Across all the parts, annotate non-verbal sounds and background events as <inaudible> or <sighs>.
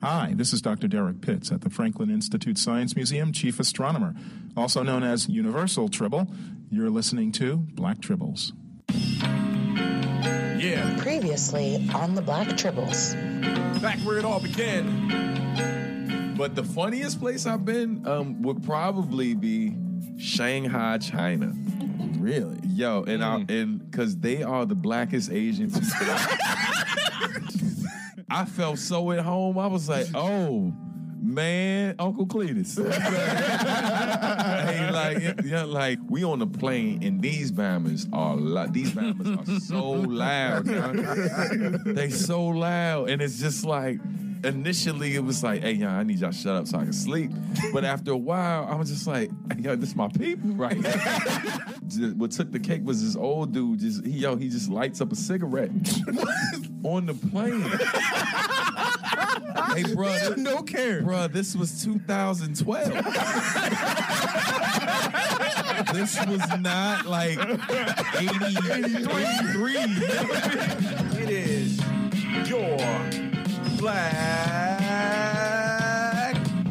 Hi, this is Dr. Derrick Pitts at the Franklin Institute Science Museum, Chief Astronomer, also known as Universal Tribble. You're listening to Black Tribbles. Yeah. Previously on the Black Tribbles. Back where it all began. But the funniest place I've been um, would probably be Shanghai, China. Really? Yo, and I and because they are the blackest Asian people. <laughs> I felt so at home. I was like, <laughs> oh man, Uncle Cletus. <laughs> hey, like, yeah, like we on the plane, and these bammers are loud. These bammers are so loud. man. <laughs> they so loud, and it's just like. Initially, it was like, "Hey, y'all, I need y'all to shut up so I can sleep." But after a while, I was just like, hey, "Yo, this is my people, right?" <laughs> What took the cake was this old dude. Just he, yo, he just lights up a cigarette <laughs> on the plane. hey, bro, No care. bro, this was 2012. <laughs> this was not like 80, 83. It is your Black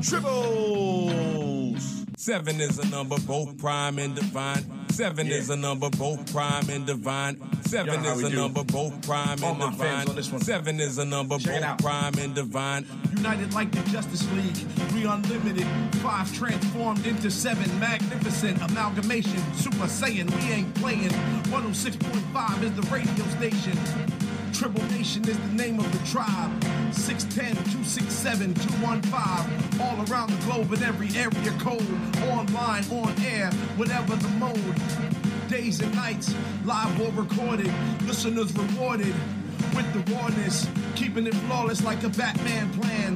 Tribbles. Seven is a number, both prime and divine. Seven is a number, both prime and divine. Seven Y'all know how is a do. number, both prime All and my fans on this divine. one. Seven is a number, Check both prime and divine. United like the Justice League, we unlimited. Five transformed into seven, magnificent amalgamation. Super Saiyan, we ain't playing. 106.5 is the radio station. Tribble Nation is the name of the tribe. 610 267 215. All around the globe in every area code. Online, on air, whatever the mode. Days and nights, live or recorded. Listeners rewarded with the rawness, keeping it flawless like a Batman plan.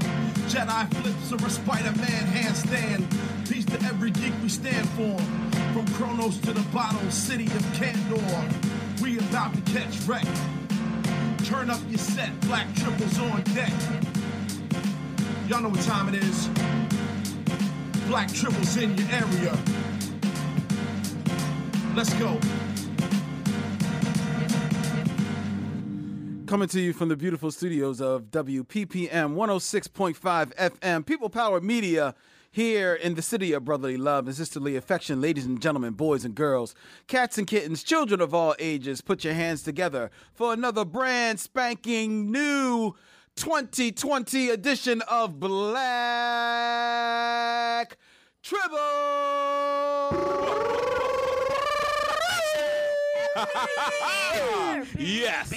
Jedi flips or a Spider-Man handstand. Peace to every geek we stand for. From Kronos to the bottle, city of Candor. We about to catch wreck. Turn up your set, black tribbles on deck. Y'all know what time it is. Black tribbles in your area. Let's go. Coming to you from the beautiful studios of WPPM 106.5 FM, People Power Media, here in the city of brotherly love and sisterly affection. Ladies and gentlemen, boys and girls, cats and kittens, children of all ages, put your hands together for another brand spanking new 2020 edition of Black Tribble. Yes.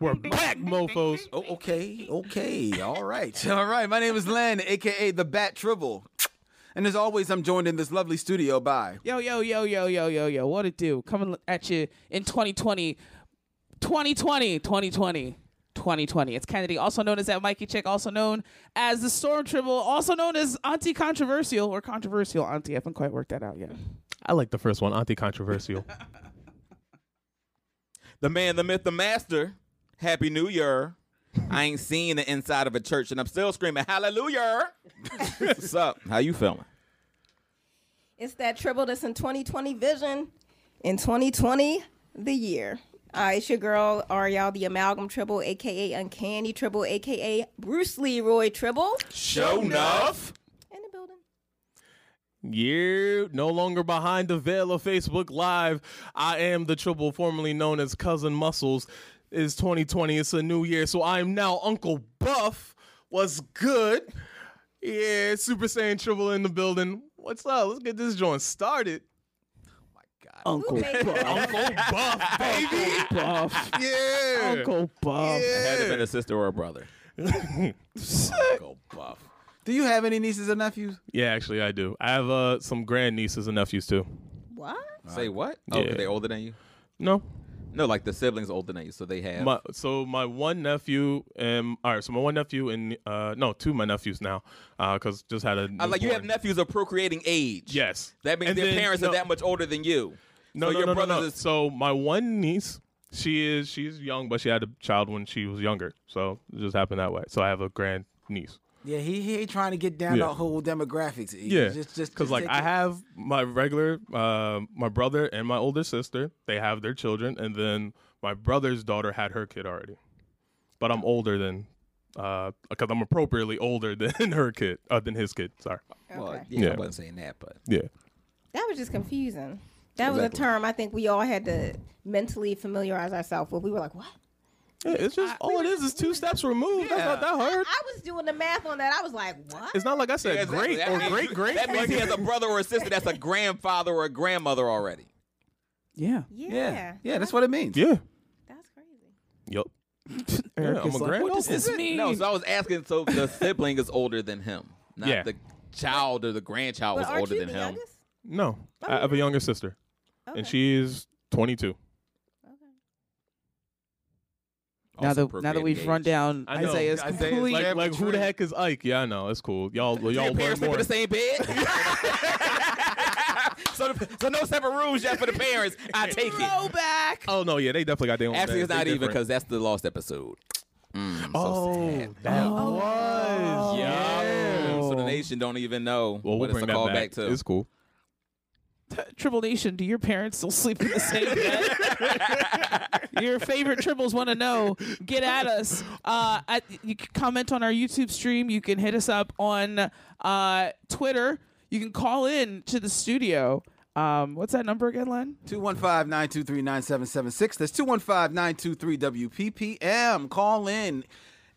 We're back, mofos. Oh, okay, okay, all right, <laughs> all right. My name is Len, aka the Bat Tribble, and as always, I'm joined in this lovely studio by. Yo, yo, yo, yo, yo, yo, yo. What it do? Coming at you in 2020. 2020, 2020. 2020. It's Kennedy, also known as that Mikey Chick, also known as the Storm Tribble, also known as Auntie Controversial or Controversial Auntie. I haven't quite worked that out yet. I like the first one, anti-controversial. <laughs> The man, the myth, the master. Happy New Year. I ain't seen the inside of a church and I'm still screaming hallelujah. <laughs> What's up? How you feeling? It's that tribble that's in 2020 vision. In 2020, the year. Uh, it's your girl, Ariel, the Amalgam Tribble, aka Uncanny Tribble, aka Bruce Leroy Tribble. Show enough. In the building. You're no longer behind the veil of Facebook Live. I am the tribble formerly known as Cousin Muscles. It's 2020. It's a new year. So I am now Uncle Buff. What's good? Yeah, Super Saiyan Tribble in the building. What's up? Let's get this joint started. Uncle Buff. <laughs> Uncle Buff, baby. Buff. Yeah. Uncle Buff. It had it been a sister or a brother. <laughs> Uncle Buff. Do you have any nieces or nephews? Yeah, actually, I do. I have uh, some grand nieces and nephews too. What? Say what? Oh, Yeah. 'cause they older than you? No, No, like the siblings older than you, so they have. my so my one nephew and all right, so my one nephew and uh no, two of my nephews now, uh, because just had a I like you have newborn. nephews of procreating age. Yes, That means And their then- parents no, are that much older than you. No, so no, your no, no, no. is So my one niece, she is she's young, but she had a child when she was younger, so it just happened that way. So I have a grand niece. Yeah, he, he ain't trying to get down Yeah. the whole demographics. He Yeah, just just because just like take I it- have my regular, uh, my brother and my older sister. They have their children, and then My brother's daughter had her kid already, but I'm older than, uh, because I'm appropriately older <laughs> than her kid, uh, than his kid. Sorry. Well, Okay. yeah, I Yeah. wasn't saying that, but Yeah. That was just confusing. That was a term I think we all had to mentally familiarize ourselves with. We were like, what? Yeah, it's just all it is is two steps removed. That's not that hard. I was doing the math on that. I was like, what? It's not like I said Yeah, exactly. great That or means- great great. That means he has a brother or a sister that's a grandfather or a grandmother already. Yeah. Yeah. Yeah, yeah, that's what it means. yeah. That's crazy. Yup. <laughs> Eric I'm a like, grand what does this mean? No, so I was asking. So the <laughs> sibling is older than him, not Yeah. the child or the grandchild But was older you than the him. youngest? No, oh. I have a younger sister, Okay. and she's 22. now that now that we've run down I know. Isaiah's Isaiah's complete. Like, like who the heck is Ike? Yeah, I know. It's cool. Y'all, Do y'all your learn parents sleep more. in the same bed? <laughs> <laughs> so, so no separate rooms yet for the parents. I <laughs> take it. Throwback. Oh no, yeah, they definitely got their own. Actually, beds. it's not They even because that's the lost episode. Mm, so Oh, sad. that Oh. was. Yeah. So the nation don't even know Well, what we'll it's bring a that callback back. to. It's cool. Tribble Nation, do your parents still sleep in the same bed? <laughs> your favorite tribbles want to know. Get at us. Uh, at, you can comment on our YouTube stream. You can hit us up on uh, Twitter. You can call in to the studio. Um, what's that number again, Len? 215 923 9776. That's 215 923 WPPM. Call in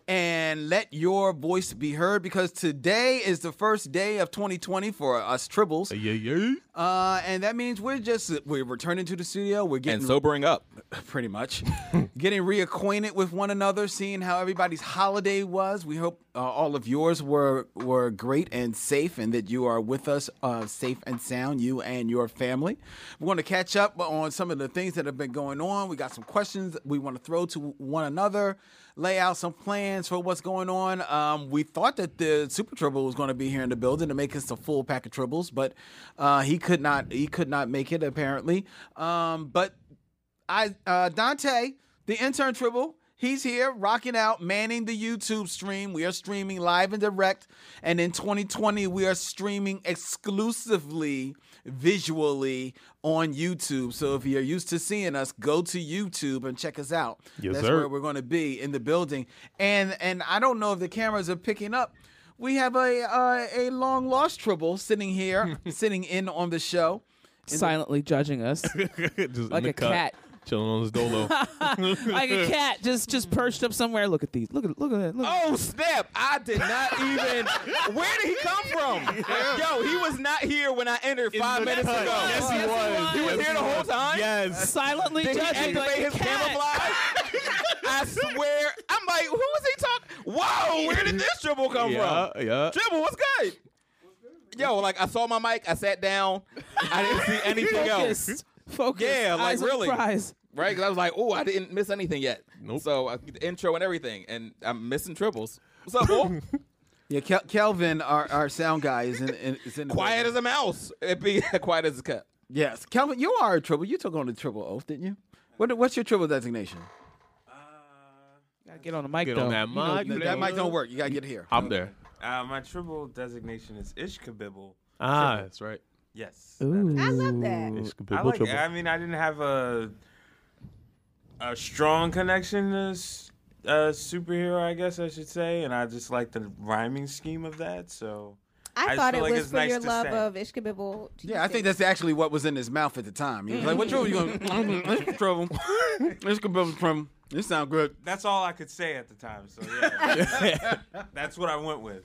and let your voice be heard because today is the first day of 2020 for us Tribbles. Yeah, yeah. Uh, and that means we're just, we're returning to the studio. We're getting and sobering up. <laughs> pretty much <laughs> getting reacquainted with one another seeing how everybody's holiday was we hope uh, all of yours were were great and safe and that you are with us uh, safe and sound you and your family we're going to catch up on some of the things that have been going on we got some questions we want to throw to one another lay out some plans for what's going on um, we thought that the super Tribble was going to be here in the building to make us a full pack of tribbles but uh, he could not he could not make it apparently um, but I uh, Dante, the intern Tribble, he's here rocking out, manning the YouTube stream. We are streaming live and direct, and in 2020 we are streaming exclusively visually on YouTube. So if you're used to seeing us, go to YouTube and check us out. Yes, That's sir. where we're going to be in the building. And and I don't know if the cameras are picking up. We have a uh, a long lost Tribble sitting here, <laughs> sitting in on the show. Silently judging us <laughs> like a cut, cat. Chilling on his dolo. <laughs> like a cat, just just perched up somewhere. Look at these. Look at look at that. Look. Oh snap! I did not even. <laughs> Where did he come from? Yo, he was not here when I entered five the minutes cut. ago. Yes, he was. He was Yes, here the he whole was. time. Yes. Silently Did he judging like activate a his cat. camouflage? I swear. I'm like, who was he talking? Whoa! Where did this tribble come Yeah, from? yeah. Tribble, what's good? Yo, like I saw my mic, I sat down, I didn't see <laughs> anything else. Focused. Focused. Yeah, like Eyes on the really. prize. Right? Because I was like, oh, I didn't miss anything yet. Nope. So I, the intro and everything, and I'm missing tribbles. What's up, boy? <laughs> Yeah, Kel- Kelvin, our, our sound guy, is in, in is in the quiet building. as a mouse. It be <laughs> quiet as a cat. Yes, Kelvin, you are a tribble. You took on the tribble oath, didn't you? What, what's your tribble designation? Gotta get on the mic Get though. on that You know, mic. you That mic don't work. You gotta get here. I'm there. Uh, my tribble designation is Ishkabibble. Ah, that's right. Yes. Ooh. I love that. I like it. I mean, I didn't have a a strong connection to s- uh, superhero, I guess I should say, and I just like the rhyming scheme of that. So I, I thought it like was for nice your love say. of Ishkabibble. Yeah, I think that's actually what was in his mouth at the time. He was like, "What trouble you going? <laughs> trouble. This could be trouble. This sound good." that's all I could say at the time. So yeah, <laughs> that's what I went with.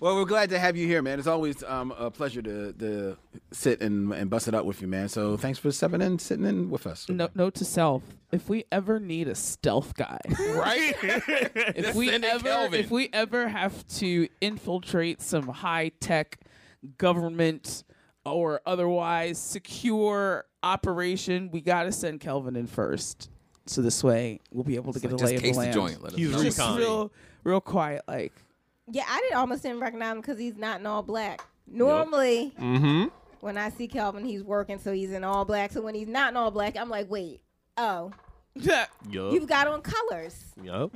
Well, we're glad to have you here, man. It's always um, a pleasure to, to sit and, and bust it up with you, man. So thanks for stepping in, sitting in with us. No, note to self: If we ever need a stealth guy, Right? <laughs> if we ever, Kelvin. if we ever have to infiltrate some high tech government or otherwise secure operation, we gotta send Kelvin in first. So this way, we'll be able to get like, a just lay of case the the land. joint, let He's. Just real, real quiet, like. Yeah, I did almost didn't recognize him because he's not in all black. Normally, Mm-hmm. when I see Calvin, he's working, so he's in all black. So when he's not in all black, I'm like, wait, oh, <laughs> Yup. you've got on colors. Yup.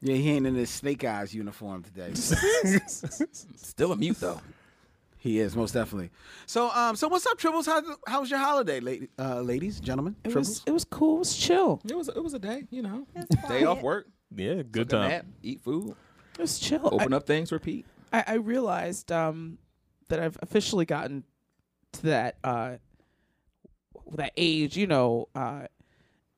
Yeah, he ain't in his Snake Eyes uniform today. <laughs> Still a mute though. He is most definitely. So, um, so what's up, Tribbles? How, how was your holiday, lady, uh, ladies, gentlemen? It Tribbles? was it was cool. It was chill. It was it was a day, you know. It's Day off quiet. work. Yeah, good took a time. nap, eat food, It was chill. I- open up things, repeat. I, I realized um, that I've officially gotten to that uh, that age. You know, uh,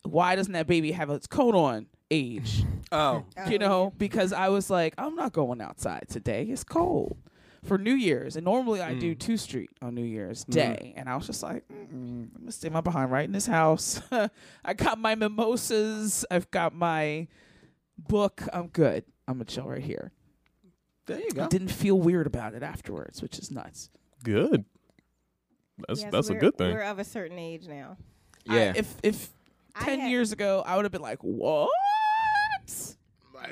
why doesn't that baby have its coat on? Age. <laughs> Oh, you know, because I was like, I'm not going outside today. It's cold for New Year's, and normally I do two street on New Year's Day, and I was just like, mm I'm gonna stay my behind right in this house. <laughs> I got my mimosas. I've got my book. I'm good. I'm gonna chill right here. there you I go. didn't feel weird about it afterwards, which is nuts. Good. That's Yes, that's a we're- good thing. We're of a certain age now. I- Yeah. if if I ten had- years ago, I would have been like, what?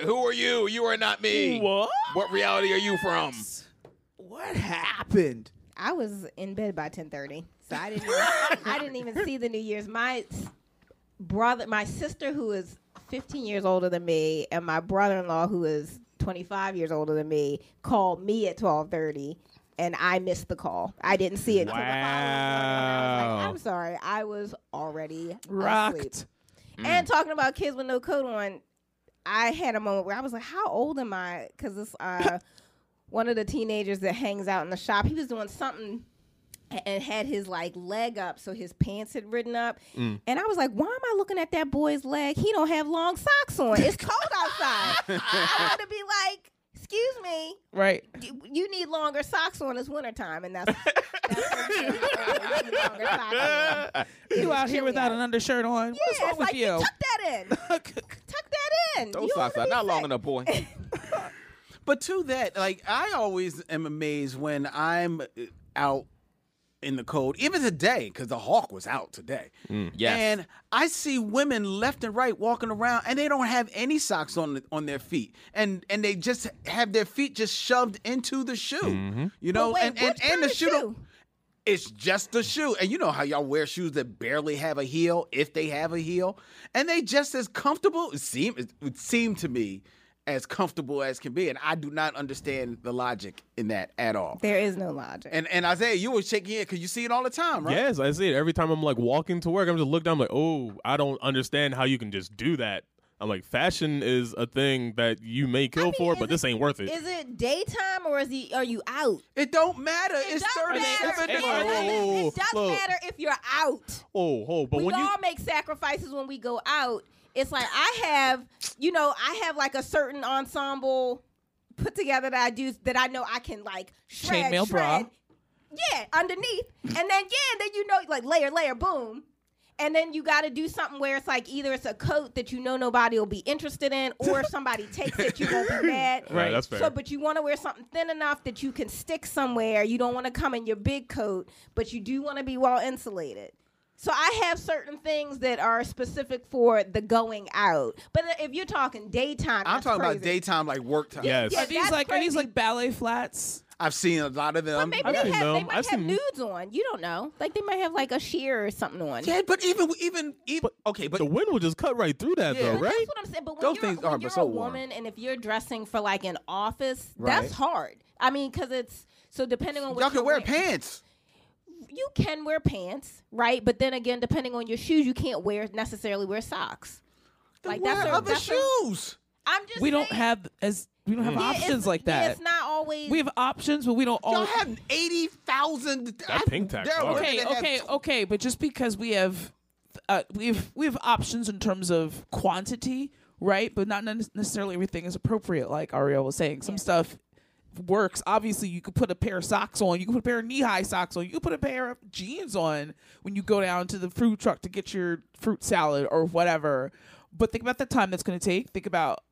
Who are you? You are not me. What? What reality are you from? What happened? I was in bed by ten thirty, so I didn't. Even, <laughs> I didn't even see the New Year's. My s- brother, my sister, who is fifteen years older than me, and my brother-in-law, who is twenty-five years older than me, called me at twelve thirty, and I missed the call. I didn't see it. until the following morning, I was like, Wow. I'm sorry, I was already asleep. Rocked. And talking about kids with no coat on, I had a moment where I was like, "How old am I?" Because this uh, <laughs> one of the teenagers that hangs out in the shop, he was doing something and had his like leg up, so his pants had ridden up. Mm. And I was like, "Why am I looking at that boy's leg? He don't have long socks on. It's cold outside." <laughs> I want to be like. Excuse me, Right. you- you need longer socks on. It's wintertime, and that's, that's what it is. You need longer socks on. <laughs> You out here without out. an undershirt on? Yeah, What's wrong it's with like you? <laughs> tuck that in. tuck that in. Those You socks are be not long enough, boy. But to that, like I always am amazed when I'm uh, out in the cold, even today, because the hawk was out today. Mm, yes. And I see women left and right walking around, and they don't have any socks on the, on their feet, and and they just have their feet just shoved into the shoe. Mm-hmm. You know, wait, and and, and the shoe. don't- shoe? It's just a shoe, and you know how y'all wear shoes that barely have a heel, if they have a heel, and they just as comfortable. It seem it would seem to me as comfortable as can be, and I do not understand the logic in that at all. There is no logic. And and Isaiah, you were shaking your head because you see it all the time, right? Yes, I see it every time I'm like walking to work. I'm just looking down, I'm like, oh, I don't understand how you can just do that. I'm like, fashion is a thing that you may kill mean, for, is but this ain't worth it. Is it daytime or is he? Are you out? It don't matter. It it's don't 37 matter. It, Whoa, whoa, doesn't- whoa, it does look. matter if you're out. oh, oh, but we when you all make sacrifices when we go out. It's like I have, you know, I have like a certain ensemble put together that I do that I know I can like shred, Chainmail bra. Yeah, underneath, and then yeah, then you know, like layer, layer, boom. And then you got to do something where it's like either it's a coat that you know nobody will be interested in, or if <laughs> somebody takes it, you won't be mad. Right, that's fair. So, but you want to wear something thin enough that you can stick somewhere. You don't want to come in your big coat, but you do want to be well insulated. So I have certain things that are specific for the going out. But if you're talking daytime, I'm that's talking about daytime, like work time. Yes. Yeah, Are these that's like are these like ballet flats? I've seen a lot of But them. maybe I've they, seen have, they them. might I've have seen- nudes on. You don't know. Like they might have like a sheer or something on. yeah, but even even even okay, but the wind will just cut right through that Yeah. though, But right? That's what I'm saying. But when Those you're, things when are, but you're so a warm. woman and if you're dressing for like an office, Right. that's hard. I mean, because it's so depending on what y'all can you're wear wearing- pants. You can wear pants, right? But then again, depending on your shoes, you can't wear necessarily wear socks. Then Like wear that's a, other that's a- shoes. I'm just We don't have as we don't have Yeah, options like yeah, that. it's not always. we have options, but we don't all Y'all have eighty thousand. That pink tax There are hard. women okay, okay, tw- okay, but just because we have, uh, we have we have options in terms of quantity, right? But not necessarily everything is appropriate. Like Ariel was saying, some stuff works. Obviously, you could put a pair of socks on, you could put a pair of knee high socks on, you could put a pair of jeans on when you go down to the fruit truck to get your fruit salad or whatever. But think about the time that's going to take. Think about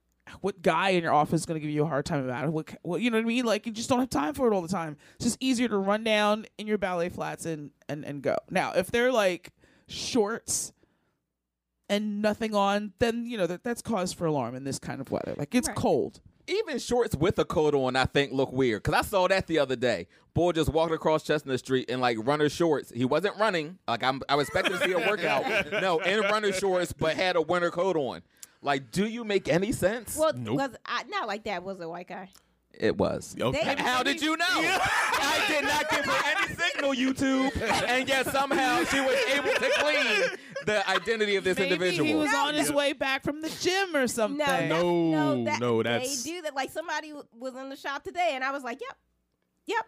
what guy in your office is going to give you a hard time about it. What, what you know what I mean? Like you just don't have time for it all the time. It's just easier to run down in your ballet flats and and and go. Now, if they're like shorts and nothing on, then you know that that's cause for alarm in this kind of weather. Like it's Right. cold. Even shorts with a coat on, I think, look weird. Cause I saw that the other day. Boy just walked across Chestnut Street in like runner shorts. He wasn't running. Like I'm, I was expecting to see a <laughs> workout. No, in runner shorts, but had a winter coat on. Like, do you make any sense? well, Nope. was I, not like that. Was a white guy. It was. Okay. How did you know? I did not give her any signal, YouTube, and yet somehow she was able to clean the identity of this Maybe individual. he was on his way back from the gym or something. No, that's, No, no, that, no, that's- they do that. Like somebody w- was in the shop today, and I was like, "Yep, yep."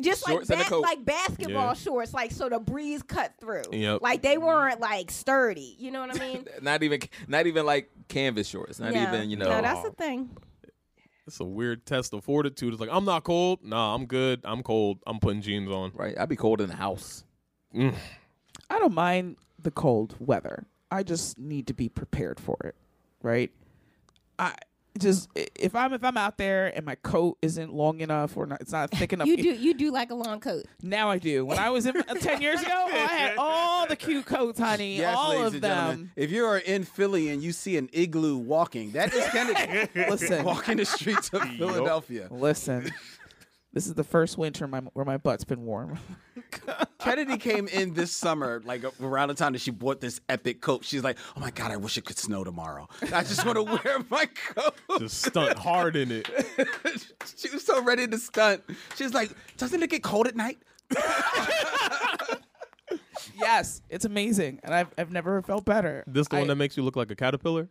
Just Shorts and like a coat. like basketball Yeah. shorts, like so the breeze cut through. Yep. Like they weren't like sturdy. You know what I mean? <laughs> not even, not even like canvas shorts. Not Yeah. even, you know. No, that's the thing. It's a weird test of fortitude. It's like I'm not cold. Nah, I'm good. I'm cold. I'm putting jeans on. right. I'd be cold in the house. Mm. I don't mind the cold weather. I just need to be prepared for it, right? I just if I'm if I'm out there and my coat isn't long enough or not, it's not thick <laughs> enough. You do you do like a long coat. Now I do. When I was in uh, ten years ago, I had <laughs> all the cute coats, honey, Yes, all ladies of and gentlemen. them. If you are in Philly and you see an igloo walking, that is kind Kennedy. <laughs> Listen, walking the streets of Philadelphia. listen. This is the first winter my, where my butt's been warm. <laughs> Kennedy came in this summer, like around the time that she bought this epic coat. She's like, "Oh my god, I wish it could snow tomorrow. I just want to <laughs> wear my coat." Just stunt hard in it. <laughs> she was so ready to stunt. She's like, "Doesn't it get cold at night?" yes, it's amazing, and I've I've never felt better. This the I- one that makes you look like a caterpillar.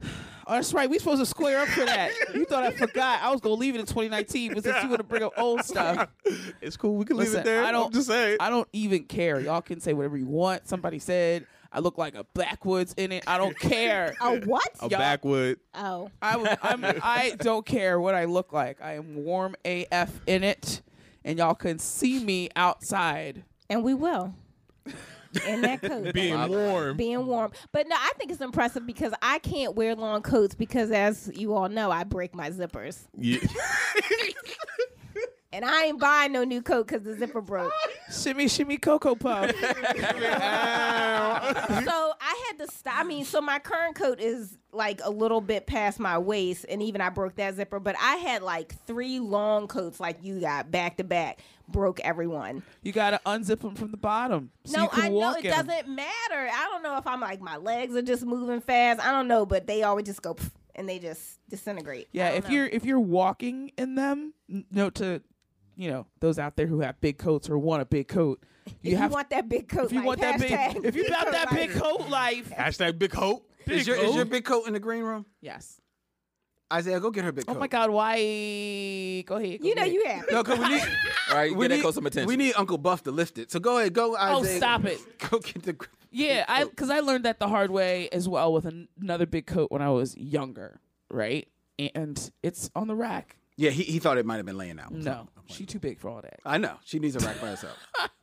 <sighs> Oh, that's right. We supposed to square up for that. You thought I forgot. I was gonna leave it in 2019, but since you want to bring up old stuff, <laughs> It's cool. We can leave it there. I don't I'm just saying. I don't even care. Y'all can say whatever you want. Somebody said I look like a backwoods in it. I don't <laughs> care. A what? a y'all- backwood. Oh, I w- <laughs> I'm, I don't care what I look like. I am warm AF in it, and y'all can see me outside. and we will. In that <laughs> coat. Being warm. being warm. But no, I think it's impressive because I can't wear long coats because, as you all know, I break my zippers, Yeah. <laughs> and I ain't buying no new coat because the zipper broke. Shimmy, shimmy, cocoa puff. <laughs> so I had to stop. I mean, so my current coat is like a little bit past my waist, and even I broke that zipper. But I had like three long coats, like you got back to back, broke everyone. You gotta unzip them from the bottom. So no, you can I know it doesn't matter. I don't know if I'm like my legs are just moving fast. I don't know, but they always just go and they just disintegrate. Yeah, if know. you're if you're walking in them, n- note to you know those out there who have big coats or want a big coat. if You you want that big coat, if you life, want that hashtag big if you got that big coat life. Hashtag big hope. Is your, is your big coat in the green room? Yes. Isaiah, go get her big coat. Oh my God! Why? Go ahead. go You know ahead. you have. No, cause we need. <laughs> All right, we get that need, coat some attention. We need Uncle Buff to lift it. So go ahead, go Oh, stop it. <laughs> Go get the. Yeah, I because I learned that the hard way as well with an, another big coat when I was younger, right? And it's on the rack. Yeah, he, he thought it might have been laying out. No, she too big for all that. I know. She needs a rack by herself.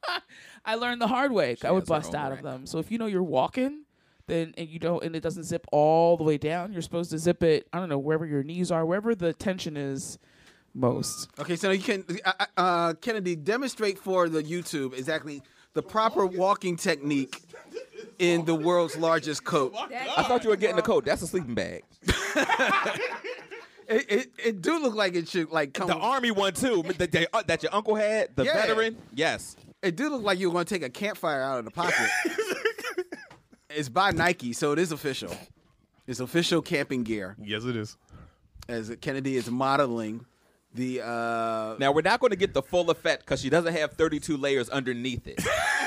<laughs> I learned the hard way. I would bust own out of them. So if you know you're walking, then and you don't and it doesn't zip all the way down, you're supposed to zip it. I don't know wherever your knees are, wherever the tension is most. Okay, so you can uh, uh, Kennedy demonstrate for the YouTube exactly the proper walking technique in the world's largest coat. I thought you were getting the coat. That's a sleeping bag. <laughs> It, it, it do look like it should like come. The army one too. That, that- uh, that your uncle had. The Yeah. veteran. Yes. It do look like you're going to take a campfire out of the pocket. <laughs> it's by Nike, so it is official. It's official camping gear. Yes, it is. As Kennedy is modeling the. Uh, Now we're not going to get the full effect because she doesn't have 32 layers underneath it,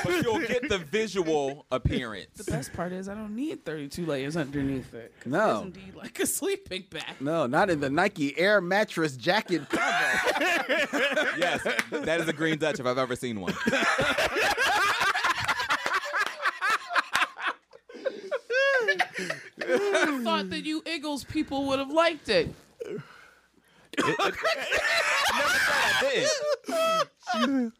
but you'll <laughs> get the visual appearance. The best part is I don't need 32 layers underneath it. No. It's indeed like a sleeping bag. no, not in the Nike Air Mattress Jacket combo. <laughs> Yes, that is a green Dutch if I've ever seen one. <laughs> I thought that you Eagles people would have liked it. <laughs>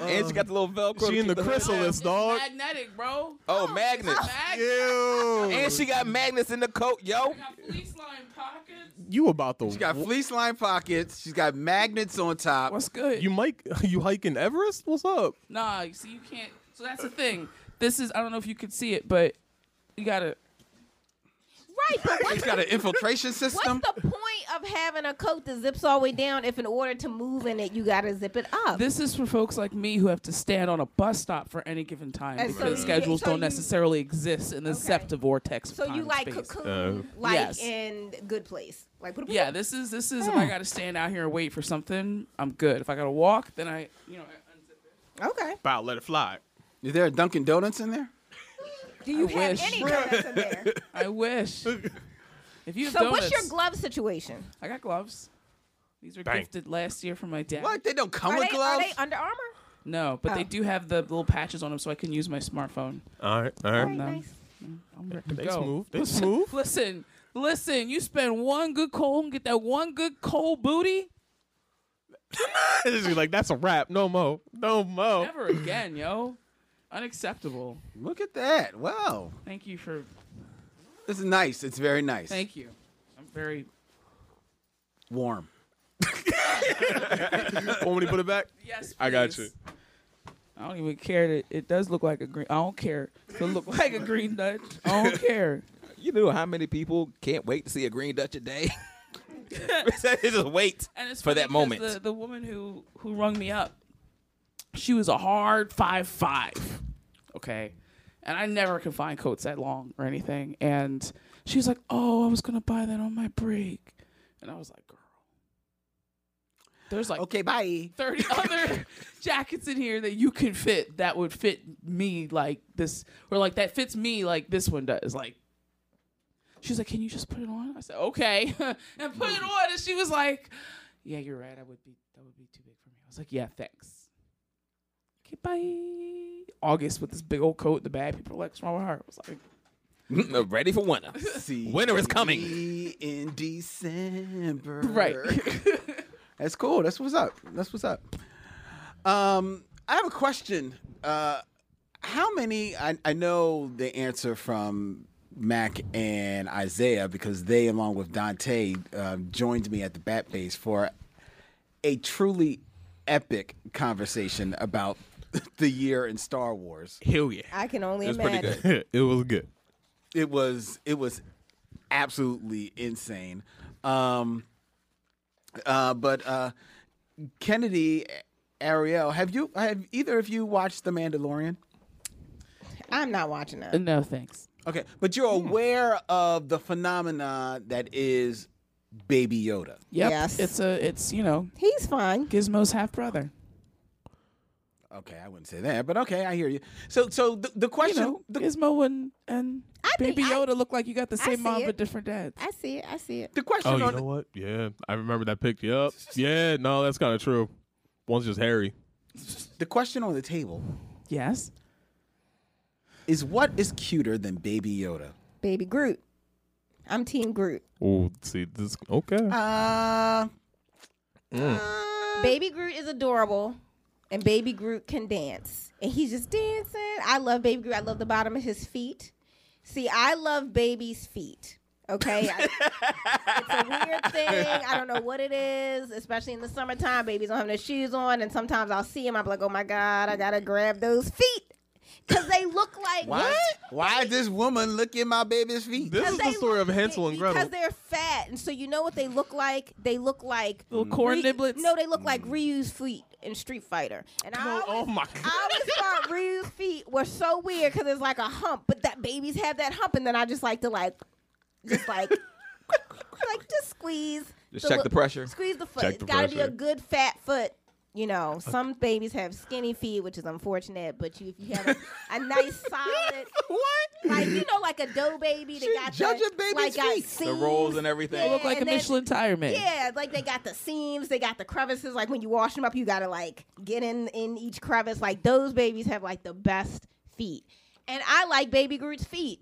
and she got the little Velcro. She to in the keep chrysalis, down. dog. Magnetic, bro. Oh, oh magnets. Ew. And she got magnets in the coat, yo. Fleece line pockets. You about to? She's got fleece line pockets. She's got magnets on top. What's good? You might <laughs> you hiking Everest? What's up? Nah, you see, you can't. So that's the thing. This is I don't know if you could see it, but you gotta. Right, but what's She's got an infiltration system. What's the point of having a coat that zips all the way down if in order to move in it you gotta zip it up. This is for folks like me who have to stand on a bus stop for any given time And so because you- schedules so don't you- necessarily exist in the Septa vortex. Of so time you and like space. cocoon oh. like yes. in good place. Like put a- Yeah, this is this is if I got to stand out here and wait for something, I'm good. If I got to walk, then I you know Okay. About let it fly. Is there a Dunkin' Donuts in there? Do you I have wish. any donuts in there? <laughs> I wish. If you have So donuts, what's your glove situation? I got gloves. These were Bang. gifted last year from my dad. What? They don't come are with they, gloves? Are they Under Armour? No, but they Oh. do have the little patches on them, so I can use my smartphone. All right, all right. And, um, I'm ready to They go. smooth. They listen, smooth. Listen, listen. You spend one good cold and get that one good cold booty. <laughs> It's just like that's a wrap. No mo. No mo. Never again, yo. Unacceptable. Look at that. Wow. Thank you for. This is nice. It's very nice. Thank you. I'm very. Warm. <laughs> Want me to put it back? Yes, I got you. please. I don't even care that it does look like a green. I don't care if it look <laughs> like a green Dutch. I don't <laughs> care. You know how many people can't wait to see a green Dutch a day? they just wait And it's for funny that moment. The, the woman who who rung me up, she was a hard five five. Okay, and I never can find coats that long or anything. And she was like, "Oh, I was gonna buy that on my break," and I was like, "Girl, there's like okay, bye. thirty <laughs> other jackets in here that you can fit that would fit me like this, or like that fits me like this one does." Like. She's like, "Can you just put it on?" I said, "Okay," <laughs> and put it on. And she was like, "Yeah, you're right. I would be. That would be too big for me." I was like, "Yeah, thanks." Okay, bye. August with this big old coat in the bag. People are like, "What's wrong with her?" I was like, <laughs> Ready for winter. <laughs> See winter is coming. in December. Right. <laughs> That's cool. That's what's up. That's what's up. Um, I have a question. Uh, how many? I, I know the answer from Mac and Isaiah because they, along with Dante, um, joined me at the Bat Base for a truly epic conversation about <laughs> the year in Star Wars. Hell yeah. I can only It was pretty imagine. good. <laughs> it was good. It was it was absolutely insane. Um, uh, but uh, Kennedy, Ariel, have you have either of you watched The Mandalorian? I'm not watching that. "No, thanks." Okay, but you're aware of the phenomena that is Baby Yoda. Yep. Yes. It's a. It's you know. He's fine. Gizmo's half brother. Okay, I wouldn't say that, but okay, I hear you. So, so the, the question, You know, Gizmo and and Baby Yoda look like you got the same mom it. but different dads. I see it. I see it. the question Oh, you on know what? Yeah, I remember that pic. Yep. <laughs> Yeah, no, that's kind of true. One's just hairy. the question on the table Yes. is what is cuter than Baby Yoda? Baby Groot. I'm Team Groot. Oh, see this. Okay. Uh, Baby Groot is adorable, and Baby Groot can dance, and he's just dancing. I love Baby Groot. I love the bottom of his feet. See, I love baby's feet. Okay, I- it's a weird <laughs> thing. I don't know what it is, especially in the summertime. Babies don't have their shoes on, and sometimes I'll see them. I'm like, oh my god, I gotta grab those feet because they look like why? Why is this woman looking at my baby's feet? This is the story of Hansel and Gretel. because they're fat, and so you know what they look like? They look like Little corn Ry- niblets? No, they look like mm. Ryu's feet in Street Fighter. And oh I always, oh my God. I always thought Ryu's feet were so weird because it's like a hump, but that babies have that hump, and then I just like to like, just like, <laughs> like just squeeze. Just check li- the pressure. Squeeze the foot. Check it's the got to be a good fat foot. You know, some babies have skinny feet, which is unfortunate. But you, if you have a, a <laughs> nice solid, what? like you know, like a dough baby, they got judging the, baby's like got feet. The rolls and everything. They look like a then- Michelin tire man. Yeah, like they got the seams, they got the crevices. Like when you wash them up, you gotta like get in in each crevice. Like those babies have like the best feet, and I like Baby Groot's feet.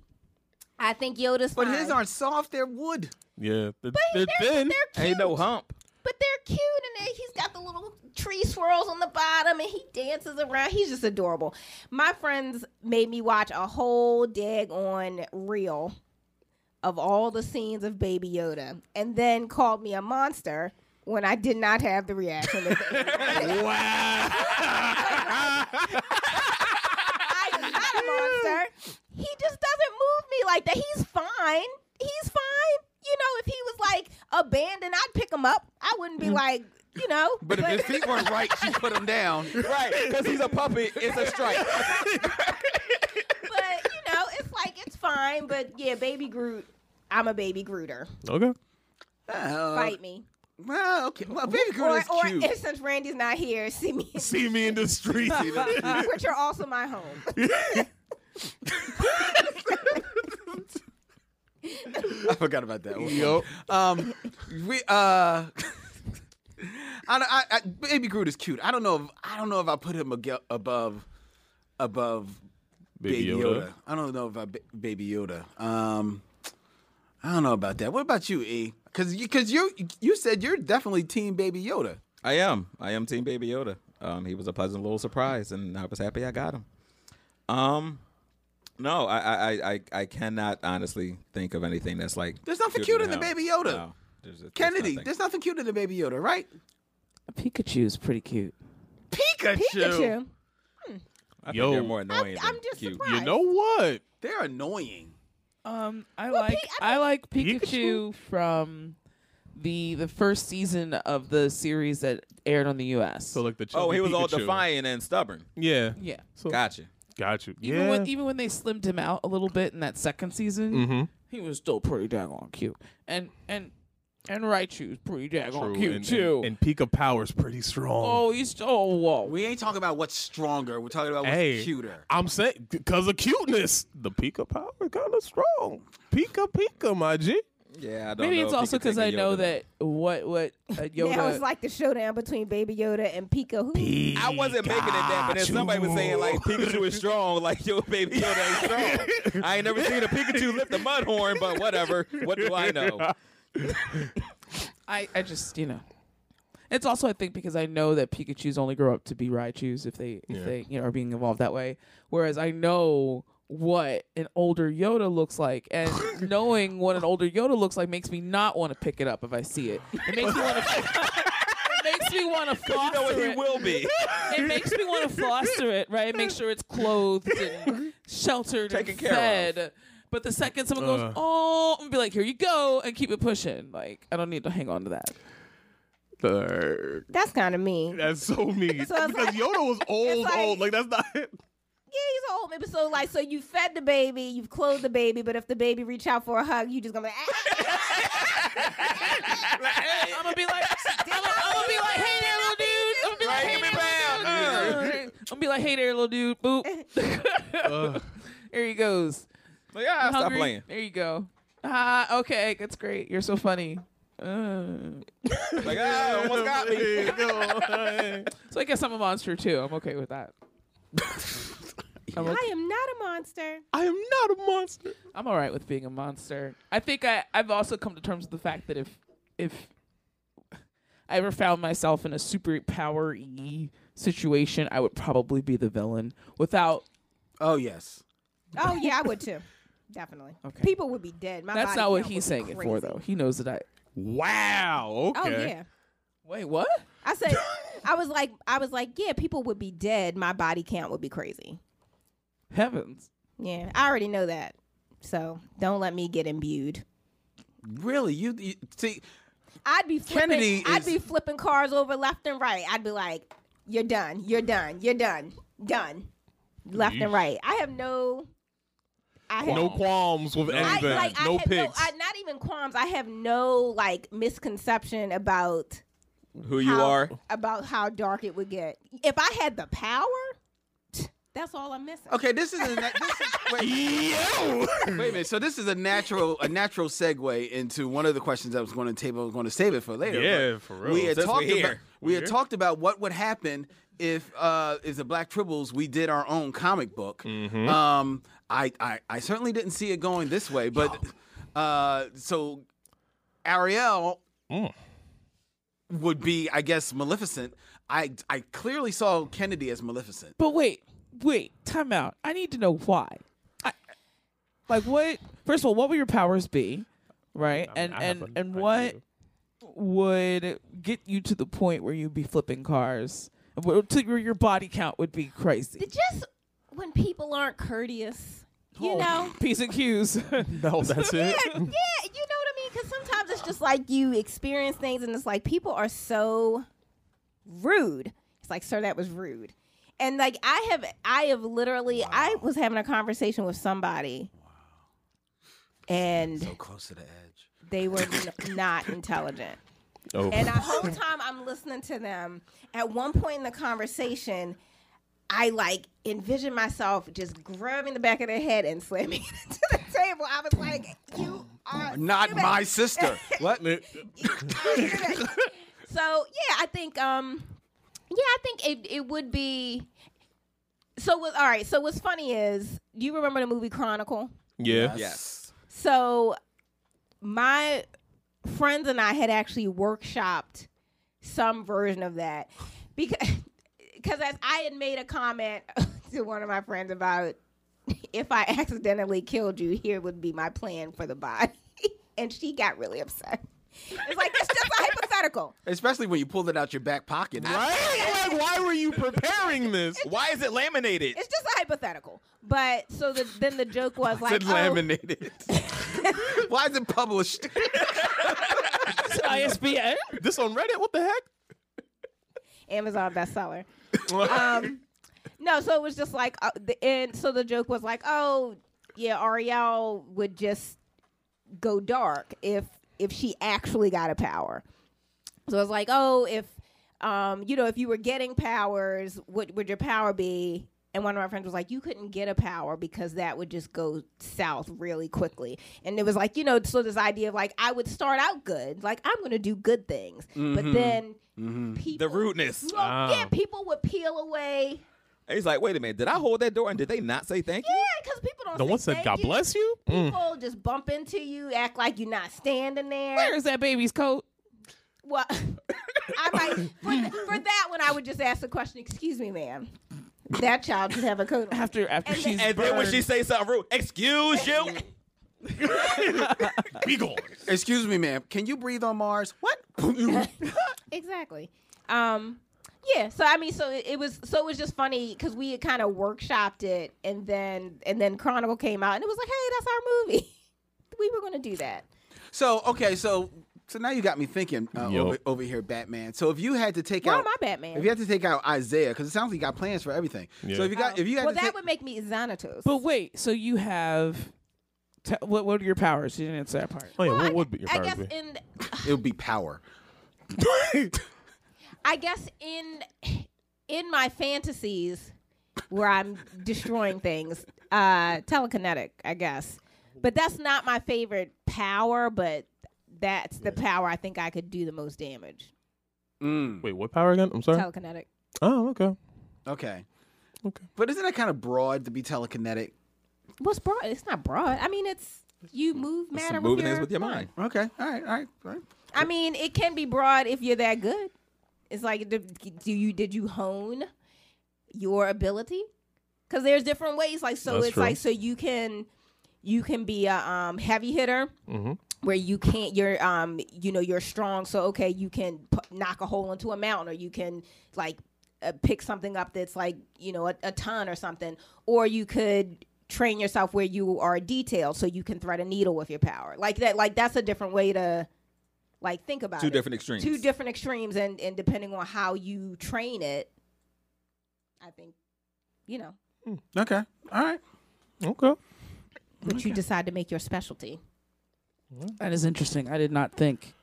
I think Yoda's But fine. his aren't soft; they're wood. Yeah, they're, But they're they're, thin. they're cute. Ain't no hump. But they're cute, and uh, he's got the little tree swirls on the bottom, and he dances around. He's just adorable. My friends made me watch a whole dag on reel of all the scenes of Baby Yoda, and then called me a monster when I did not have the reaction. That they <laughs> <laughs> I am not a monster. He just doesn't move me like that. He's fine. He's fine. You know, if he was like abandoned, I'd pick him up. I wouldn't be like, you know. Mm. <laughs> But if his feet weren't right, she put him down. <laughs> right, because he's a puppet. It's a strike. <laughs> but you know, it's like it's fine. But yeah, baby Groot. I'm a baby Grooter. Okay. Uh, Fight me. Well, okay. Well, baby Groot or, is or cute. if since Randy's not here, see me. See me in the street. which are also my home. <laughs> I forgot about that. one. Yo. Um, we uh, <laughs> I, I, I, baby Groot is cute. I don't know. If, I don't know if I put him above, above Baby Baby, Yoda. Yoda. I don't know if I ba- Baby Yoda. Um, I don't know about that. What about you, E? Because you, because you, you said you're definitely Team Baby Yoda. I am. I am Team Baby Yoda. Um, he was a pleasant little surprise, and I was happy I got him. Um, no, I, I, I, I- I cannot honestly think of anything that's like. There's nothing cuter cuter than him. Baby Yoda. No, there's, there's Kennedy, nothing. there's nothing cuter than Baby Yoda, right? Pikachu is pretty cute. Pikachu. Pikachu. I think they're more annoying. I'm than just cute. surprised. You know what? They're annoying. Um, I Well, like Pi- I, like Pikachu? Pikachu from the the first season of the series that aired on the U.S. So like the Oh, he was all defiant and stubborn. Yeah. yeah, So Gotcha. Got you. even yeah. when even when they slimmed him out a little bit in that second season, mm-hmm. he was still pretty daggone cute. And and and Raichu's pretty daggone cute and, too. And, and Pika Power's pretty strong. oh, he's oh whoa. We ain't talking about what's stronger. We're talking about what's Hey. cuter. I'm saying because of cuteness, the Pika Power is kind of strong. Pika Pika, my G. Yeah, I don't Maybe know it's if he also could take because a I know Yoda. that what what uh, <laughs> Yoda. Now it's like the showdown between Baby Yoda and Pika. Who? I wasn't making it that, but then somebody was saying like Pikachu is strong, like yo baby Yoda ain't <laughs> strong. I ain't never seen a Pikachu lift a mud horn, but whatever. What do I know? <laughs> I, I just you know. It's also I think because I know that Pikachu's only grow up to be Raichu's if they if Yeah. they you know are being evolved that way. Whereas I know what an older Yoda looks like, and <laughs> knowing what an older Yoda looks like makes me not want to pick it up if I see it. It makes me want to. <laughs> it makes me want to foster You know what he it. will be. It makes me want to foster it, right? Make sure it's clothed and sheltered Taken and care of. fed. But the second someone goes, Uh. oh, I'm gonna be like, here you go, and keep it pushing. Like I don't need to hang on to that. Third. That's kind of mean. That's so mean. <laughs> So because like- Yoda was old, like- old. Like that's not. Yeah, he's old baby. So like, so you fed the baby, you've clothed the baby, but if the baby reach out for a hug, you just gonna be like, ah. <laughs> I'm gonna be like, I'm gonna, I'm gonna be like, hey there, little dude. I'm gonna be like, hey there, little dude. I'm gonna be like, hey there, little dude. Boop. <laughs> there he goes. Like, ah, stop playing. There you go. Ah, okay, that's great. You're so funny. Uh. Like, ah, almost got me. <laughs> So I guess I'm a monster too. I'm okay with that. I'm, okay. I am not a monster. I am not a monster. I'm all right with being a monster. I think I, I've also come to terms with the fact that if if I ever found myself in a super power y situation, I would probably be the villain without. Oh yes. Oh yeah, I would too. <laughs> Definitely. Okay. People would be dead. My That's body not what he's would be saying it for, though. He knows that I. Wow. Okay. Oh yeah. Wait, what? I said, <laughs> I was like, I was like, yeah, people would be dead. My body count would be crazy. Heavens. Yeah, I already know that. So don't let me get imbued. Really? You, you see? I'd be flipping, Kennedy I'd is- be flipping cars over left and right. I'd be like, "You're done. You're done. You're done. Done." Left and right. I have no. I have No qualms with I, anything. like, I no had no. I, not even qualms. I have no like misconception about Who you how, are? about how dark it would get. If I had the power, that's all I'm missing. Okay, this is a na- this is, wait, <laughs> wait a minute. So this is a natural a natural segue into one of the questions I was going to table. I was going to save it for later. Yeah, but for real. We had Since talked we're about here. we had We're- talked about what would happen if uh is the Black Tribbles we did our own comic book. Mm-hmm. Um, I, I I certainly didn't see it going this way, but uh, so Ariel Mm. would be, I guess, Maleficent. I I clearly saw Kennedy as Maleficent. But wait, wait, time out. I need to know why. I, like what? First of all, what would your powers be, right? I mean, and I and an and what idea. would get you to the point where you'd be flipping cars? Wh- To where your body count would be crazy. It just when people aren't courteous, you Oh, know. <laughs> P's and Q's. <laughs> No, that's <laughs> Yeah, it. yeah, you know what I mean? Because sometimes it's just like you experience things, and it's like people are so rude. It's like, sir, that was rude. And like I have, I have literally, I was having a conversation with somebody, and So close to the edge. they were n- <laughs> not intelligent. Oh. And the whole time I'm listening to them, at one point in the conversation, I like envision myself just grabbing the back of their head and slamming it <laughs> into the table. I was like, "You are Not stupid." my sister. <laughs> what? So yeah, I think um, yeah, I think it it would be. So what? All right. So what's funny is, do you remember the movie Chronicle? Yeah. Yes. So my friends and I had actually workshopped some version of that because because as I had made a comment <laughs> to one of my friends about if I accidentally killed you, here would be my plan for the body, <laughs> and she got really upset. It's like it's just a hypothetical. Especially when you pulled it out your back pocket. Right? <laughs> Like, why were you preparing this? Why is it laminated? It's just a hypothetical. But so the, then the joke was like, It's oh, laminated. <laughs> Why is it published? <laughs> ISBN. This on Reddit? What the heck? Amazon bestseller. um, no, so it was just like, uh, the, and so the joke was like, oh, yeah, Ariel would just go dark if if she actually got a power. So I was like, oh, if um, you know, if you were getting powers, what would your power be? And one of my friends was like, you couldn't get a power because that would just go south really quickly. And it was like, you know, so this idea of like, I would start out good, like I'm going to do good things, but Mhm. then people, The rudeness. well, yeah, people would peel away. He's like, wait a minute, did I hold that door and did they not say thank you? Yeah, because people don't. No say one said thank God bless you. Mm. People just bump into you, act like you're not standing there. Where is that baby's coat? Well, <laughs> I might for, for that one. I would just ask the question. Excuse me, ma'am. That child should have a coat on. After after And she's And then when she say something rude, excuse you. <laughs> Be gone. Excuse me, ma'am. Can you breathe on Mars? What? <laughs> exactly. Um, yeah. So I mean, so it, it was so it was just funny because we had kind of workshopped it, and then and then Chronicle came out, and it was like, hey, that's our movie. we were going to do that. So okay, so so now you got me thinking uh, Yo. over, over here, Batman. So if you had to take Why out, am I Batman? if you had to take out Isaiah, because it sounds like you got plans for everything. Yeah. So if you got, if you had well, to that take, would make me Xanatos. But wait, so you have te- what? What are your powers? You didn't answer that part. Oh yeah, Well, what I, would be your I guess be? in it would be power. <laughs> I guess in in my fantasies where I'm destroying things, uh telekinetic, I guess. But that's not my favorite power, but that's the power I think I could do the most damage. Mm. Wait, what power again? I'm sorry. Telekinetic. oh, okay. Okay. Okay. But isn't that kind of broad to be telekinetic? What's broad? It's not broad. I mean, it's you move matter Moving with things your, with your mind. Okay. All right. All right. All right. I mean, it can be broad if you're that good. It's like, do, do you did you hone your ability? Because there's different ways. Like, so That's it's true. like, so you can you can be a um, heavy hitter Mm-hmm. Where you can't. You're um, you know, you're strong. So okay, you can p- knock a hole into a mountain, or you can like uh, pick something up that's like you know a, a ton or something, or you could train yourself where you are detailed so you can thread a needle with your power like that like that's a different way to like think about Two it different extremes. two different extremes and and depending on how you train it i think you know Okay. All right. Okay. what you decide to make your specialty Mm-hmm. That is interesting. I did not think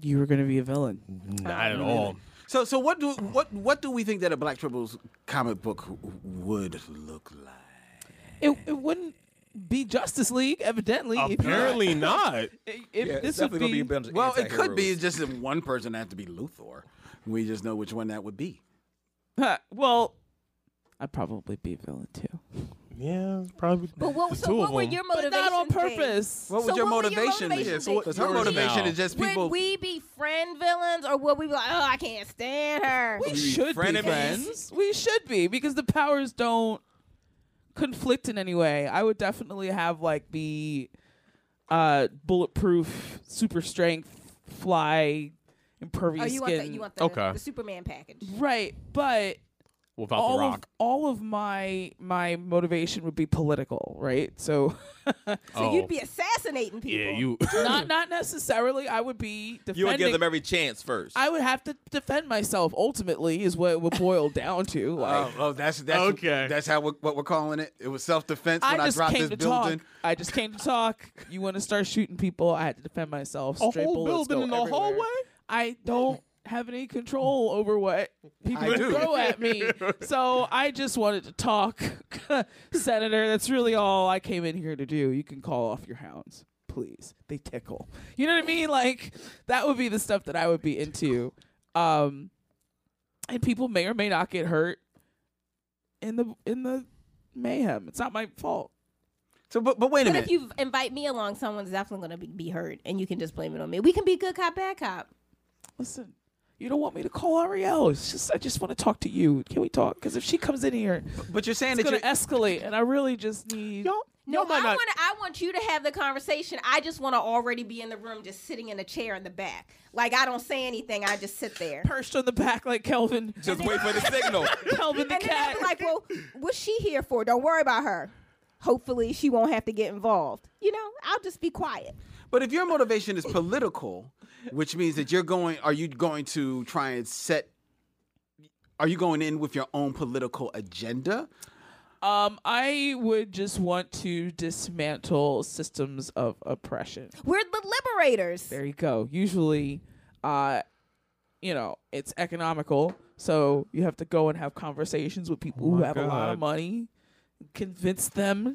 you were going to be a villain. Not at mm-hmm. all. So so what do what what do we think that a Black Tribbles comic book would look like? It, it wouldn't be Justice League, evidently. if you- Apparently <laughs> not. If Yeah, this it's would definitely gonna be be, a bunch of Well, it could be anti-heroes. just that one person have to be Luthor. We just know which one that would be. <laughs> Well, I'd probably be a villain too. Yeah, probably. but what so what of were them. your But motivation not on be? purpose. What would So your what would your motivation be? So be? Because her motivation now. is just people. would we be friend villains or would we be like oh i can't stand her We should be friends. We should be because the powers don't conflict in any way. I would definitely have like the uh, bulletproof, super strength, fly, oh impervious you want skin. the, you want the, Okay. the superman package right, but without all the of all of my my motivation would be political, right? So, <laughs> So Oh. you'd be assassinating people. Yeah, you. <laughs> not <laughs> not necessarily. I would be defending. You would give them every chance first. I would have to defend myself. Ultimately, is what it would boil down to. Oh, like, Oh, oh, that's that's Okay. That's how we, what we're calling it. It was self defense when I I, dropped came this to building. talk. I just came to talk. You want to start shooting people? I had to defend myself. A Straight whole building in the everywhere. hallway? I don't have any control over what people throw at me. <laughs> So I just wanted to talk, <laughs> Senator. That's really all I came in here to do. You can call off your hounds, please. They tickle. You know what I mean? Like that would be the stuff that I would be into. Um, and people may or may not get hurt in the in the mayhem. It's not my fault. So, but but wait a But minute. if you invite me along, someone's definitely going to be, be hurt, and you can just blame it on me. We can be good cop, bad cop. Listen, you don't want me to call Ariel. It's just I just want to talk to you. Can we talk? Because if she comes in here, but you're saying it's that gonna you're- escalate, and I really just need. Y'all, No, y'all I not. want I want you to have the conversation. I just want to already be in the room, just sitting in a chair in the back. Like I don't say anything. I just sit there. perched on the back like Kelvin. Just wait for the <laughs> signal. Kelvin the And then I'll cat. be like, well, what's she here for? Don't worry about her. Hopefully, she won't have to get involved. You know, I'll just be quiet. But if your motivation is political, which means that you're going, are you going to try and set? Are you going in with your own political agenda? Um, I would just want to dismantle systems of oppression. We're the liberators. There you go. Usually, uh, you know, it's economical, so you have to go and have conversations with people who my have a lot of money, convince them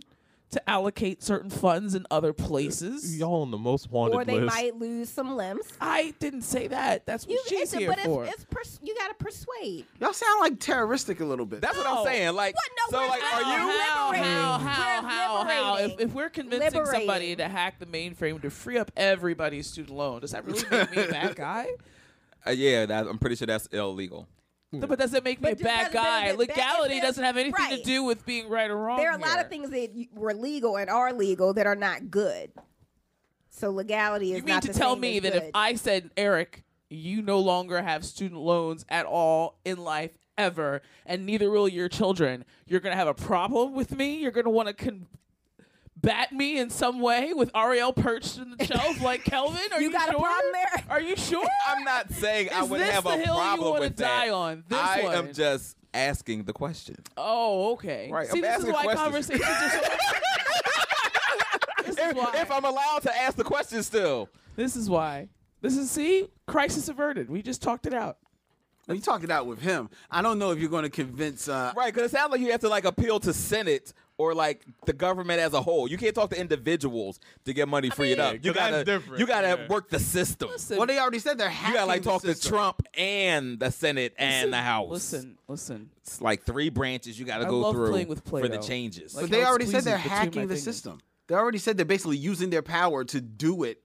to allocate certain funds in other places. Y'all on the most wanted Or they list. might lose some limbs. I didn't say that. That's what You, she's it's, here but for. it's, it's pers- you got to persuade. Y'all sound like terroristic a little bit. That's what I'm No. saying. Like, What? No, so we're like, not. are you? how, liberating. how, how, We're how, how? If, liberating. if we're convincing somebody Liberating. to hack the mainframe to free up everybody's student loan, does that really make me a bad <laughs> guy? Uh, yeah, that, I'm pretty sure that's illegal. No, But does it make me But a bad does- but guy? if it- that- Legality if doesn't have anything to right. do with being right or wrong. There are a lot here. of things that y- were legal and are legal that are not good. So legality is You mean not to the tell same me as that good. if I said, Eric, you no longer have student loans at all in life ever, and neither will your children, you're going to have a problem with me? You're going to want to con- bat me in some way with Ariel perched in the <laughs> shelf like Kelvin? Are you, You got a sure? problem there? Are you sure? <laughs> I'm not saying I Is would this have the a hill you problem wanna with die that. on? This I one. am just asking the question. Oh, okay. Right, See, I'm this is why questions. conversations are so. <laughs> this is If, why. if I'm allowed to ask the question still. This is why. This is see crisis averted. We just talked it out. Well, you talked it out with him. I don't know if you're going to convince. Uh, Right, because it sounds like you have to like appeal to Senate or like the government as a whole. You can't talk to individuals to get money freed mean, up. You 'cause that's gotta, different, you gotta yeah. work the system. Listen, well, they already said they're hacking. You gotta like talk to. Trump and the Senate and the House. Listen, listen. it's like three branches you gotta I go through with for the changes. Like But they already said they're squeezes between my hacking the fingers. system. They already said they're basically using their power to do it.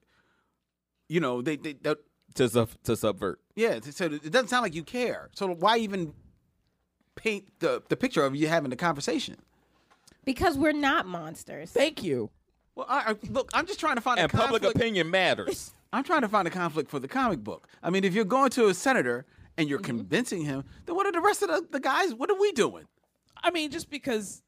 You know, they they, they to sub, to subvert. yeah. So it doesn't sound like you care. So why even paint the the picture of you having the conversation? Because we're not monsters. Thank you. Well, I, I, look, I'm just trying to find And a public conflict. opinion matters. <laughs> I'm trying to find a conflict for the comic book. I mean, if you're going to a senator and Mm-hmm. you're convincing him, then what are the rest of the, the guys? What are we doing? I mean, just because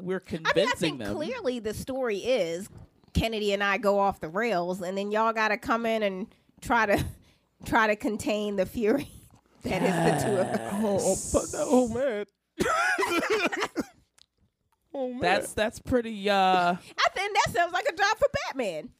we're I mean, convincing I think them. clearly the story is Kennedy and I go off the rails, and then y'all got to come in and try to <laughs> try to contain the fury <laughs> that is the two of us. Oh, oh man. Oh man. That's that's pretty. uh I think that sounds like a job for Batman.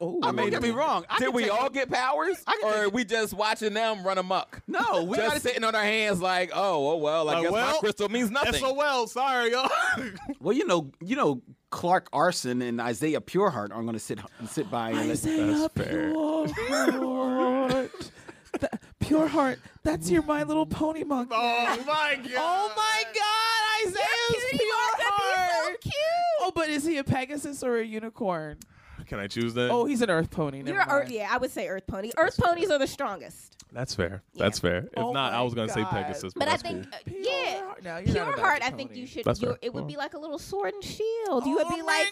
Oh, I mean, don't get me wrong. I Did can we take- all get powers, I can or take- are we just watching them run amok? No, we just gotta sitting on our hands like, oh, oh well, I Like, guess my well, crystal means nothing. SOL. Sorry, y'all. <laughs> Well, you know, you know, Clark Arson and Isaiah Pureheart aren't going to sit sit by and let, Isaiah Pure Heart. <laughs> That- Pure Heart. That's your My Little Pony monkey. oh my god. Oh my God, Isaiah's cutie Pure monkey, he's so Heart. Cute. Oh, but is he a Pegasus or a unicorn? Can I choose that? Oh, he's an Earth pony. Never You're mind. Earth, yeah, I would say Earth pony. Earth ponies are the strongest. That's fair. That's fair. If Oh not, I my was gonna say God. Pegasus, but, But I that's think, cool. uh, Pure yeah, Heart. No, you're pure not a heart. I magic think pony. you should. That's you're- fair. It would Well. be like a little sword and shield. You would be Oh like, my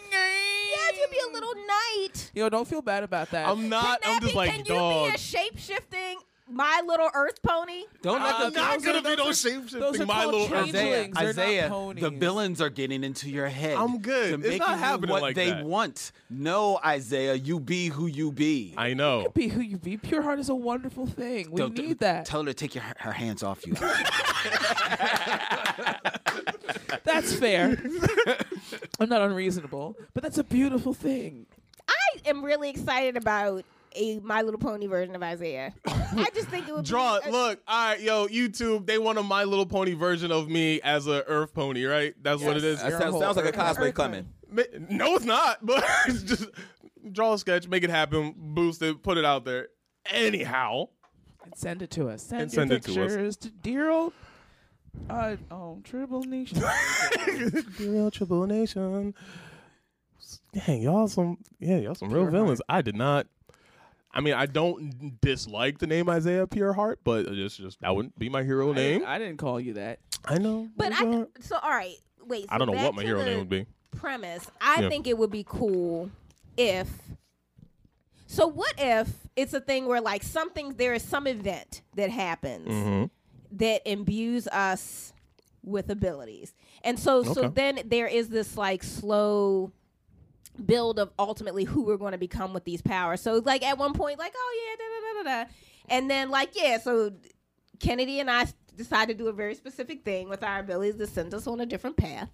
yes, you'd be a little knight. Yo, don't feel bad about that. I'm not. I'm just like can dog. you be a shape shifting My Little Earth Pony. Don't let Uh, them not gonna be no those are shape-shifting My Little Earth. Isaiah, changelings. They're not Isaiah, the villains are getting into your head. I'm good. To It's make not you do happening what like they that. want. No, Isaiah, you be who you be. I know. You be who you be. Pure heart is a wonderful thing. We Don't- need that. Tell her to take your, her hands off you. <laughs> That's fair. I'm not unreasonable, but that's a beautiful thing. I am really excited about a My Little Pony version of Isaiah. <laughs> I just think it would Draw be. look, all right, yo, YouTube, they want a My Little Pony version of me as a Earth Pony, right? That's what it is. That sounds, sounds like a cosplay coming. Ma- No, it's not, but <laughs> just draw a sketch, make it happen, boost it, put it out there. Anyhow, And send it to us. Send, And your send it to us. pictures to dear old uh oh Tribble Nation. <laughs> real Tribble Nation. Dang, y'all some yeah, y'all some real Pure villains. I did not. I mean, I don't dislike the name Isaiah Pureheart, but it's just that wouldn't be my hero I name. I didn't call you that. I know. But I not- so all right. Wait. I don't know what my hero name would be. Premise. I Yeah. think it would be cool if. So what if it's a thing where like something there is some event that happens Mhm. that imbues us with abilities, and so so then there is this like slow build of ultimately who we're going to become with these powers. So like at one point, like oh yeah, da da da da da, and then like yeah, so Kennedy and I decided to do a very specific thing with our abilities to send us on a different path.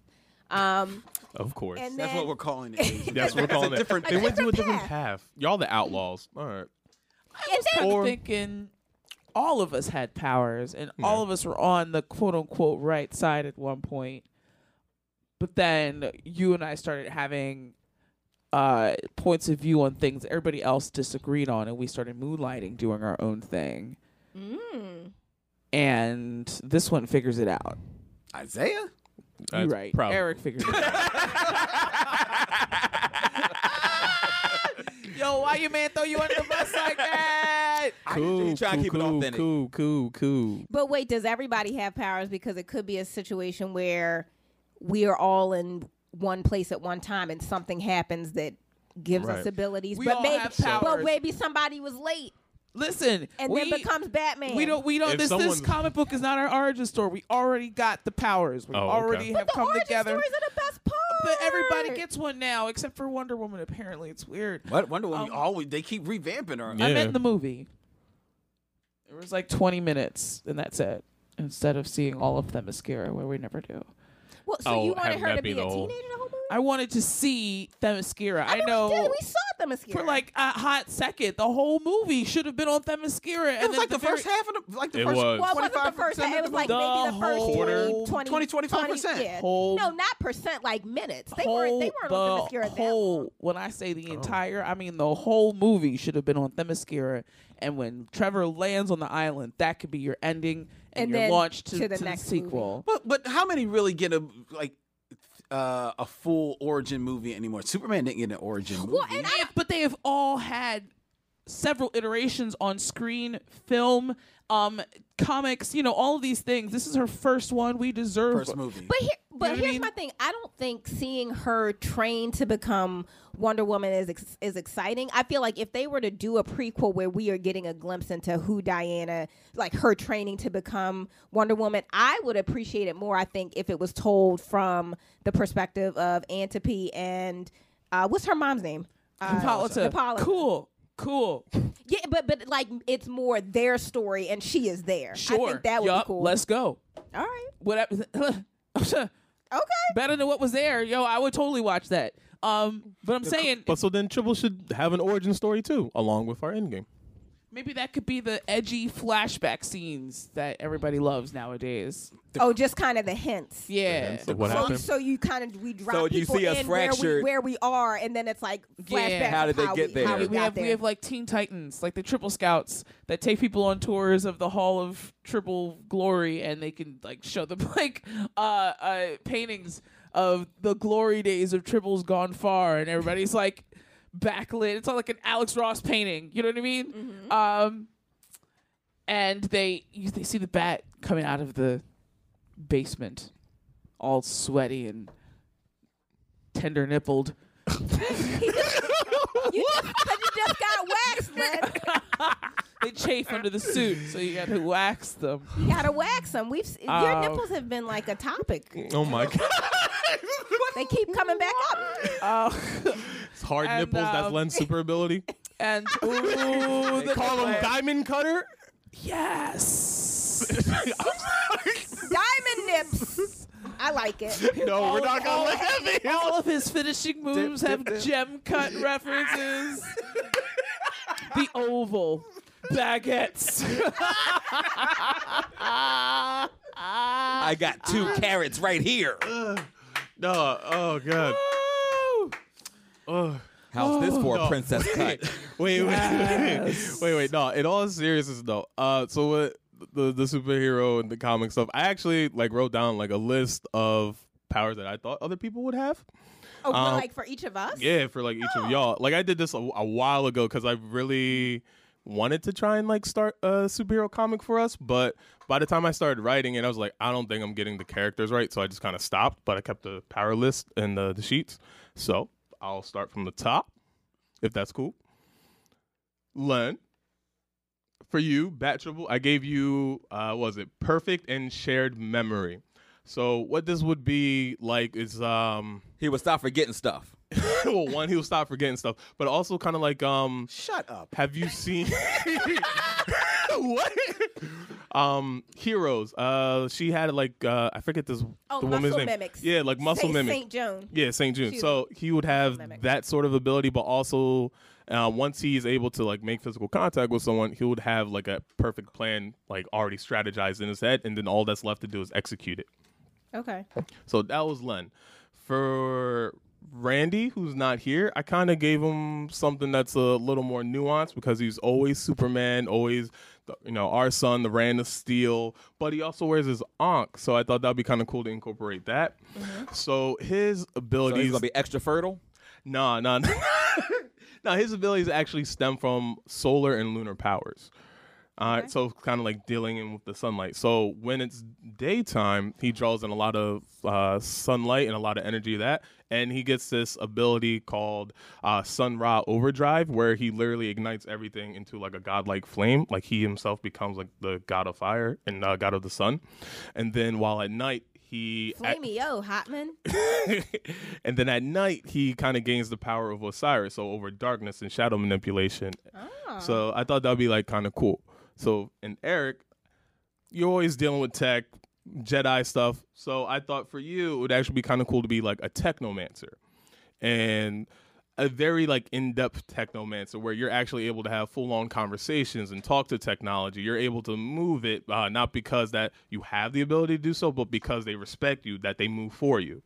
Um, Of course. and That's then- what we're calling it. <laughs> That's what we're calling it. different they went to a different different path. path. Y'all the outlaws. All right. and then, I'm Or- thinking all of us had powers and Yeah. all of us were on the quote unquote right side at one point. But then you and I started having uh, points of view on things everybody else disagreed on, and we started moonlighting, doing our own thing. Mm. And this one figures it out. Isaiah? You're right. probably- Eric figures it out. <laughs> <laughs> Yo, why you man throw you under the bus like that? Cool, try and cool, keep it cool, authentic. cool, cool, cool. but wait, does everybody have powers? Because it could be a situation where we are all in one place at one time, and something happens that gives us abilities. We but all maybe, have but maybe somebody was late Listen, and we, then becomes Batman. We don't. We don't. If This, this comic book is not our origin story. We already got the powers. We Oh, okay. already But have the come origin together. stories are the best part. But everybody gets one now, except for Wonder Woman. Apparently, it's weird. What Wonder Woman? Um, always they keep revamping her. Yeah. I meant in the movie. It was like 20 minutes, and that's it. Instead of seeing all of Themyscira, where we never do. Well, so Oh, you wanted her to be be a whole- teenager the whole movie? I wanted to see Themyscira. I, mean, know we, did. we saw Themyscira for like a hot second, the whole movie should have been on Themyscira. It was like the, first half of the like the It first was. Well, it wasn't the 25% first. of It was the like The maybe the first whole 20, 20, 20, 25%. yeah. Whole- no, not percent, like minutes. They whole, weren't. They weren't on the Themyscira that whole. long. When I say Oh. the entire, I mean the whole movie should have been on Themyscira. And when Trevor lands on the island, that could be your ending and, And your then launch to, to the to next sequel. But but how many really get a like uh, a full origin movie anymore? Superman didn't get an origin movie. Well, and I, but they have all had several iterations on screen, film, um, comics. You know, all of these things. This is her first one. We deserve first movie. But here, but know what I here's mean? my thing. I don't think seeing her train to become Wonder Woman is ex- is exciting. I feel like if they were to do a prequel where we are getting a glimpse into who Diana, like her training to become Wonder Woman, I would appreciate it more. I think if it was told from the perspective of Antiope and uh, what's her mom's name? Uh, Hippolyta. Hippolyta. Cool. Cool. Yeah, but but like it's more their story and she is there. Sure. I think that would Yup, be cool. Let's go. All right. Whatever. <laughs> Okay. Better than what was there. Yo, I would totally watch that. Um, but I'm saying But so then Tribble should have an origin story too, along with our endgame. Maybe that could be the edgy flashback scenes that everybody loves nowadays. Oh, just kind of the hints. Yeah. So what so, happened? so you kind of we drop So you people see us in where we, where we are, and then it's like flashback. Yeah. How did they of get we, there? We, we have there. we have like Teen Titans, like the Tribble Scouts that take people on tours of the Hall of Tribble Glory, and they can like show them <laughs> like uh, uh paintings of the glory days of Tribbles gone far, and everybody's like backlit. It's all like an Alex Ross painting. You know what I mean? Mm-hmm. Um, and they you, they see the bat coming out of the basement, all sweaty and tender nippled. <laughs> you, just, 'cause you just got waxed, man. they chafe under the suit, so you got to wax them. You gotta wax them. We've s- your Um, nipples have been like a topic. Oh my god. <laughs> They keep coming back up. <laughs> Uh, It's hard And, nipples. that's um, Len's super ability. and ooh, the Call him nipple- Diamond Cutter. Yes. Diamond nips. I like it. <laughs> No, we're not gonna look at me. All of his finishing moves dip, have dip. gem cut references. <laughs> the oval baguettes. I got two <laughs> carrots right here. No. Oh god. Oh. How's this for a No. princess cut? Wait, wait, Yes. wait, wait. No, in all seriousness, though. Uh, so what the the superhero and the comic stuff? I actually like wrote down like a list of powers that I thought other people would have. Oh, Um, like for each of us? Yeah, for like each of y'all. Like I did this a, a while ago because I really wanted to try and like start a superhero comic for us, but by the time I started writing it, I was like, I don't think I'm getting the characters right, so I just kind of stopped. But I kept the power list and the, the sheets. So I'll start from the top, if that's cool. Len, for you, Batchable, I gave you, uh, what was it perfect and shared memory? So what this would be like is um He would stop forgetting stuff. <laughs> well one he'll stop forgetting stuff, but also kind of like um Shut up. have you seen <laughs> <laughs> what? Um Heroes. Uh she had like uh I forget this Oh, the woman's Muscle name. Mimics. Yeah, like muscle Saint- mimic. Saint Joan. Yeah, St. Joan. She So he would have mimic. that sort of ability, but also uh, once he's able to like make physical contact with someone, he would have like a perfect plan, like already strategized in his head, and then all that's left to do is execute it. Okay. So that was Len. For Randy, who's not here, I kind of gave him something that's a little more nuanced because he's always Superman, always, you know, our son, the Rand of Steel, but he also wears his Ankh. So I thought that'd be kind of cool to incorporate that. So his So abilities. he's gonna be extra fertile. No, no, no. No, his abilities actually stem from solar and lunar powers. Uh, So kind of like dealing in with the sunlight. So when it's daytime, he draws in a lot of uh, sunlight and a lot of energy of that, and he gets this ability called uh, Sun Ra Overdrive, where he literally ignites everything into like a godlike flame. Like he himself becomes like the god of fire and uh, god of the sun, and then while at night he yo, Hotman. <laughs> and then at night he kind of gains the power of Osiris, so over darkness and shadow manipulation. Oh. So I thought that'd be like kind of cool. So and Eric, you're always dealing with tech, Jedi stuff. So I thought for you it would actually be kind of cool to be like a technomancer, and a very like in-depth technomancer where you're actually able to have full-on conversations and talk to technology. You're able to move it uh, not because that you have the ability to do so, but because they respect you, that they move for you,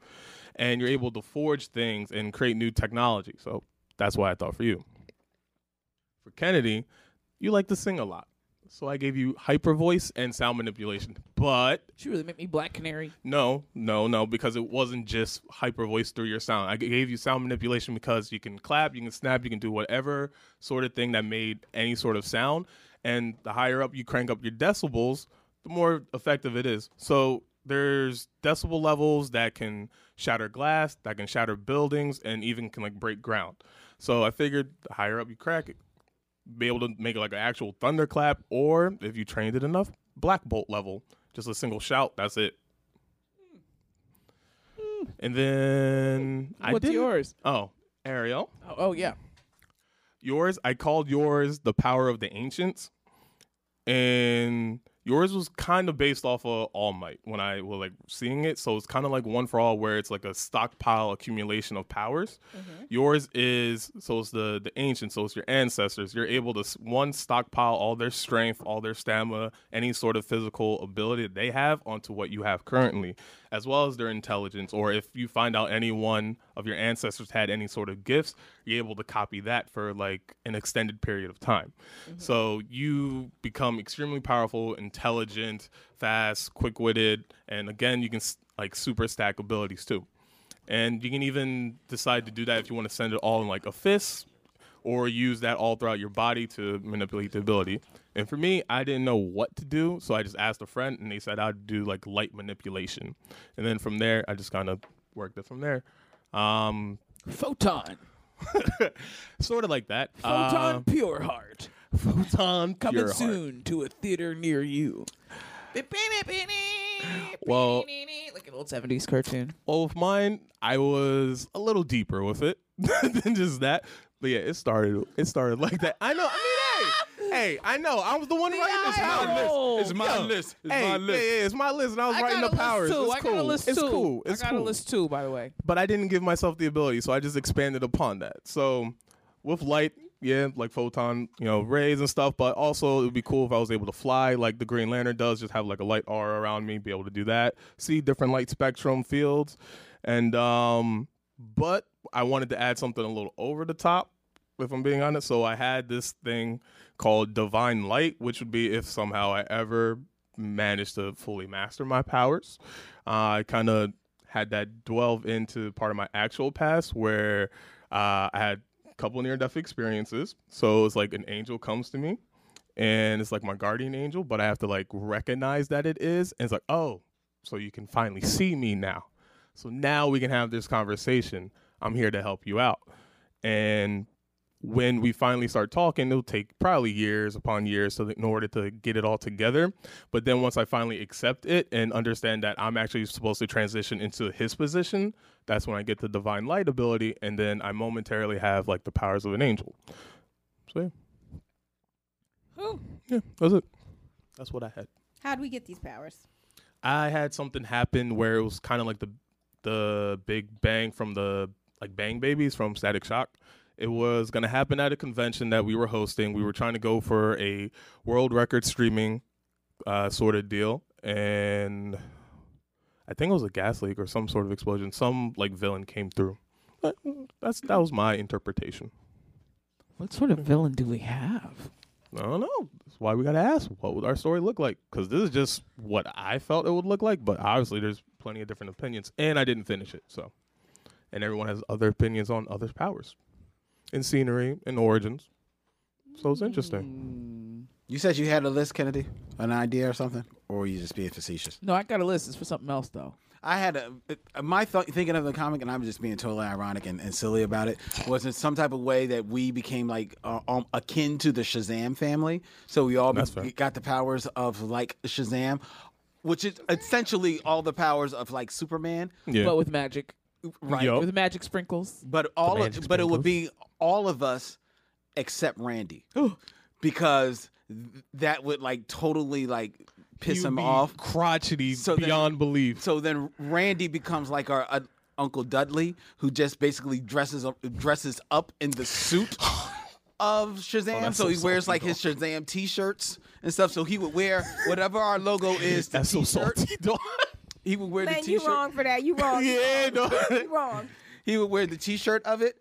and you're able to forge things and create new technology. So that's why I thought for you. For Kennedy, you like to sing a lot. So I gave you hyper voice and sound manipulation. But She really made me Black Canary. no, no, no, because it wasn't just hyper voice through your sound. I gave you sound manipulation because you can clap, you can snap, you can do whatever sort of thing that made any sort of sound. And the higher up you crank up your decibels, the more effective it is. So there's decibel levels that can shatter glass, that can shatter buildings, and even can like break ground. So I figured the higher up you crack it, be able to make it like an actual thunderclap, or if you trained it enough, black bolt level, just a single shout. That's it. Hmm. And then I What's didn't- yours? Oh, Ariel. Oh, oh yeah. Yours, I called yours the power of the ancients, and yours was kind of based off of All Might when I was like seeing it. So it's kind of like one for all, where it's like a stockpile accumulation of powers. Mm-hmm. Yours is so it's the the ancients, so it's your ancestors. You're able to one stockpile all their strength, all their stamina, any sort of physical ability that they have onto what you have currently, as well as their intelligence. Or if you find out any one of your ancestors had any sort of gifts, you're able to copy that for like an extended period of time. Mm-hmm. So you become extremely powerful, intelligent, fast, quick-witted, and again, you can like super stack abilities too. And you can even decide to do that if you want to send it all in like a fist or use that all throughout your body to manipulate the ability. And for me, I didn't know what to do, so I just asked a friend and they said I'd do like light manipulation. And then from there, I just kind of worked it from there. Um, Photon. <laughs> sort of like that. Photon Uh, Pure Heart. Photon Coming Pure Heart. soon to a theater near you. Well, Like an old 70s cartoon. well, with mine, I was a little deeper with it <laughs> than just that. But yeah, it started. It started like that. I know. I mean, hey, hey, I know. I was the one writing this. eye It's my Yo, list. It's hey, my list. Yeah, yeah, it's my list, and I was I writing the powers. too. It's I cool. got a list it's too. cool. It's I got cool. a list too, by the way. but I didn't give myself the ability, so I just expanded upon that. So with light, yeah, like photon, you know, rays and stuff, but also it would be cool if I was able to fly like the Green Lantern does, just have like a light aura around me, be able to do that, see different light spectrum fields. And um but I wanted to add something a little over the top, if I'm being honest. So I had this thing called Divine Light, which would be if somehow I ever managed to fully master my powers. Uh, I kind of had that delve into part of my actual past where uh, I had a couple near death experiences. So it's like an angel comes to me and it's like my guardian angel, but I have to like recognize that it is. And it's like, oh, so you can finally see me now. So now we can have this conversation. I'm here to help you out. And when we finally start talking, it'll take probably years upon years so that in order to get it all together. But then once I finally accept it and understand that I'm actually supposed to transition into his position, that's when I get the divine light ability, and then I momentarily have like the powers of an angel. So yeah, yeah, that's it. That's what I had. How do we get these powers? I had something happen where it was kind of like the the big bang from the like Bang Babies from Static Shock. It was going to happen at a convention that we were hosting. We were trying to go for a world record streaming uh, sort of deal, and I think it was a gas leak or some sort of explosion. Some like villain came through. But that's that was my interpretation. What sort of villain do we have? I don't know. That's why we got to ask what would our story look like? Because this is just what I felt it would look like. But obviously, there's plenty of different opinions, and I didn't finish it. So, and everyone has other opinions on other powers, and scenery, and origins. So it's interesting. You said you had a list, Kennedy, an idea or something, or were you just being facetious? No, I got a list. It's for something else though. I had a my th- thinking of the comic, and I'm just being totally ironic and, and silly about it. Was in some type of way that we became like uh, um, akin to the Shazam family. So we all be- got the powers of like Shazam, which is essentially all the powers of like Superman. Yeah. But with magic. Right. Yup. With magic sprinkles. But all magic of, but it would be all of us except Randy, <gasps> because that would like totally like piss He would him be off. crotchety So then- beyond belief. So then Randy becomes like our uh, Uncle Dudley, who just basically dresses up dresses up in the suit <laughs> of Shazam. that's so so he wears salty, like his Shazam T-shirts and stuff. So he would wear whatever our logo <laughs> is. The That's so T-shirt. salty. <laughs> He would wear Man, the you T-shirt. wrong for that. You wrong. <laughs> Yeah, no. <laughs> You wrong. he would wear the T-shirt of it,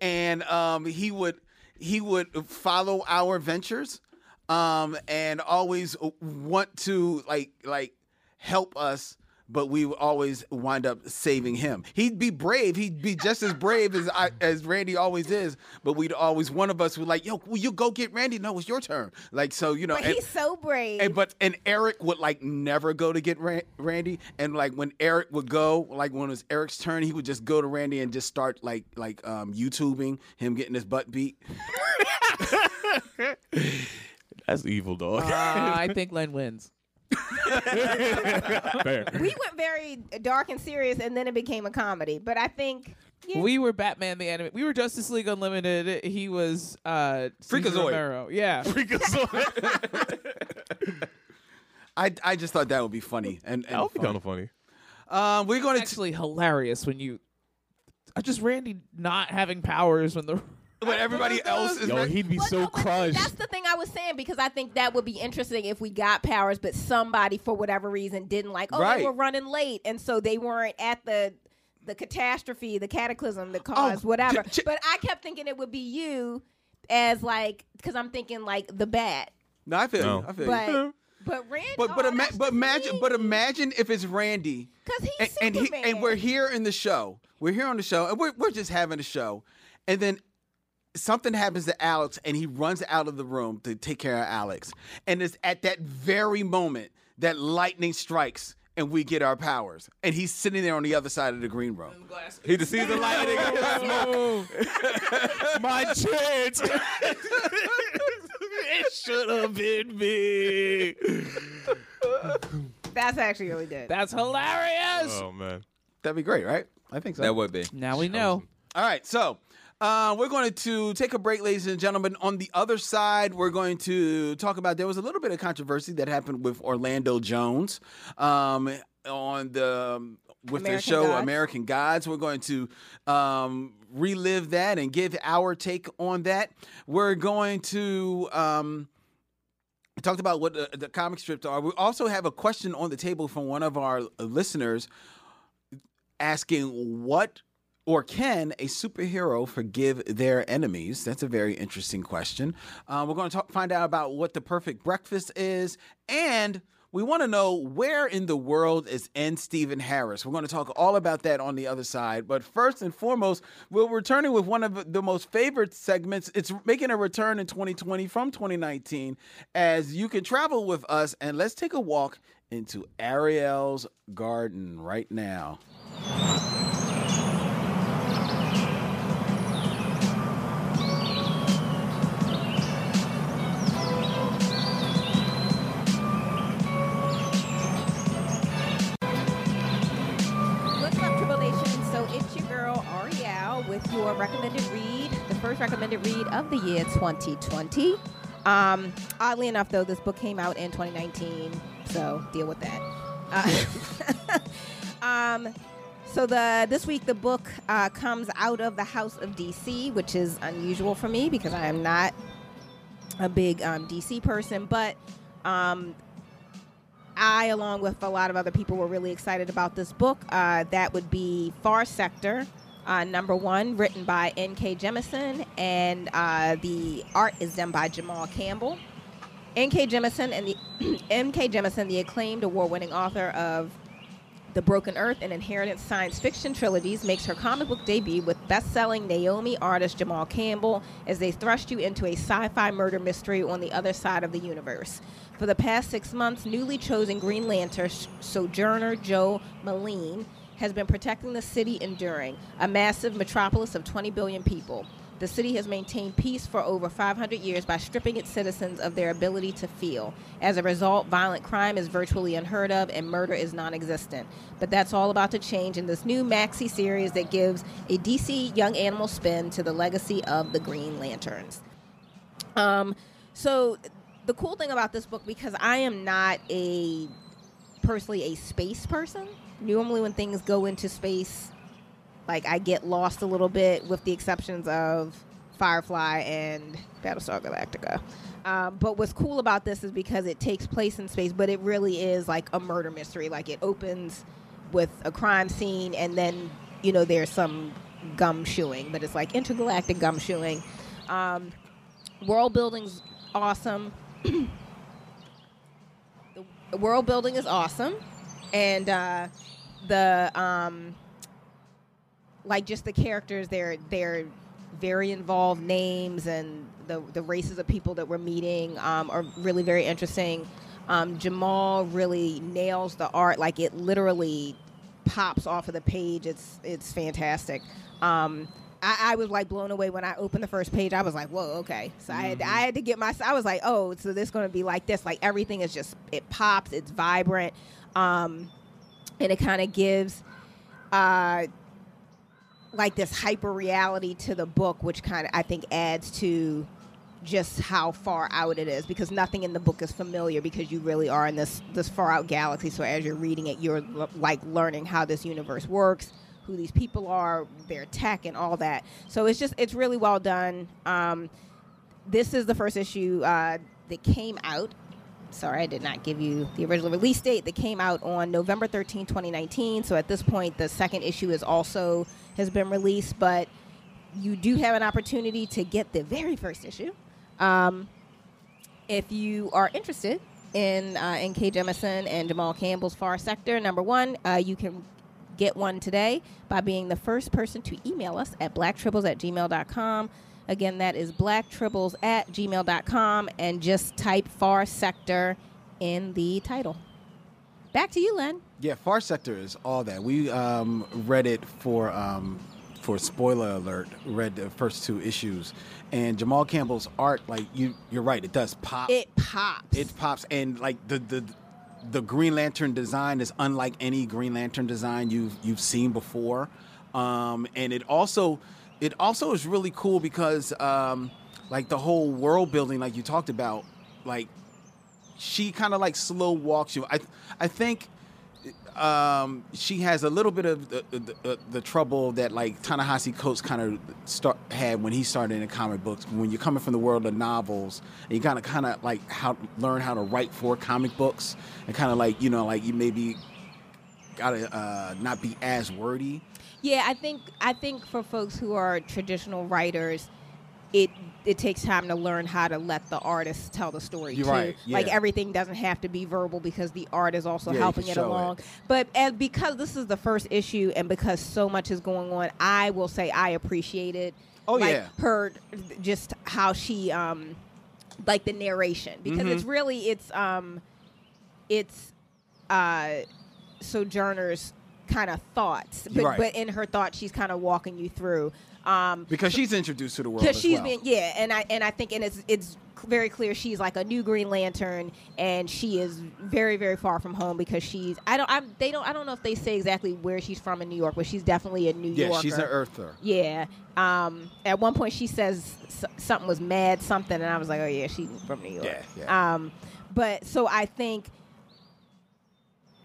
and um, he would he would follow our ventures, um, and always want to like like help us. But we would always wind up saving him. He'd be brave. He'd be just as brave as I, as Randy always is. But we'd always one of us would like, yo, will you go get Randy? No, it's your turn. Like so, you know. But and- he's so brave. and but and Eric would like never go to get Ra- Randy, and like when Eric would go, like when it was Eric's turn, he would just go to Randy and just start like like um YouTubing him getting his butt beat. <laughs> That's evil, dog. Uh, I <laughs> think Len wins. Fair. we went very dark and serious, and then it became a comedy. But I think yeah, We were Batman the anime. We were Justice League Unlimited. He was uh Cesar Freakazoid. Romero. Yeah. <laughs> I I just thought that would be funny and, and That would be kind of funny. Um, we're going to Actually hilarious when you uh, just Randy not having powers when the when everybody else is Yo, re- he'd be Well, so no, but see, crushed. That's the thing I was saying because I think that would be interesting if we got powers, but somebody for whatever reason didn't like. Oh, Right. they were running late, and so they weren't at the the catastrophe, the cataclysm that oh, caused Oh, whatever. j- j- but I kept thinking it would be you as like because I'm thinking like the bat, no, I feel No. you. I feel but you. but Randy. But but oh, ima- but imagine but imagine if it's Randy because and, he's and, he, Superman. and we're here in the show. We're here on the show, and we're, we're just having a show. And then something happens to Alex, and he runs out of the room to take care of Alex. And it's at that very moment that lightning strikes, and we get our powers. And he's sitting there on the other side of the green room. He just sees the lightning. <laughs> <laughs> My chance. <laughs> it should have been me. That's actually really good. That's hilarious. Oh man. That'd be great, right? I think so. That would be. Now we know. All right, so uh, we're going to take a break, ladies and gentlemen. On the other side, we're going to talk about there was a little bit of controversy that happened with Orlando Jones um, on the with their American show Gods. American Gods. We're going to um, relive that and give our take on that. We're going to. Um, talked about what the, the comic strips are. We also have a question on the table from one of our listeners asking what or can a superhero forgive their enemies? That's a very interesting question. Uh, we're going to talk, find out about what the perfect breakfast is, and we want to know where in the world is N. Stephen Harris. We're going to talk all about that on the other side. But first and foremost, we're returning with one of the most favorite segments. It's making a return in 2020 from 2019, as you can travel with us, and let's take a walk into Ariel's garden right now. Recommended read, the first recommended read of the year 2020. Um, oddly enough, though, this book came out in 2019, so deal with that. Uh, <laughs> um, so the this week the book uh, comes out of the House of DC, which is unusual for me because I am not a big um, DC person, but um, I, along with a lot of other people, were really excited about this book. Uh, that would be Far Sector, uh, number one, written by N.K. Jemisin, and uh, the art is done by Jamal Campbell. N.K. Jemisin and the <clears throat> N.K. Jemisin, the acclaimed award-winning author of the Broken Earth and Inheritance science fiction trilogies makes her comic book debut with best-selling Naomi artist Jamal Campbell as they thrust you into a sci-fi murder mystery on the other side of the universe. For the past six months, newly chosen Green Lantern Sojourner Jo Mullein has been protecting the city enduring, a massive metropolis of 20 billion people. The city has maintained peace for over 500 years by stripping its citizens of their ability to feel. As a result, violent crime is virtually unheard of and murder is non existent. But that's all about to change in this new maxi series that gives a DC young animal spin to the legacy of the Green Lanterns. Um, so, the cool thing about this book, because I am not a personally a space person, normally when things go into space, like I get lost a little bit, with the exceptions of Firefly and Battlestar Galactica. Um, but what's cool about this is because it takes place in space, but it really is like a murder mystery. Like it opens with a crime scene, and then you know there's some gum gumshoeing, but it's like intergalactic gumshoeing. Um, world building's awesome. <clears throat> the world building is awesome, and uh, the um, like just the characters they're they're very involved names and the the races of people that we're meeting um, are really very interesting. Um, Jamal really nails the art like it literally pops off of the page. It's it's fantastic. Um, I, I was like blown away when I opened the first page. I was like, "Whoa, okay." So I had I had to get my. I was like, "Oh, so this going to be like this? Like everything is just it pops. It's vibrant, um, and it kind of gives." Uh, like this hyper reality to the book, which kind of I think adds to just how far out it is because nothing in the book is familiar because you really are in this this far out galaxy. So as you're reading it, you're l- like learning how this universe works, who these people are, their tech, and all that. So it's just it's really well done. Um, this is the first issue uh, that came out. Sorry, I did not give you the original release date that came out on November 13, 2019. So at this point, the second issue is also has been released, but you do have an opportunity to get the very first issue. Um, if you are interested in uh, N.K. Jemisin and Jamal Campbell's Far Sector, number one, uh, you can get one today by being the first person to email us at blacktribbles at gmail.com. Again, that is blacktribbles at gmail.com and just type Far Sector in the title. Back to you, Len. Yeah, Far Sector is all that. We um, read it for um, for spoiler alert, read the first two issues, and Jamal Campbell's art, like you, you're right, it does pop. It pops. It pops, and like the the the Green Lantern design is unlike any Green Lantern design you've you've seen before, um, and it also it also is really cool because um, like the whole world building, like you talked about, like she kind of like slow walks you. I I think um, she has a little bit of the, the, the, the trouble that like Ta-Nehisi Coates kind of start had when he started in the comic books. When you're coming from the world of novels, and you gotta kind of like how learn how to write for comic books, and kind of like you know like you maybe gotta uh, not be as wordy. Yeah, I think I think for folks who are traditional writers, it it takes time to learn how to let the artist tell the story You're too. right, Like everything doesn't have to be verbal because the art is also Yeah, helping it show it. along. But as, because this is the first issue and because so much is going on, I will say I appreciated. Oh, like, yeah. her just how she um like the narration because Mm-hmm. it's really it's um it's uh sojourner's kind of thoughts but, Right. but in her thoughts she's kind of walking you through um Because she's introduced to the world because she's well. been yeah and i and i think and it's it's very clear she's like a new green lantern and she is very very far from home because she's i don't i'm they don't i don't know if they say exactly where she's from in new york but she's definitely a new yeah, yorker she's an earther. yeah um at one point she says s- something was mad something and i was like oh yeah she's from new york Yeah, yeah. um but so i think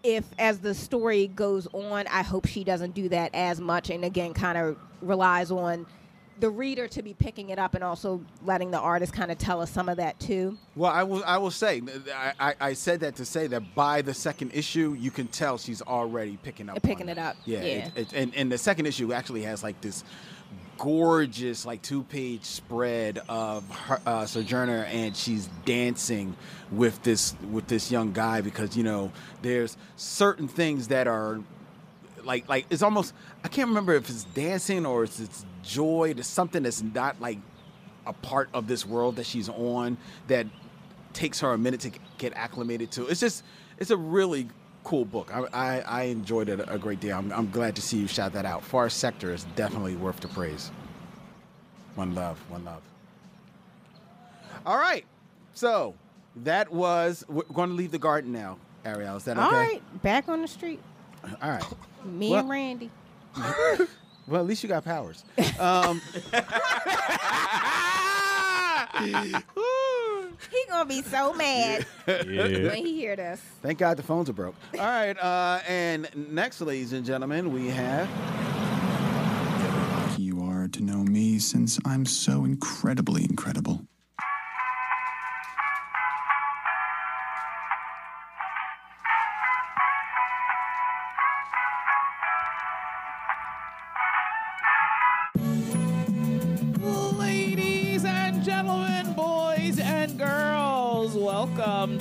if as the story goes on i hope she doesn't do that as much and again kind of relies on the reader to be picking it up and also letting the artist kind of tell us some of that too Well, I will. I will say. I, I, I said that to say that by the second issue, you can tell she's already picking up. Picking it up, Yeah. yeah. it- it- and, and the second issue actually has like this gorgeous, like two-page spread of her, uh, Sojourner, and she's dancing with this with this young guy because you know there's certain things that are like like it's almost I can't remember if it's dancing or if it's joy. There's something that's not like a part of this world that she's on that takes her a minute to get acclimated to. It's just it's a really cool book. I I, I enjoyed it a great deal. I'm, I'm glad to see you shout that out. Far Sector is definitely worth the praise. One love, one love. All right, so that was we're going to leave the garden now. Ariel, is that okay? all right back on the street All right. me Well- and randy <laughs> Well, at least you got powers. Um, he <laughs> <laughs> gonna be so <laughs> mad when he hear this Thank God the phones are broke. All right, uh, and next, ladies and gentlemen, we have. you are to know me since I'm so incredibly incredible.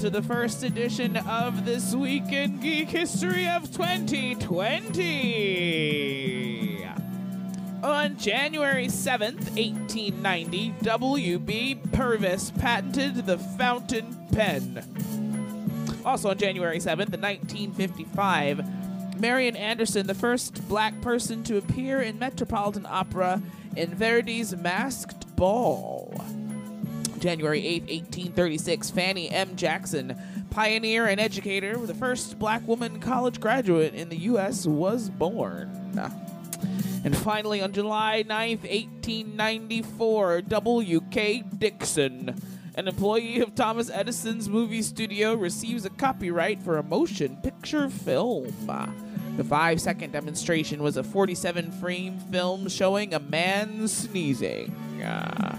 To the first edition of This Week in Geek History of 2020. On January 7th, 1890, W.B. Purvis patented the fountain pen. Also on January 7th, 1955, Marian Anderson, the first black person to appear in Metropolitan Opera in Verdi's Masked Ball. January 8th, 1836, Fannie M. Jackson, pioneer and educator, the first black woman college graduate in the U.S., was born. And finally, on July 9th, 1894, W.K. Dickson, an employee of Thomas Edison's movie studio, receives a copyright for a motion picture film. The five second demonstration was a 47 frame film showing a man sneezing. Uh,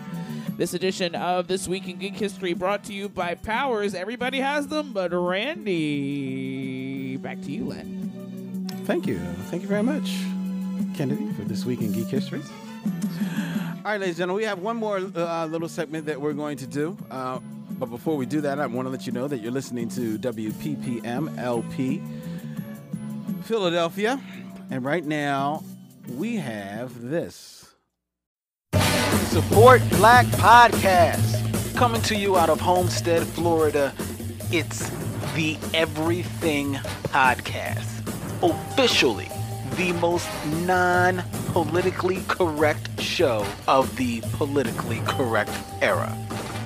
this edition of This Week in Geek History brought to you by Powers. Everybody has them, but Randy. Back to you, Len. Thank you. Thank you very much, Kennedy, for this week in Geek History. All right, ladies and gentlemen, we have one more uh, little segment that we're going to do. Uh, but before we do that, I want to let you know that you're listening to WPPM LP Philadelphia. And right now, we have this. Support Black Podcast. Coming to you out of Homestead, Florida. It's the Everything Podcast. Officially the most non politically correct show of the politically correct era.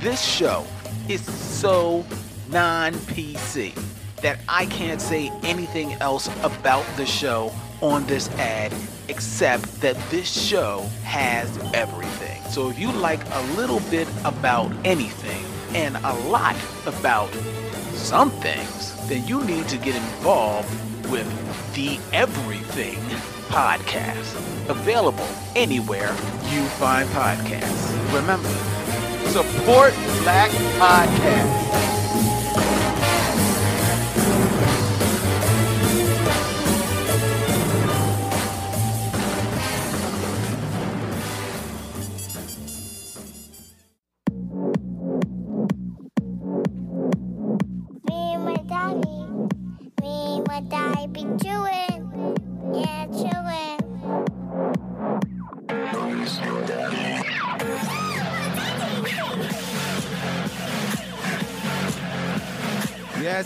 This show is so non PC that I can't say anything else about the show on this ad except that this show has everything. So if you like a little bit about anything and a lot about some things, then you need to get involved with the Everything Podcast. Available anywhere you find podcasts. Remember, support Black Podcasts.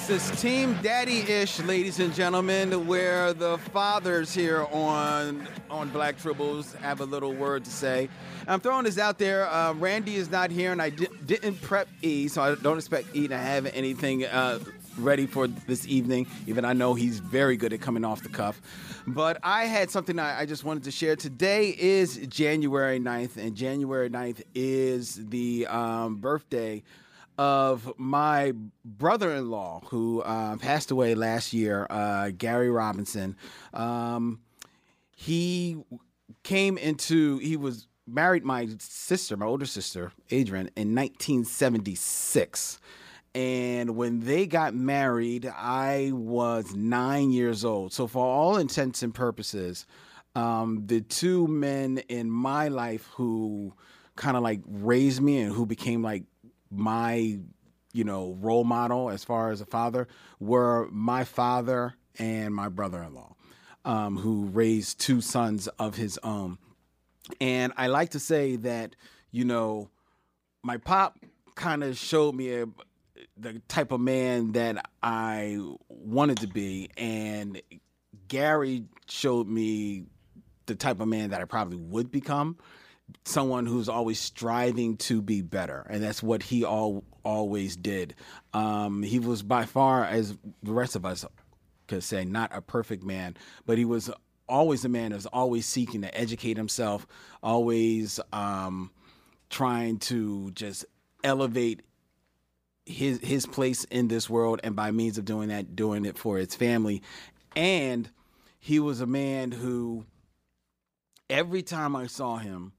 Yes, it's Team Daddy Ish, ladies and gentlemen, where the fathers here on on Black Tribbles have a little word to say. I'm throwing this out there. Uh, Randy is not here, and I di- didn't prep E, so I don't expect E to have anything uh, ready for this evening. Even I know he's very good at coming off the cuff. But I had something I, I just wanted to share. Today is January 9th, and January 9th is the um, birthday of my brother-in-law who uh, passed away last year, uh, Gary Robinson. Um, he came into he was married my sister, my older sister, Adrian, in 1976. And when they got married, I was nine years old. So, for all intents and purposes, um, the two men in my life who kind of like raised me and who became like my you know role model as far as a father were my father and my brother-in-law um, who raised two sons of his own. And i like to say that you know my pop kind of showed me a, the type of man that i wanted to be and gary showed me the type of man that i probably would become someone who's always striving to be better, and that's what he all always did. Um, he was by far, as the rest of us could say, not a perfect man, but he was always a man that was always seeking to educate himself, always um, trying to just elevate his his place in this world, and by means of doing that, doing it for his family, and he was a man who every time I saw him,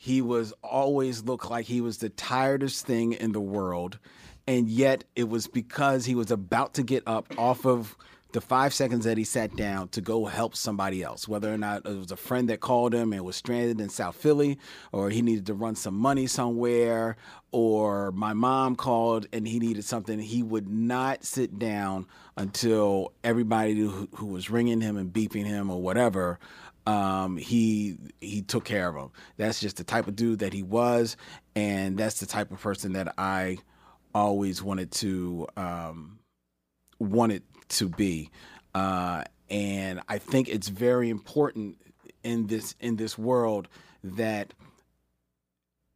he was always looked like he was the tiredest thing in the world. And yet it was because he was about to get up off of the five seconds that he sat down to go help somebody else, whether or not it was a friend that called him and was stranded in South Philly, or he needed to run some money somewhere, or my mom called and he needed something. He would not sit down until everybody who, who was ringing him and beeping him or whatever um, he he took care of him. That's just the type of dude that he was, and that's the type of person that I always wanted to um, wanted to be. Uh, and I think it's very important in this in this world that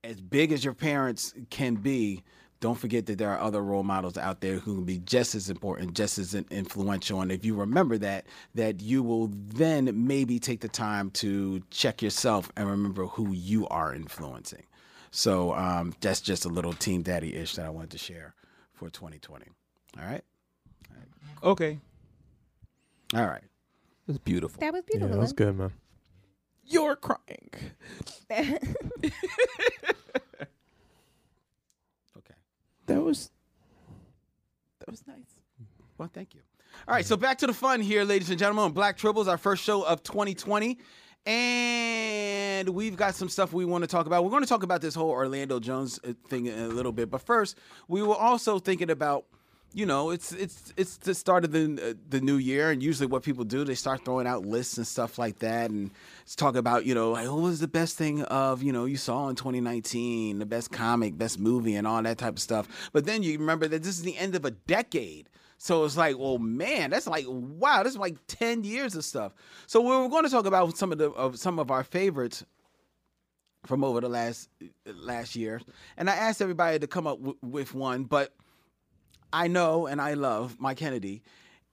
as big as your parents can be, don't forget that there are other role models out there who can be just as important, just as influential. And if you remember that, that you will then maybe take the time to check yourself and remember who you are influencing. So um, that's just a little Team Daddy ish that I wanted to share for 2020. All right. All right. Okay. All right. It was beautiful. That was beautiful. Yeah, that's good, man. You're crying. <laughs> <laughs> That was that was nice. Well, thank you. All right, so back to the fun here, ladies and gentlemen. Black Tribbles, our first show of 2020. And we've got some stuff we want to talk about. We're going to talk about this whole Orlando Jones uh, thing in a little bit. But first, we were also thinking about you know, it's it's it's the start of the the new year, and usually what people do, they start throwing out lists and stuff like that, and it's talk about you know, like what was the best thing of you know you saw in 2019, the best comic, best movie, and all that type of stuff. But then you remember that this is the end of a decade. So it's like, well, man, that's like, wow, this is like ten years of stuff. So we're going to talk about some of the of some of our favorites from over the last last year, and I asked everybody to come up w- with one, but I know and I love Mike Kennedy,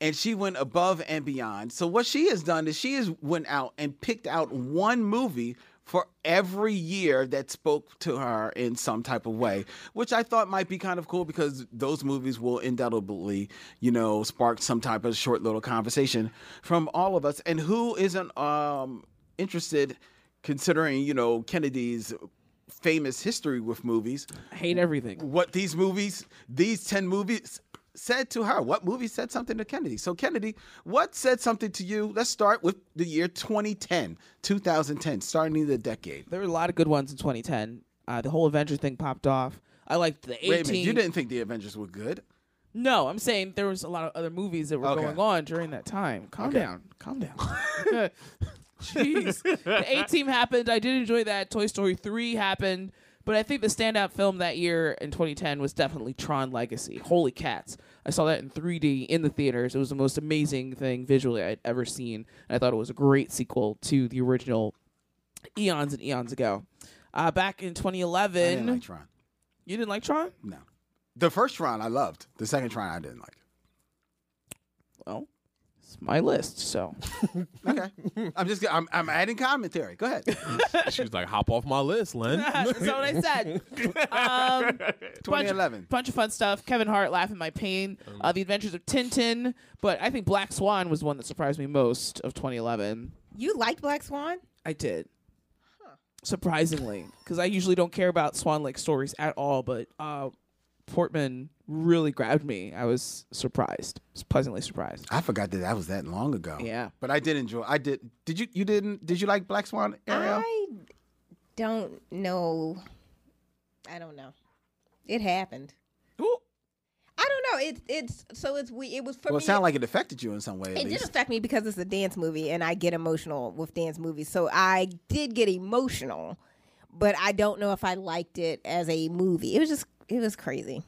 and she went above and beyond. So what she has done is she has went out and picked out one movie for every year that spoke to her in some type of way, which I thought might be kind of cool because those movies will indelibly, you know, spark some type of short little conversation from all of us. And who isn't um, interested, considering you know Kennedy's famous history with movies? I hate everything. What these movies, these ten movies said to her. What movie said something to Kennedy? So Kennedy, what said something to you? Let's start with the year 2010, 2010, starting the decade. There were a lot of good ones in 2010. Uh, the whole Avengers thing popped off. I liked the 18. Wait a minute, you didn't think the Avengers were good? No, I'm saying there was a lot of other movies that were Okay. going on during that time. Calm Okay. down. Calm down. <laughs> <laughs> Jeez. the A Team happened. I did enjoy that. Toy Story 3 happened. But I think the standout film that year in 2010 was definitely Tron Legacy. Holy cats. I saw that in 3D in the theaters. It was the most amazing thing visually I'd ever seen. And I thought it was a great sequel to the original eons and eons ago. Uh, back in 2011. I didn't like Tron. You didn't like Tron? No. The first Tron I loved. The second Tron I didn't like. Well, it's my list, so. <laughs> Okay. I'm just I'm, I'm adding commentary. Go ahead. <laughs> she was like, hop off my list, Len. <laughs> That's what I said. Um, 2011. Bunch, bunch of fun stuff. Kevin Hart, Laugh at My Pain, uh, The Adventures of Tintin. But I think Black Swan was one that surprised me most of 2011. You liked Black Swan? I did. Surprisingly, because I usually don't care about Swan Lake stories at all, but uh, Portman really grabbed me. I was surprised, was pleasantly surprised. I forgot that that was that long ago. Yeah. But I did enjoy. I did. Did you? You didn't? Did you like Black Swan, Ariel? I don't know. I don't know. It happened. Ooh. I don't know. It it's so it's we. It was for well, me. it sounded like it affected you in some way. At it did least. affect me because it's a dance movie, and I get emotional with dance movies. So I did get emotional, but I don't know if I liked it as a movie. It was just it was crazy.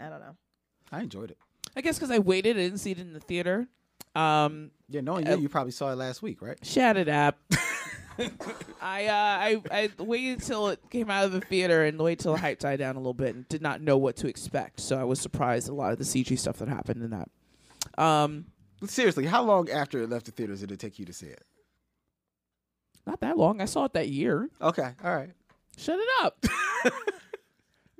I don't know. I enjoyed it. I guess because I waited, I didn't see it in the theater. Um, Yeah, knowing you, you probably saw it last week, right? Shut it up. I uh, I I waited till it came out of the theater and waited till the hype died down a little bit and did not know what to expect. So I was surprised a lot of the CG stuff that happened in that. Um, Seriously, how long after it left the theaters did it take you to see it? not that long. I saw it that year. Okay, all right. Shut it up. <laughs>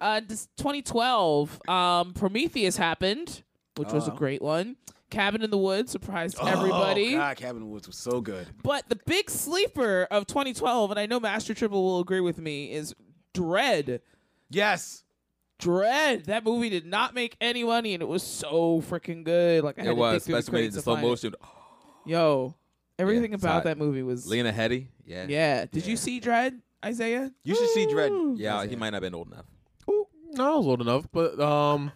uh, this 2012, um, Prometheus happened, which was a Oh. great one. Cabin in the Woods surprised everybody. Oh, God, Cabin in the Woods was so good. But the big sleeper of 2012, and I know Master Tribble will agree with me, is Dredd. Yes. Dredd. That movie did not make any money, and it was so freaking good. Like I had It to was, dig through the especially crates the to slow find it. motion. Yo, everything Yeah, about saw that movie was Lena Headey. Yeah. Yeah. Did you see Dredd, Isaiah? You should see Dredd. Yeah, he might not have been old enough. No, I was old enough, but um,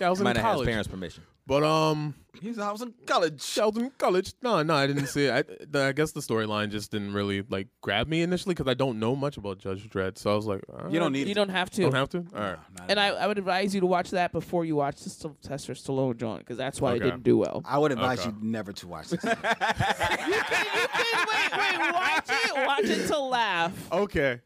yeah, I was He in might not have his college. parents' permission. But um, He was, I was in college. I was in college. No, no, I didn't see it. I, the, I guess the storyline just didn't really like grab me initially because I don't know much about Judge Dredd. So I was like, all You don't right. need You it. don't have to. Don't have to. All right. And I, I would advise you to watch that before you watch the Sylvester Stallone joint because that's why Okay. it didn't do well. I would advise Okay. you never to watch this. <laughs> wait, wait, watch it. Watch it to laugh, Okay.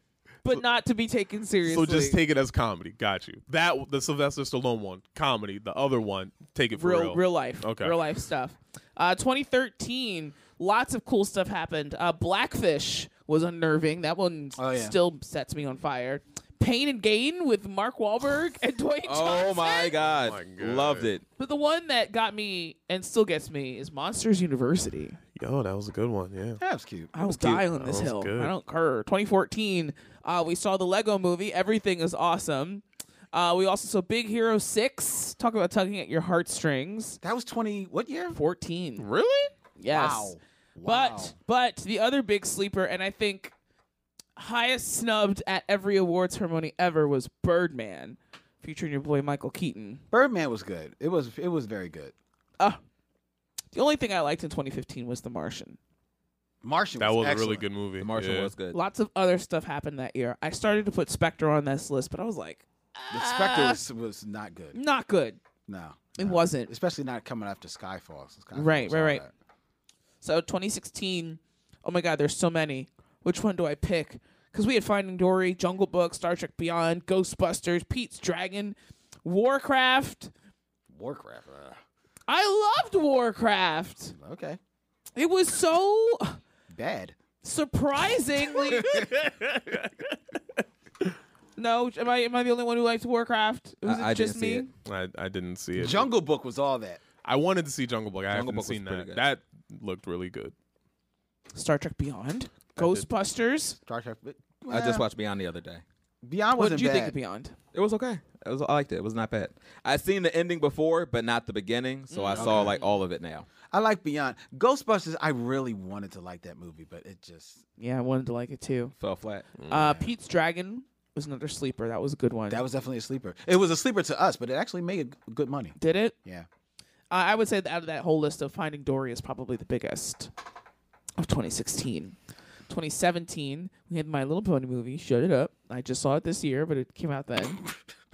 But not to be taken seriously. So just take it as comedy. Got you. That the Sylvester Stallone one, comedy. The other one, take it for real, real. real life, Okay. real life stuff. Uh, 2013, lots of cool stuff happened. Uh, Blackfish was unnerving. That one Oh, yeah. still sets me on fire. Pain and Gain with Mark Wahlberg and <laughs> Dwayne Oh Johnson. my god. my God. Loved it. But the one that got me and still gets me is Monsters University. Yo, that was a good one. Yeah. That was cute. I was cute. dialing this That was hill. good. I don't care. 2014, uh, we saw the Lego movie. Everything is awesome. Uh, we also saw Big Hero 6. Talk about tugging at your heartstrings. That was 20, what year? 14. Really? Yes. Wow. But but the other big sleeper, and I think highest snubbed at every award ceremony ever was Birdman. featuring your boy Michael Keaton. Birdman was good. It was it was very good. Uh, the only thing I liked in 2015 was The Martian. Martian That was, was a really good movie. The Martian Yeah. was good. Lots of other stuff happened that year. I started to put Spectre on this list, but I was like, The Spectre was, was not good. not good. No, It wasn't. especially not coming after Skyfall. So Skyfall Right, was right, that. So 2016. Oh my God, there's so many. Which one do I pick? Because we had Finding Dory, Jungle Book, Star Trek Beyond, Ghostbusters, Pete's Dragon, Warcraft. Warcraft. uh, I loved Warcraft. okay, It was so bad. surprisingly. <laughs> no, am I am I the only one who likes Warcraft? Was I- it I just didn't see me? it. I, I didn't see it. Jungle Book was all that. I wanted to see Jungle Book. I Jungle haven't Book was seen pretty that. good. That looked really good. Star Trek Beyond, I did. Ghostbusters. Star Trek. but- I just watched Beyond the other day. Beyond What wasn't did you bad. think of Beyond? It was okay. It was I liked it. It was not bad. I'd seen the ending before, but not the beginning, so mm, I saw like all of it now. I like Beyond. Ghostbusters. I really wanted to like that movie, but it just Yeah, I wanted to like it too. Fell flat. Uh, Pete's Dragon was another sleeper. That was a good one. that was definitely a sleeper. It was a sleeper to us, but it actually made good money. Did it? Yeah. Uh, I would say that out of that whole list of Finding Dory is probably the biggest of 2016. 2017, we had My Little Pony movie, Shut It Up. I just saw it this year, but it came out then. <laughs>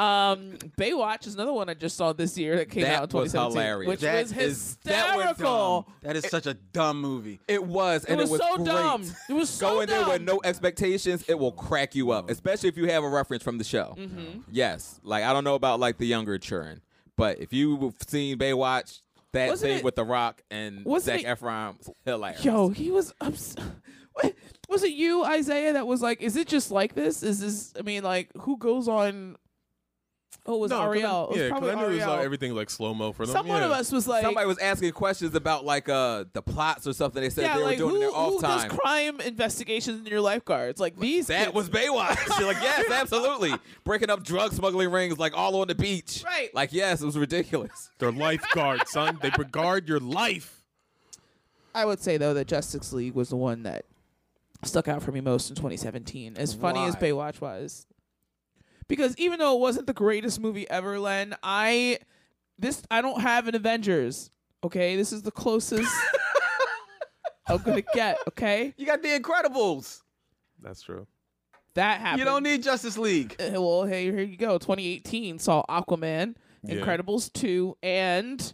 um, Baywatch is another one I just saw this year that came That out in was 2017, hilarious. which That was is- that was hysterical. dumb. That is such a dumb movie. It was, and It it was was, so great. dumb. It was so Go in there with dumb. no expectations. It will crack you up, especially if you have a reference from the show. Mm-hmm. Yes, like I don't know about like the younger children, but if you've seen Baywatch, that Wasn't scene it- with The Rock and wasn't Zac it- Efron, was hilarious. Yo, he was. Ups- <laughs> Wait, was it you, Isaiah, that was like, "Is it just like this? Is this? I mean, like, who goes on?" Oh, it was No, 'cause I- Ariel. It was yeah, 'cause probably I knew it was Ariel. like everything like slow mo for them. Someone yeah. of us was like, Somebody was asking questions about like uh the plots or something. They said yeah, they were like doing who, in their off who time. does crime investigations in your lifeguards? Like these. That kids- was Baywatch. You're <laughs> like, yes, <laughs> absolutely. Breaking up drug smuggling rings like all on the beach. Right. Like, yes, it was ridiculous. <laughs> They're lifeguards, son. They regard your life. I would say though that Justice League was the one that stuck out for me most in 2017. As funny as Baywatch was, because even though it wasn't the greatest movie ever, Len, I this I don't have an Avengers. Okay, this is the closest <laughs> I'm gonna get. Okay, You got The Incredibles. That's true. that happened. You don't need Justice League. Uh, well, hey, here you go. 2018 saw Aquaman, Yeah. Incredibles 2, and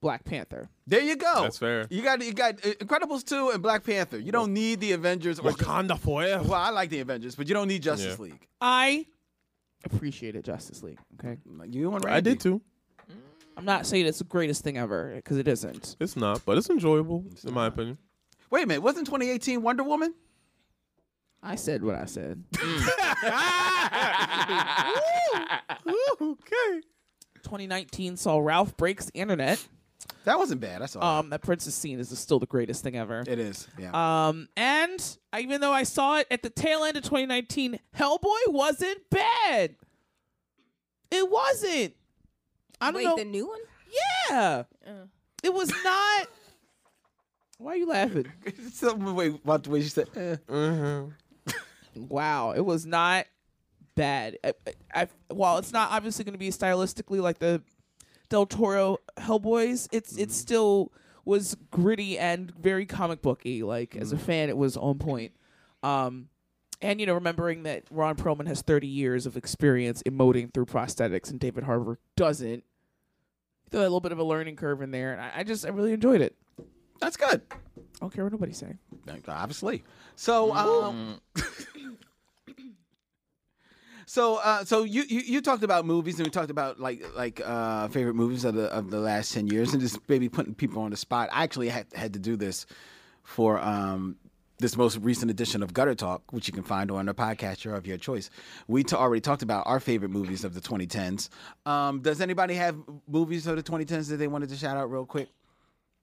Black Panther. There you go. That's fair. You got you got uh, Incredibles two and Black Panther. You don't need the Avengers. Or Wakanda forever. well, I like the Avengers, but you don't need Justice Yeah. League. I appreciated Justice League. Okay, You and I did too. I'm not saying it's the greatest thing ever because it isn't. It's not, but it's enjoyable in my opinion. Wait a minute, wasn't 2018 Wonder Woman? I said what I said. <laughs> Mm. <laughs> okay. 2019 saw Ralph breaks the internet. That wasn't bad. I saw. Um, that Princess scene is still the greatest thing ever. it is. Yeah. Um, and even though I saw it at the tail end of 2019, Hellboy wasn't bad. It wasn't. I don't Wait, know. the new one? yeah, Uh. it was not. Why are you laughing? <laughs> Something wait about the way she said. Eh. Wow, it was not bad. I, I, I- while it's not obviously going to be stylistically like the Del Toro Hellboys, it's it still was gritty and very comic booky. Like as a fan, it was on point. Um, and you know, remembering that Ron Perlman has 30 years of experience emoting through prosthetics, and David Harbour doesn't. Throw a little bit of a learning curve in there, and I, I just I really enjoyed it. That's good. I don't care what nobody's saying. Obviously. So, um, <laughs> so, uh, so you, you you talked about movies, and we talked about like like uh, favorite movies of the of the last ten years, and just maybe putting people on the spot. I actually had had to do this for um, this most recent edition of Gutter Talk, which you can find on a podcaster of your choice. We t- already talked about our favorite movies of the 2010s. Um, does anybody have movies of the 2010s that they wanted to shout out real quick?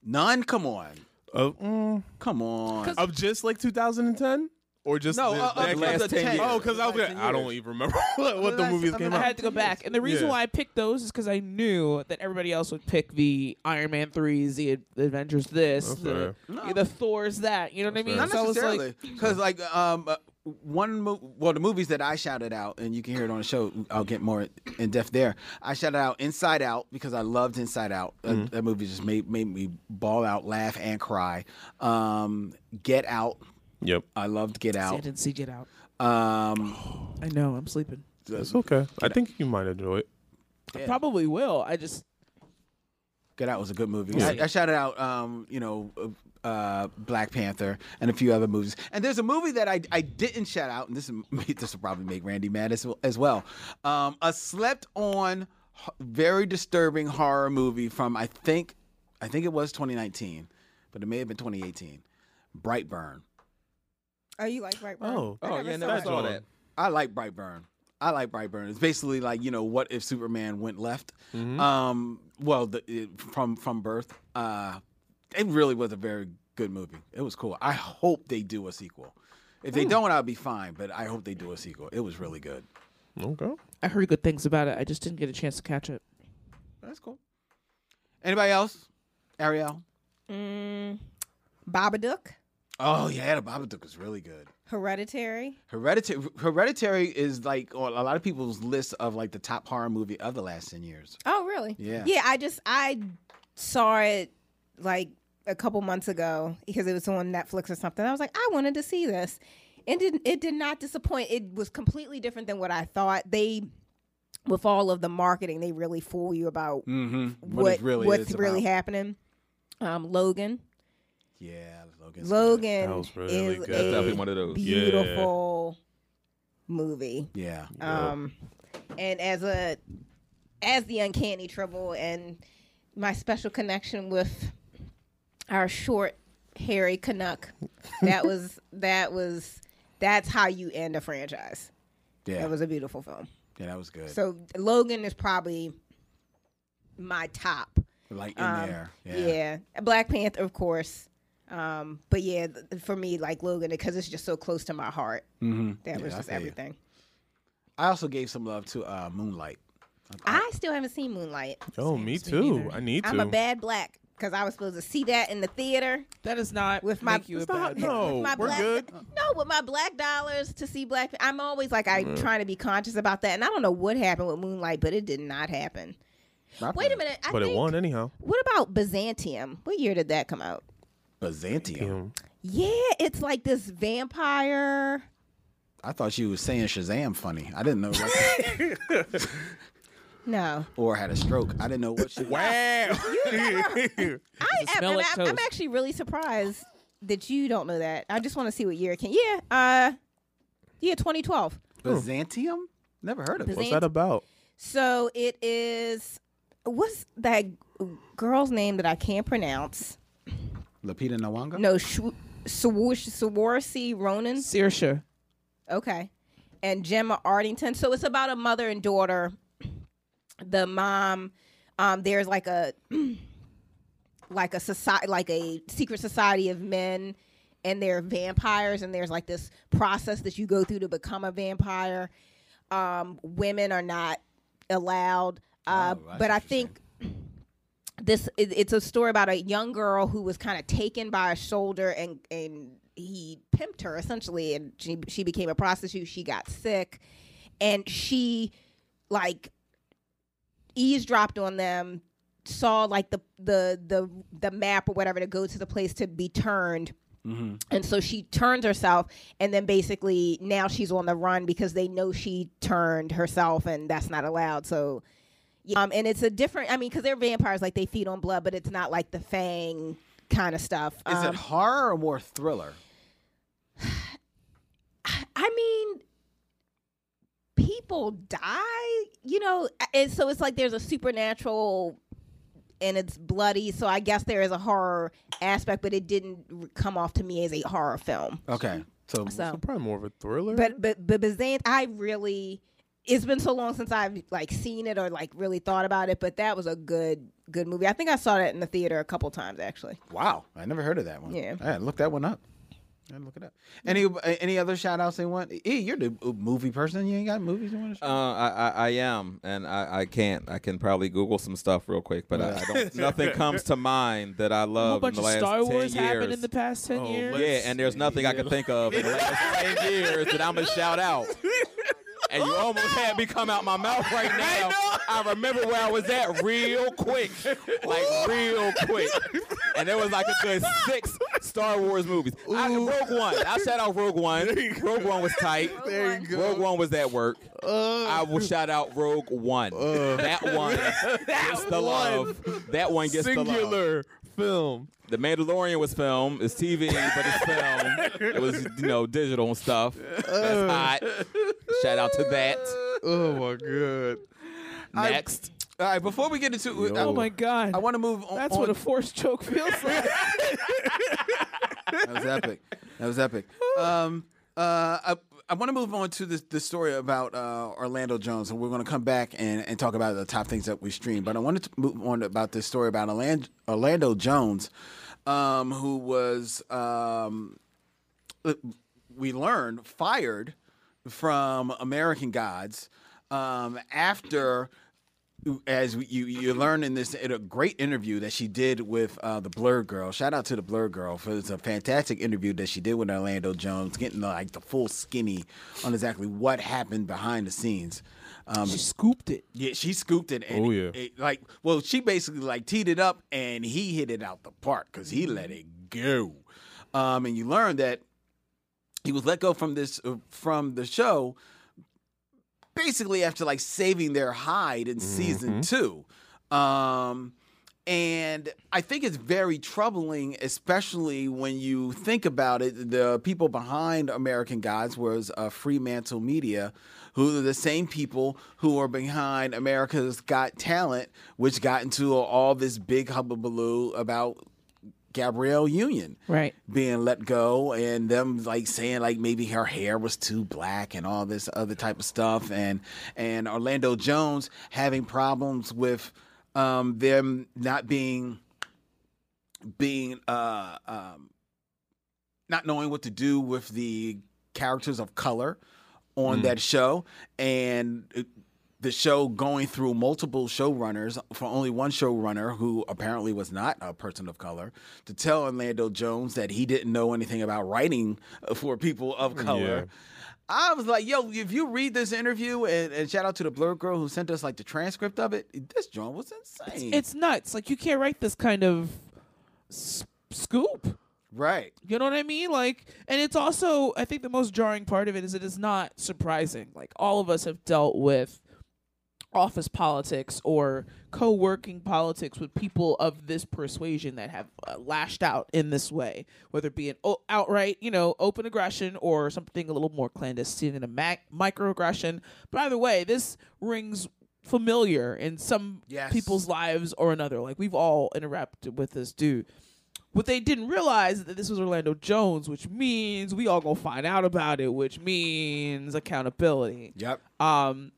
None. Come on. Uh, mm, Come on. of just like 2010 or just No, the, uh, the of last the 10 Oh, because I was The last gonna, 10 I don't even remember <laughs> what, what the last- movies I came mean, I out. had to go back, and the reason Yeah. why I picked those is because I knew that everybody else would pick the Iron Man threes, the, the Avengers this, That's the, fair. the Thor's that. You know what I mean? Not So I necessarily, like, because like um, uh, one mo- well the movies that I shouted out and you can hear it on the show I'll get more in depth there I shouted out Inside Out because I loved Inside Out that, Mhm. that movie just made made me ball out laugh and cry um, Get Out Yep I loved Get See, I Out didn't see Get Out. um, I know. I'm sleeping. That's okay. I think you might enjoy it. I probably will. I just Get Out was a good movie. Yeah. I, I shouted out, um, you know, uh, Black Panther and a few other movies. And there's a movie that I, I didn't shout out, and this is, <laughs> this will probably make Randy mad as, as well. Um, a slept on, h- very disturbing horror movie from I think I think it was 2019, but it may have been 2018. Brightburn. Oh, you like Brightburn? Oh. I Oh, yeah, saw never it. saw that. I like Brightburn. I like Brightburn. It's basically like you know what if Superman went left. Mhm. Um, well, the, it, from from birth. Uh, it really was a very good movie. It was cool. I hope they do a sequel. If they don't, I'll be fine. But I hope they do a sequel. It was really good. Okay. I heard good things about it. I just didn't get a chance to catch it. That's cool. Anybody else? Ariel. Mm, Babadook, Oh yeah, the Babadook was really good. Hereditary. Hereditary. Hereditary is like on a lot of people's list of like the top horror movie of the last ten years. Oh, really? Yeah. Yeah, I just I saw it like a couple months ago because it was on Netflix or something. I was like, I wanted to see this. It did it did not disappoint. It was completely different than what I thought. They with all of the marketing, they really fool you about Mm-hmm. what, what's really happening. Um, Logan. Yeah, Logan's Logan That was really is good. That's a definitely one of those. beautiful movie. Yeah. Um, and as a as the uncanny tribble and my special connection with our short hairy Canuck, that <laughs> was that was that's how you end a franchise. Yeah. That was a beautiful film. Yeah, that was good. So Logan is probably my top. like in Um, there. Yeah. Yeah. Black Panther, of course. Um, but yeah, th- for me, like Logan, because it's just so close to my heart. Mm-hmm. That was just everything. I also gave some love to uh, Moonlight. I still haven't seen Moonlight. Oh, me too. I need to. I'm a bad black because I was supposed to see that in the theater. That is not with my make you a bad no, <laughs> with my we're black, good. No, with my black dollars to see black. I'm always like I Mm. trying to be conscious about that, and I don't know what happened with Moonlight, but it did not happen. Wait a minute. I but think, it won anyhow. What about Byzantium? What year did that come out? Byzantium. Yeah, it's like this vampire. I thought she was saying Shazam funny. I didn't know. What, <laughs> No, or had a stroke. I didn't know what she. Wow. <laughs> I am, smell and like I'm, I'm actually really surprised that you don't know that. I just want to see what year it came. Yeah, uh, yeah, 2012. Byzantium? Never heard of it. What's that about? So it is. What's that girl's name that I can't pronounce? Lapita Nawanga? No, Swash Swarsi Ronan. Saoirse. Okay. And Gemma Artington. So it's about a mother and daughter. The mom, um, there's like a <clears throat> like a society like a secret society of men and they're vampires and there's like this process that you go through to become a vampire. Um, women are not allowed. Uh, Oh, but I think this it's a story about a young girl who was kind of taken by a shoulder and and he pimped her essentially and she she became a prostitute she got sick and she like eavesdropped on them saw like the the the the map or whatever to go to the place to be turned Mm-hmm. and so she turns herself and then basically now she's on the run because they know she turned herself and that's not allowed so yeah, um and it's a different i mean because they're vampires like they feed on blood but it's not like the fang kind of stuff Is Um, it horror or more thriller? <sighs> I mean, people die, you know, and so it's like there's a supernatural and it's bloody. So I guess there is a horror aspect, but it didn't come off to me as a horror film. Okay. So, So, Probably more of a thriller. but but but Byzant, I really. It's been so long since I've like seen it or like really thought about it, but that was a good good movie. I think I saw that in the theater a couple times actually. wow. I never heard of that one. Yeah. I had to look that one up. Gotta look it up. Any any other shout outs they want? E, you're the uh, movie person. You ain't got movies you want to Uh, I, I I am, and I, I can't. I can probably Google some stuff real quick, but I, I don't. <laughs> nothing comes to mind that I love bunch in the of last Star 10 Wars years. happened in the past ten Oh, years. Yeah, and there's nothing I can think of in the last 10 years that I'm going to shout out. <laughs> And you almost had me come out my mouth right <laughs> now. I remember where I was at real quick. Like, real quick. And there was like a good six Star Wars movies. I, Rogue One. I'll shout out Rogue One. Rogue One was tight. There you go. Rogue One was at work. Uh. I will shout out Rogue One. Uh. that one <laughs> gets the love. That one gets the love. Singular film. The Mandalorian was film. It's TV, but it's film. it was, you know, digital and stuff. That's uh. hot. Shout out to that. <laughs> Oh my god. Next. All right, before we get into, Oh my god. I want to move on. That's what a forced choke feels like. that was epic. That was epic. Um, uh, I, I want to move on to this the story about uh, Orlando Jones, and we're going to come back and, and talk about the top things that we streamed. But I wanted to move on about this story about Orlando, Orlando Jones, um, who was um, we learned fired from American Gods um, after as you you learn in this in a great interview that she did with uh, the Blerd Gurl. Shout out to the Blerd Gurl for it's a fantastic interview that she did with Orlando Jones, getting the, like the full skinny on exactly what happened behind the scenes. Um, she scooped it. Yeah, she scooped it. And Oh, it- yeah. it- like well, she basically like teed it up and he hit it out the park because he let it go. Um, and you learn that he was let go from this uh, from the show basically after like saving their hide in season two. Um, and I think it's very troubling, especially when you think about it. The people behind American Gods was uh, Fremantle Media, who are the same people who are behind America's Got Talent, which got into all this big hubbubaloo about Gabrielle Union Right. being let go and them like saying like maybe her hair was too black and all this other type of stuff. And and Orlando Jones having problems with um them not being being uh um not knowing what to do with the characters of color on that show. And it- the show going through multiple showrunners for only one showrunner who apparently was not a person of color to tell Orlando Jones that he didn't know anything about writing for people of color. Yeah. I was like, yo, if you read this interview and, and shout out to the Blerd Gurl who sent us like the transcript of it, this joint was insane. It's nuts. Like you can't write this kind of s- scoop. right. You know what I mean? Like, and it's also, I think the most jarring part of it is it is not surprising. Like, all of us have dealt with office politics or co working politics with people of this persuasion that have uh, lashed out in this way, whether it be an o- outright, you know, open aggression or something a little more clandestine and a mac- microaggression. But either way, this rings familiar in some Yes. people's lives or another. Like, we've all interacted with this dude. What they didn't realize is that this was Orlando Jones, which means we all gonna find out about it, which means accountability. Yep. Um,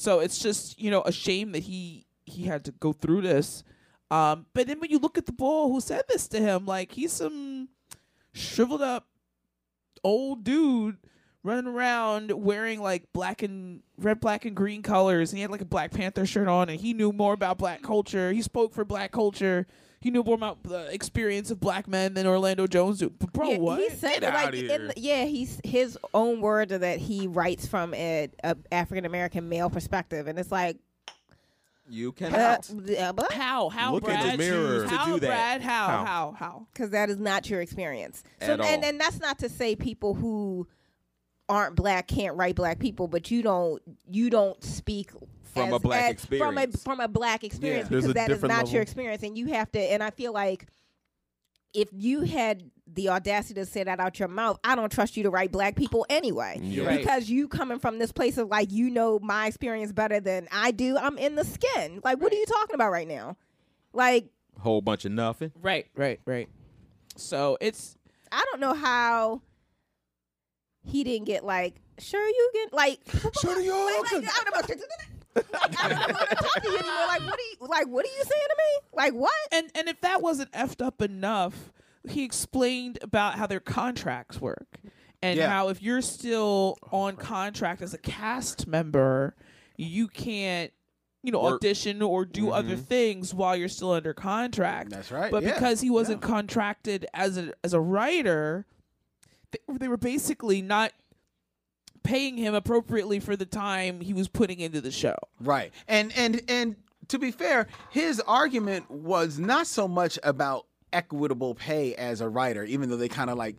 so it's just you know a shame that he he had to go through this. Um, but then when you look at the bull who said this to him, like he's some shriveled up old dude running around wearing like black and red, black and green colors, and he had like a Black Panther shirt on, and he knew more about black culture. He spoke for black culture. He knew more about the experience of black men than Orlando Jones do. But bro, yeah, what? He said Get like outta in here. the- yeah, he's his own words that he writes from a, a African American male perspective, and it's like You uh, cannot. uh, how? How? Look in the Brad? mirror. How, To do that. Brad? How? How? How? How? because that is not your experience. So, At and and that's not to say people who aren't black can't write black people, but you don't you don't speak From a black as- from a experience. from a black experience There's because a that is not level. your experience, and you have to. And I feel like if you had the audacity to say that out your mouth, I don't trust you to write black people anyway. Yeah. Right. Because you coming from this place of like you know my experience better than I do. I'm in the skin. Like, what are you talking about right now? Like, Whole bunch of nothing. Right, right, right. So it's I don't know how he didn't get like, sure you get like, sure <laughs> you like, like, I'm about to- like, I don't want to talk to you anymore. Like, what are you like? What are you saying to me? Like, what? and and if that wasn't effed up enough, he explained about how their contracts work and Yeah. how if you're still oh, on contract as a cast member, you can't you know Work. audition or do mm-hmm. other things while you're still under contract. That's right, But yeah, because he wasn't contracted as a as a writer, they, they were basically not paying him appropriately for the time he was putting into the show. Right. And and and to be fair, his argument was not so much about equitable pay as a writer, even though they kind of like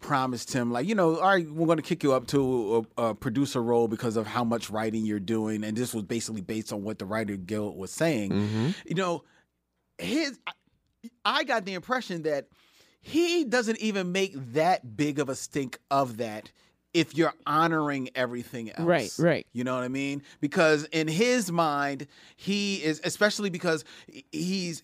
promised him like you know all right we're going to kick you up to a, a producer role because of how much writing you're doing and this was basically based on what the writer guild was saying mm-hmm. you know his I got the impression that he doesn't even make that big of a stink of that if you're honoring everything else. Right, right. You know what I mean? Because in his mind, he is especially because he's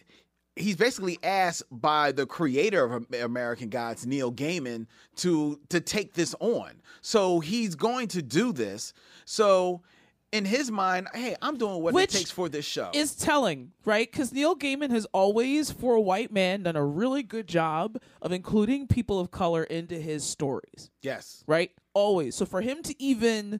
he's basically asked by the creator of American Gods, Neil Gaiman, to to take this on. So he's going to do this. So in his mind, hey, I'm doing what Which it takes for this show. is telling, right? Because Neil Gaiman has always, for a white man, done a really good job of including people of color into his stories, yes. right? Always. So for him to even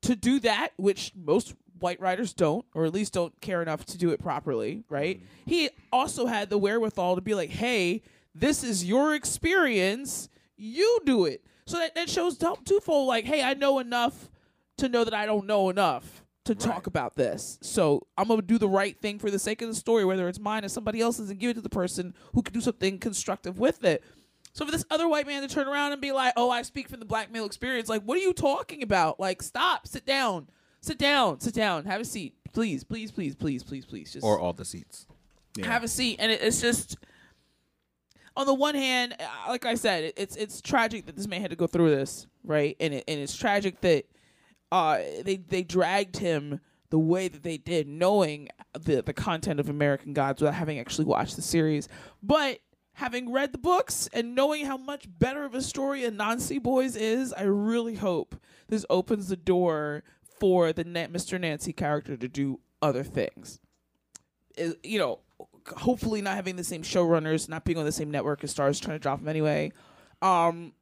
to do that, which most white writers don't, or at least don't care enough to do it properly, right? Mm-hmm. He also had the wherewithal to be like, "Hey, this is your experience. You do it." So that, that shows twofold. Like, hey, I know enough to know that I don't know enough to talk about this. So I'm gonna do the right thing for the sake of the story, whether it's mine or somebody else's, and give it to the person who can do something constructive with it. So for this other white man to turn around and be like, "Oh, I speak from the black male experience," like, what are you talking about? Like, stop, sit down, sit down, sit down, have a seat, please, please, please, please, please, please, just Or all the seats. have a seat. And it, it's just, on the one hand, uh, like I said, it, it's it's tragic that this man had to go through this, right? And it, and it's tragic that uh they they dragged him the way that they did, knowing the the content of American Gods without having actually watched the series, but. Having read the books and knowing how much better of a story Anansi Boys is, I really hope this opens the door for the Na- Mr. Nancy character to do other things is- you know, hopefully not having the same showrunners, not being on the same network as Starz trying to drop him anyway. Um,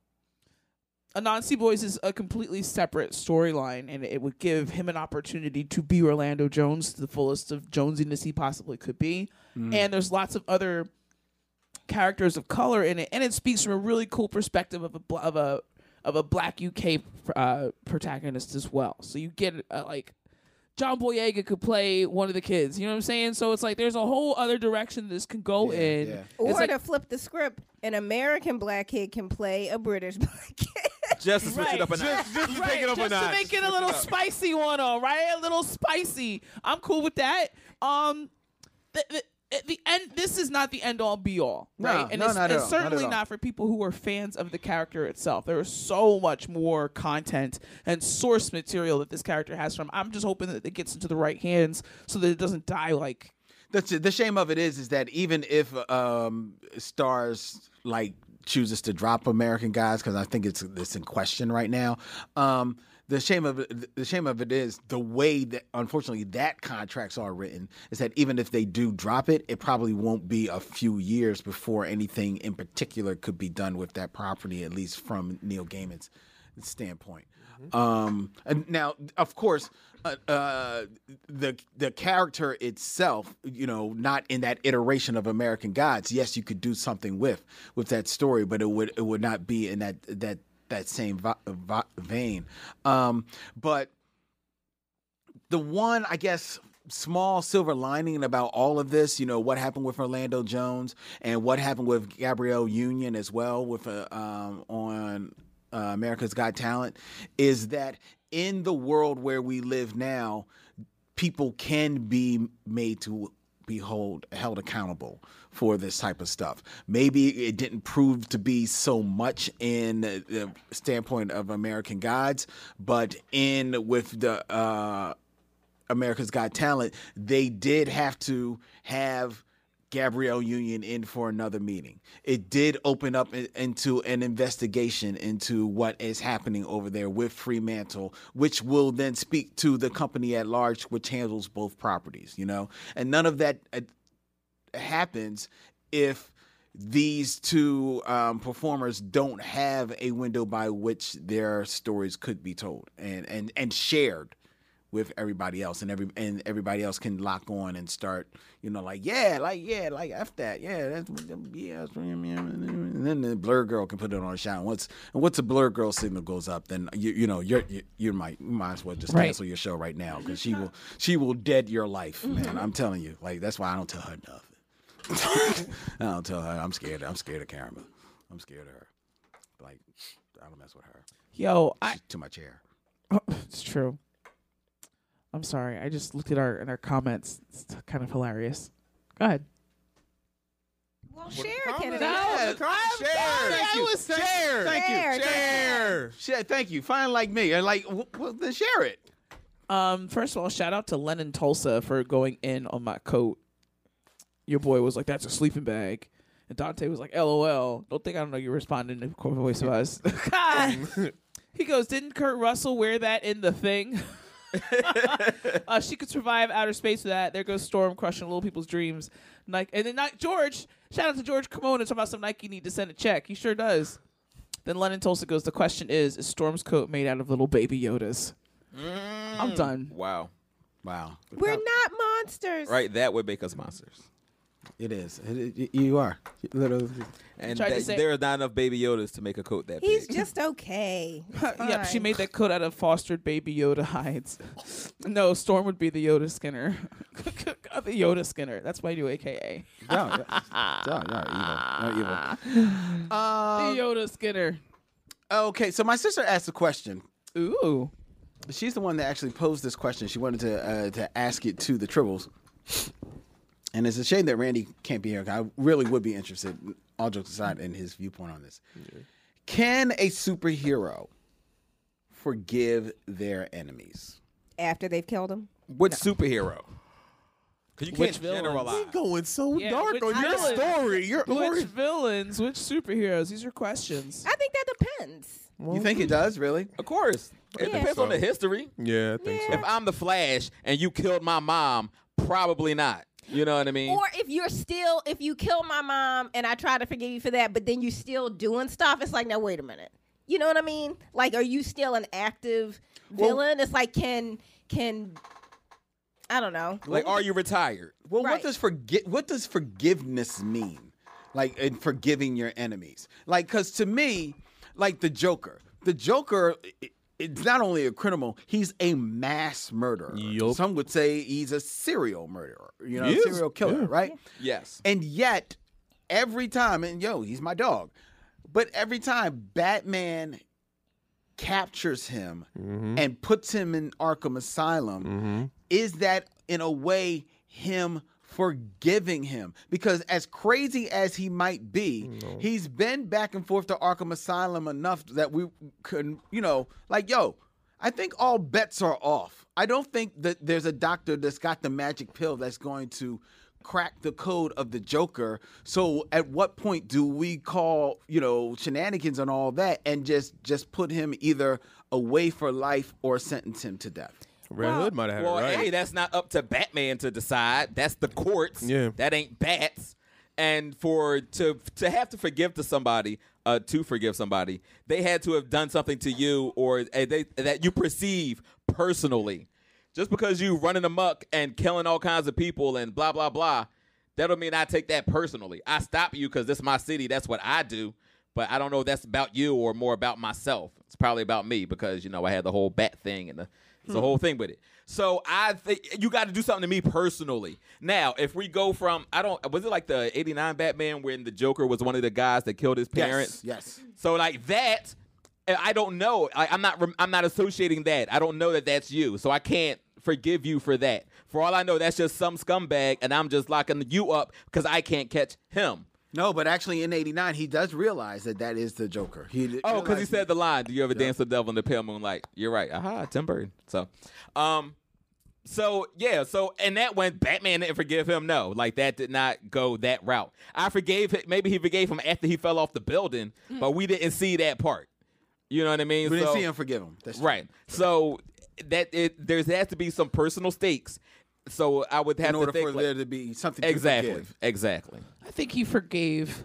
Anansi Boys is a completely separate storyline, and it would give him an opportunity to be Orlando Jones to the fullest of Jonesiness he possibly could be. Mm. And there's lots of other characters of color in it, and it speaks from a really cool perspective of a of a of a black UK uh, protagonist as well. So you get uh, like John Boyega could play one of the kids. You know what I'm saying? So it's like there's a whole other direction this can go in. It's Or like- to flip the script, an American black kid can play a British <laughs> black kid. Just to switch it up a notch. right, just to make it a little spicy one on, right? A little spicy. I'm cool with that. Um, the, the, at the end, this is not the end all be all right No, and no, it's, not it's not certainly all. not for people who are fans of the character itself. There is so much more content and source material that this character has from. I'm just hoping that it gets into the right hands so that it doesn't die like the the shame of it is is that even if um, Starz like chooses to drop American Gods because I think it's it's in question right now. Um, the shame of it, the shame of it is the way that unfortunately that contracts are written is that even if they do drop it, it probably won't be a few years before anything in particular could be done with that property, at least from Neil Gaiman's standpoint. Um, and now, of course, uh, uh, the the character itself, you know, not in that iteration of American Gods. Yes, you could do something with with that story, but it would it would not be in that that that same va- va- vein. Um, but the one, I guess, small silver lining about all of this, you know, what happened with Orlando Jones and what happened with Gabrielle Union as well with uh, um, on uh, America's Got Talent, is that in the world where we live now, people can be made to be hold, held accountable for this type of stuff. Maybe it didn't prove to be so much in the standpoint of American Gods, but in with the uh, America's Got Talent, they did have to have Gabrielle Union in for another meeting. It did open up into an investigation into what is happening over there with Fremantle, which will then speak to the company at large, which handles both properties, you know? And none of that uh, happens if these two um, performers don't have a window by which their stories could be told and and and shared with everybody else and every and everybody else can lock on and start you know like yeah like yeah like f that. Yeah that's yeah and then the Blerd Gurl can put it on a shot. And once and once the Blerd Gurl signal goes up then you you know you're you, you might you might as well just Right. cancel your show right now because she will she will dead your life man. I'm telling you. Like that's why I don't tell her nothing <laughs> I don't tell her I'm scared I'm scared of Karma I'm scared of her like I don't mess with her Yo, I She's too much hair <laughs> it's true. I'm sorry. I just looked at our in our comments. It's kind of hilarious. Go ahead. Well, share it, Kennedy. No, Yeah, I'm share. sorry. Thank I you. was share. Thank you. share. Share. Share. Thank you. Fine like me. And like, well, then share it. Um, first of all, shout out to Lennon Tulsa for going in on my coat. Your boy was like, "That's a sleeping bag," and Dante was like, "LOL." Don't think I don't know you're responding to Core Voice of Us. <laughs> <laughs> he goes, "Didn't Kurt Russell wear that in the thing?" <laughs> uh, she could survive outer space with that. There goes Storm crushing little people's dreams. Nike, and then Ni- George. Shout out to George Kimona talking about some Nike need to send a check. He sure does. Then Lennon Tulsa goes. The question is: Is Storm's coat made out of little baby Yodas? I'm done. Wow. Wow. We're not monsters. Right, that would make us monsters. It is. It, it- you are. Literally. And that- say- there are not enough baby Yodas to make a coat that He's big. just okay. <laughs> Yep, she made that coat out of fostered baby Yoda hides. <laughs> no, Storm would be the Yoda Skinner. <laughs> the Yoda Skinner. That's my new AKA. Yeah, yeah. Yeah, you're evil. You're evil. Um, the Yoda Skinner. Okay, so my sister asked a question. Ooh. She's the one that actually posed this question. She wanted to uh, to ask it to the Tribbles. And it's a shame that Randy can't be here. 'cause I really would be interested, all jokes aside, in his viewpoint on this. Can a superhero forgive their enemies? After they've killed him. Which superhero? Because you Which can't villains? generalize. going so Yeah, dark on your villains? story. Your Which ori- villains? Which superheroes? These are questions. I think that depends. You think it does, really? Of course. It Yeah. depends on the history. Yeah, I think If I'm the Flash and you killed my mom, probably not. You know what I mean? Or if you're still, if you kill my mom and I try to forgive you for that, but then you're still doing stuff, it's like, now wait a minute. You know what I mean? Like, are you still an active villain? it's like, can can I don't know. like, are you retired? Well, what does forget? What does forgiveness mean? Like in forgiving your enemies? Like, because to me, like the Joker, the Joker. I- It's not only a criminal; he's a mass murderer. Yup. Some would say he's a serial murderer. You know, He is, serial killer, yeah. right? Yes. And yet, every time, and yo, he's my dog, but every time Batman captures him mm-hmm. and puts him in Arkham Asylum, mm-hmm. is that in a way him forgiving him? Because as crazy as he might be, he's been back and forth to Arkham Asylum enough that we could, you know, like, yo, I think all bets are off. I don't think that there's a doctor that's got the magic pill that's going to crack the code of the Joker. So at what point do we call, you know, shenanigans and all that and just just put him either away for life or sentence him to death? Red Hood might have had Well, it right. Well hey, that's not up to Batman to decide. That's the courts. Yeah. That ain't bats. And for to to have to forgive to somebody, uh, to forgive somebody, they had to have done something to you or uh, they, that you perceive personally. Just because you running amok and killing all kinds of people and blah blah blah, that don't mean I take that personally. I stop you because this is my city. That's what I do. But I don't know if that's about you or more about myself. It's probably about me because you know I had the whole bat thing and the, it's the whole thing with it. So I think you got to do something to me personally. Now, if we go from I don't was it like the '89 Batman when the Joker was one of the guys that killed his parents? Yes. So like that, eh, I don't know. I, I'm not. I'm not associating that. I don't know that that's you. So I can't forgive you for that. For all I know, that's just some scumbag, and I'm just locking you up because I can't catch him. No, but actually in 89 he does realize that that is the Joker. He Oh, because he said the line, "Do you ever dance the devil in the pale moonlight?" You're right. Aha, Tim Burton. So, um, so yeah, so and that when Batman didn't forgive him, no, like that did not go that route. I forgave him. Maybe he forgave him after he fell off the building, but we didn't see that part. You know what I mean? we didn't see him forgive him. That's true. Right. So that it there has to be some personal stakes. So I would have In order to think for like- there to be something to exactly, forgive. exactly. I think he forgave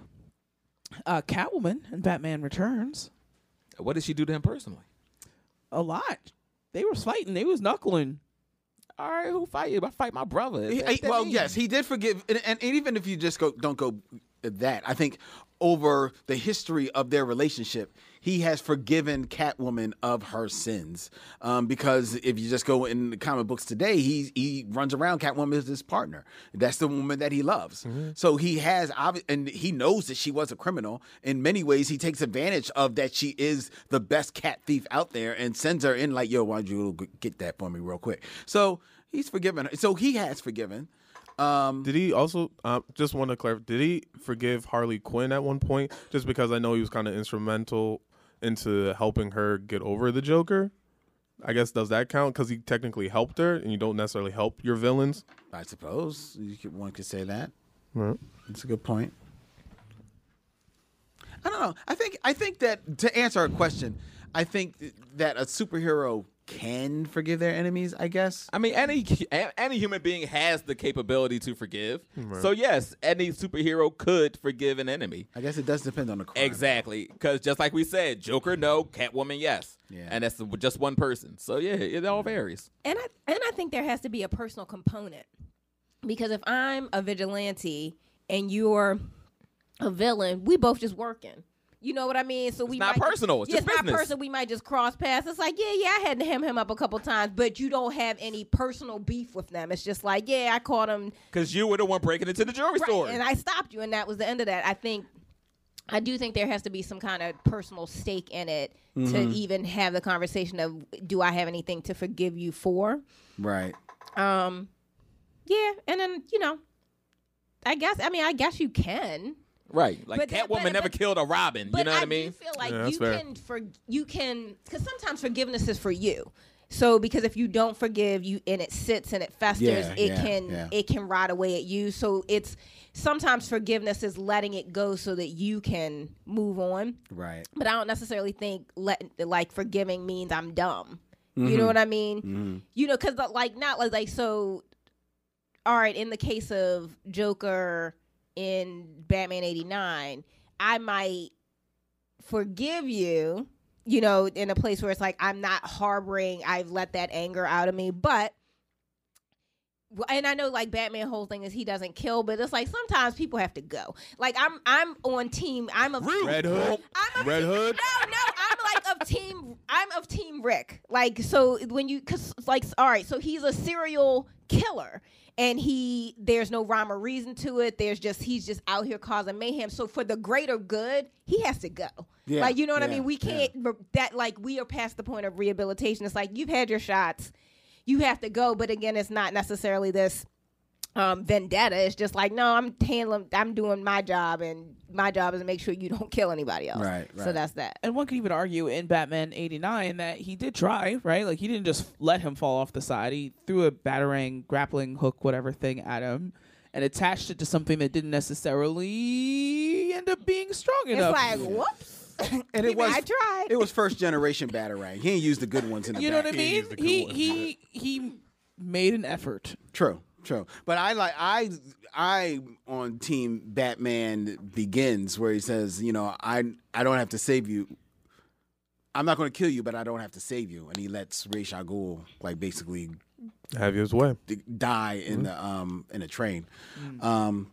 Uh, Catwoman and Batman Returns. What did she do to him personally? A lot. They was fighting. They was knuckling. All right, who fight you? I fight my brother. He- What well, mean? yes, he did forgive, and, and even if you just go, don't go that. I think over the history of their relationship, he has forgiven Catwoman of her sins. Um, because if you just go in the comic books today, he he runs around Catwoman as his partner. That's the woman that he loves. So he has, and he knows that she was a criminal. In many ways, he takes advantage of that she is the best cat thief out there and sends her in like, "Yo, why don't you get that for me real quick?" So he's forgiven her. So he has forgiven. Um, Did he also uh, just want to clarify? Did he forgive Harley Quinn at one point? Just because I know he was kind of instrumental into helping her get over the Joker. I guess does that count? Because he technically helped her, and you don't necessarily help your villains. I suppose you could, one could say that. Right. That's a good point. I don't know. I think I think that to answer our question, I think that a superhero can forgive their enemies. I guess. I mean, any any human being has the capability to forgive. Right. So yes, any superhero could forgive an enemy. I guess it does depend on the crime. Exactly, because just like we said, Joker no, Catwoman yes, Yeah. and that's just one person. So yeah, it all varies. And I and I think there has to be a personal component because if I'm a vigilante and you're a villain, we both just working. You know what I mean? So we not might personal, it's yeah, just it's not personal. We might just cross paths. It's like, yeah, yeah, I had to hem him up a couple times, but you don't have any personal beef with them. It's just like, yeah, I caught him Because you were the one breaking into the jewelry right, store. and I stopped you, and that was the end of that. I think. I do think there has to be some kind of personal stake in it to Mhm. even have the conversation of do I have anything to forgive you for? Right. Um, yeah, and then you know, I guess I mean I guess you can, right, like But that- Catwoman but- never but- killed a Robin. you know what I I mean? do feel like Yeah, that's you fair. can for you can because sometimes forgiveness is for you. So because if you don't forgive you and it sits and it festers, Yeah, it yeah, can yeah. it can rot away at you. So it's sometimes forgiveness is letting it go so that you can move on. Right. But I don't necessarily think let like forgiving means I'm dumb. You know what I mean? Mhm. You know, because like not like, like so. All right, in the case of Joker in Batman '89, I might forgive you. You know, in a place where it's like I'm not harboring. I've let that anger out of me, but. And I know, like Batman, whole thing is he doesn't kill, but it's like sometimes people have to go. Like I'm, I'm on team. I'm a Red Hood. I'm Red Hood. no, no, I'm like of team. I'm of team Rick. Like so when you, cause like all right, so he's a serial killer, and he there's no rhyme or reason to it. There's just he's just out here causing mayhem. So for the greater good, he has to go. Yeah, like you know what I mean. We can't that like we are past the point of rehabilitation. It's like you've had your shots, you have to go. But again, it's not necessarily this um, vendetta. It's just like, no, I'm handling, I'm doing my job, and my job is to make sure you <laughs> don't kill anybody else. Right, right. So that's that. And one could even argue in Batman 89 that he did try, right? Like he didn't just let him fall off the side. He threw a batarang, grappling hook, whatever thing at him and attached it to something that didn't necessarily end up being strong It's enough. It's like, whoops. <laughs> And <laughs> it was I tried. it was first generation batarang. He ain't used the good ones in the you know what I mean? He he he made an effort. True, true. But I like I I on team Batman Begins where he says, you know, I I don't have to save you. I'm not going to kill you, but I don't have to save you. And he lets Ra's al Ghul like basically Have his way. d- die in the um in a train. Um,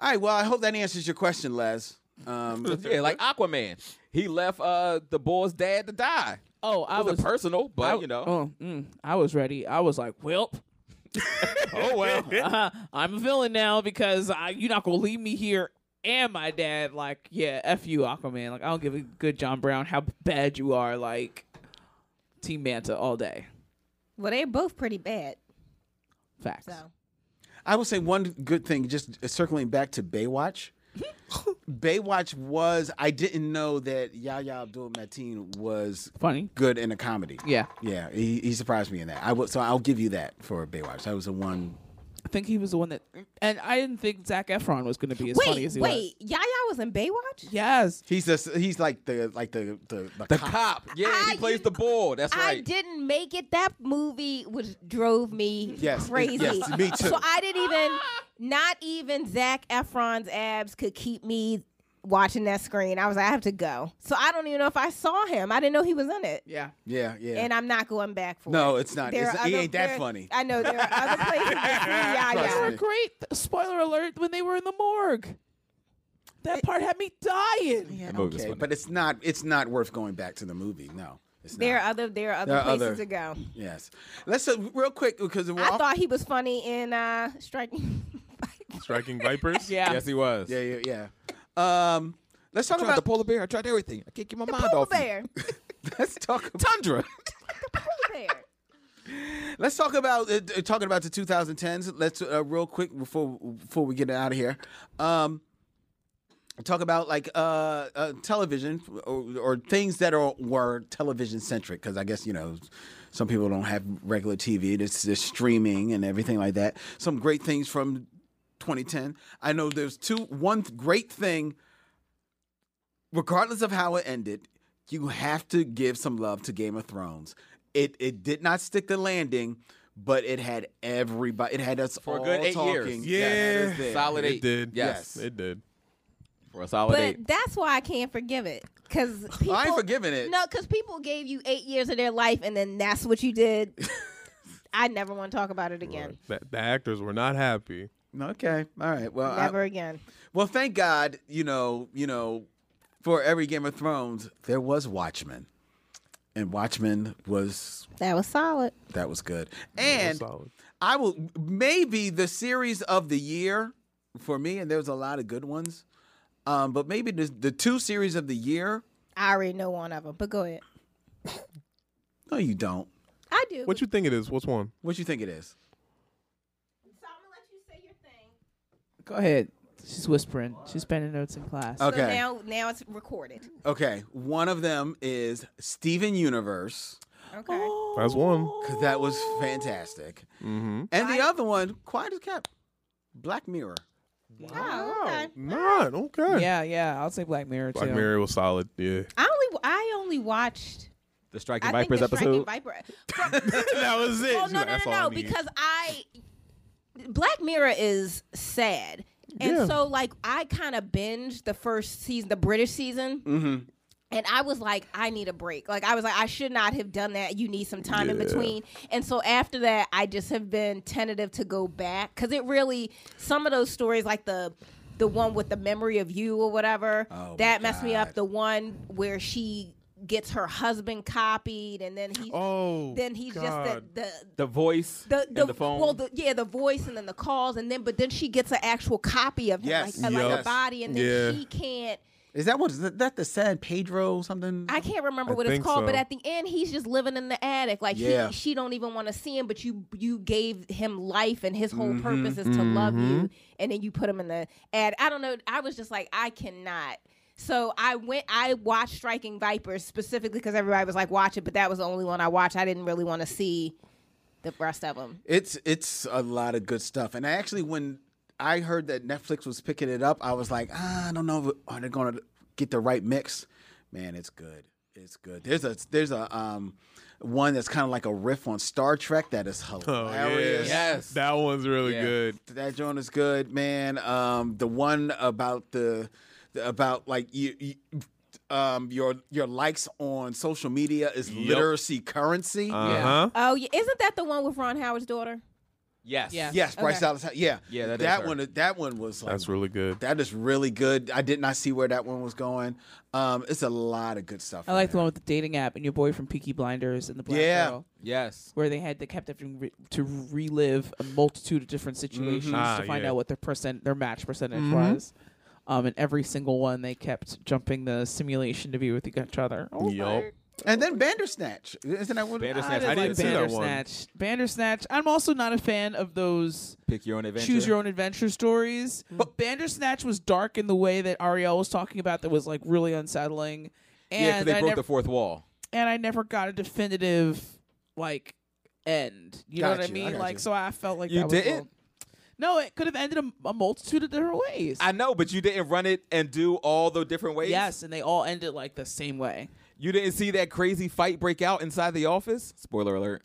all right. Well, I hope that answers your question, Les. Um, <laughs> yeah, like Aquaman. He left uh the boy's dad to die. Oh, I Wasn't was personal, but I- you know. Oh, mm, I was ready. I was like, "Welp." <laughs> oh well, uh, I'm a villain now because I, you're not gonna leave me here and my dad. Like, yeah, f you, Aquaman. Like, I don't give a good John Brown how bad you are. Like, Team Manta all day. Well, they're both pretty bad. Facts. So I will say one good thing, just circling back to Baywatch. Baywatch was I didn't know that Yahya Abdul Mateen was funny, good in a comedy. Yeah. yeah, he, he surprised me in that. I would, so I'll give you that for Baywatch. That was the one. I think he was the one that, and I didn't think Zac Efron was gonna be as wait, funny as he was. wait, Yahya was in Baywatch. Yes, he's just he's like the like the the, the, The cop. cop. Yeah, he plays the bull. That's I right. I didn't make it. That movie was drove me Yes, it- crazy. yes, me too. So I didn't even, not even Zac Efron's abs could keep me watching that screen. I was like, I have to go. So I don't even know if I saw him. I didn't know he was in it. Yeah. Yeah, yeah. And I'm not going back for No, it. No, it's not. There It's- are he ain't that there- funny. I know there are other <laughs> places. that see They were great. Spoiler alert: when they were in the morgue, that part had me dying. Yeah, movie was okay, funny. but it's not. It's not worth going back to the movie. No, it's There not. are other there are other There are places other- to go. Yes. Let's uh, real quick because I off- thought he was funny in uh Striking. <laughs> Striking Vipers. <laughs> Yeah. Yes, he was. Yeah, yeah, yeah. Um, let's talk I tried about the polar bear. I tried everything. I can't get my mind Polar off you. bear. <laughs> let's talk about, Tundra. <laughs> Polar bear. let's talk about uh, uh, talking about the 2010s. Let's uh, real quick before before we get out of here. Um, talk about like uh, uh television or, or things that are were television centric because I guess you know some people don't have regular TV. It's just streaming and everything like that. Some great things from 2010. I know there's two. One great thing, regardless of how it ended, you have to give some love to Game of Thrones. It it did not stick the landing. But it had everybody. It had us For a all good eight talking. years. Yeah, it was Yeah. there. Solid It eight. did. Yes. It did. For a solid But eight. that's why I can't forgive it. Cause people, <laughs> I ain't forgiving it. No, because people gave you eight years of their life, and then that's what you did. <laughs> I never want to talk about it again. The, the actors were not happy. Okay, all right. Well, I- Never again. well, thank God. You know, you know, for every Game of Thrones, there was Watchmen, and Watchmen was That was solid. that was good. It was And solid. I will maybe the series of the year for me, and there's a lot of good ones. Um, but maybe the the two series of the year. I already know one of them, but go ahead. No, you don't. I do. What you think it is? What's one? What you think it is? So I'm gonna let you say your thing. Go ahead. She's whispering. She's spending notes in class. Okay. So now, now it's recorded. Okay, one of them is Steven Universe Okay. That's one. because that was fantastic, Mm-hmm. and the other one, quiet as kept, Black Mirror. Oh, okay. Not okay. Yeah, yeah. I'll say Black Mirror Black too. Mirror was solid. Yeah. I only I only watched. The Striking I think Vipers the Striking episode. Viper. <laughs> that was it. Well, She's no, like, no, "That's no, all I no, need." because I Black Mirror is sad, and Yeah. so like I kind of binged the first season, the British season. Mm-hmm. And I was like, I need a break. Like I was like, I should not have done that. You need some time in between. And so after that, I just have been tentative to go back because it really some of those stories, like the the one with the memory of you or whatever, Oh, that messed me up. The one where she gets her husband copied, and then he Oh. then he's just the, the The voice. the the, and the phone. well the yeah the voice and then the calls and then but then she gets an actual copy of him Yes. like, like a body and then Yeah. she can't Is that what is that, that the San Pedro something? I can't remember I what it's think called but at the end he's just living in the attic like Yeah. he she don't even want to see him but you you gave him life and his whole Mm-hmm, purpose is to love you and then you put him in the ad I don't know I was just like I cannot so I went I watched Striking Vipers specifically because everybody was like watch it but that was the only one I watched I didn't really want to see the rest of them It's it's a lot of good stuff. And I actually, when I heard that Netflix was picking it up, I was like, ah, I don't know, if- are they going to get the right mix? Man, it's good. It's good. There's a there's a um one that's kind of like a riff on Star Trek that is Oh, hilarious. yeah. Yes. That one's really Yeah. good. That joint is good, man. Um, the one about the about like you. you um, your your likes on social media is Yup. literacy currency. Uh huh. oh yeah isn't that the one with Ron Howard's daughter Yes. Yeah. Yes, Bryce Okay. Dallas. Yeah, Yeah, that is that her. one. That one was like That's really good. that is really good. I did not see where that one was going. Um, it's a lot of good stuff. I in like the one with the dating app and your boy from Peaky Blinders and the Black Yeah. Girl, Yes. where they had they kept having re- to relive a multitude of different situations Ah, to find yeah. out what their percent their match percentage Mhm. was. Um, and every single one they kept jumping the simulation to be with each other. I was Yup. And then Bandersnatch. Isn't that what? Bandersnatch. I, I didn't like didn't see that one. Bandersnatch. Bandersnatch. I'm also not a fan of those Pick your own adventure. choose your own adventure stories. But Bandersnatch was dark in the way that Ariel was talking about. That was like really unsettling. And Yeah, because they I broke never, the fourth wall. and I never got a definitive like end. You know what I you, I mean? got like you. so, I felt like You that was didn't? Little- no, it could have ended a, a multitude of different ways. I know, but you didn't run it and do all the different ways. yes, and they all ended like the same way. You didn't see that crazy fight break out inside the office. Spoiler alert.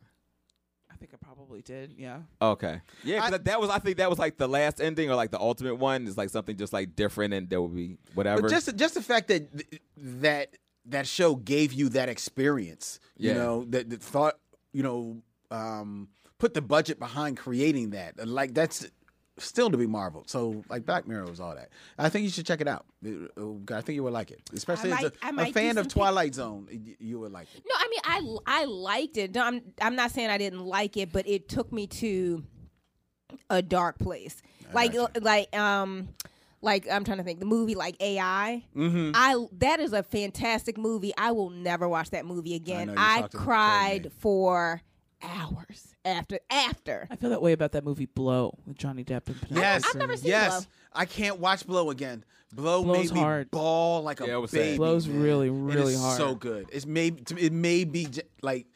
I think I probably did. Yeah. Okay. Yeah, 'cause that, that was I think that was like the last ending or like the ultimate one is like something just like different and there will be whatever. But just just the fact that that that show gave you that experience, you Yeah. know, that, that thought, you know, um, put the budget behind creating that. Like that's still to be marveled. So like Black Mirror was all that. I think you should check it out. Uh, I think you would like it, especially I as might- I a, a fan of Twilight Zone. You would like it. No, I mean I I liked it. No, I'm I'm not saying I didn't like it, but it took me to a dark place. Like like um like I'm trying to think the movie like AI. Mhm. I that is a fantastic movie. I will never watch that movie again. I, told cried for hours after after. I feel that way about that movie Blow with Johnny Depp and Penelope Yes, I've never seen yes. Blow. I can't watch Blow again. Blow Blow's made me hard. ball like a Yeah, it was sad. baby. Blow's man. really, It really is hard. So good. It's may it may be j- like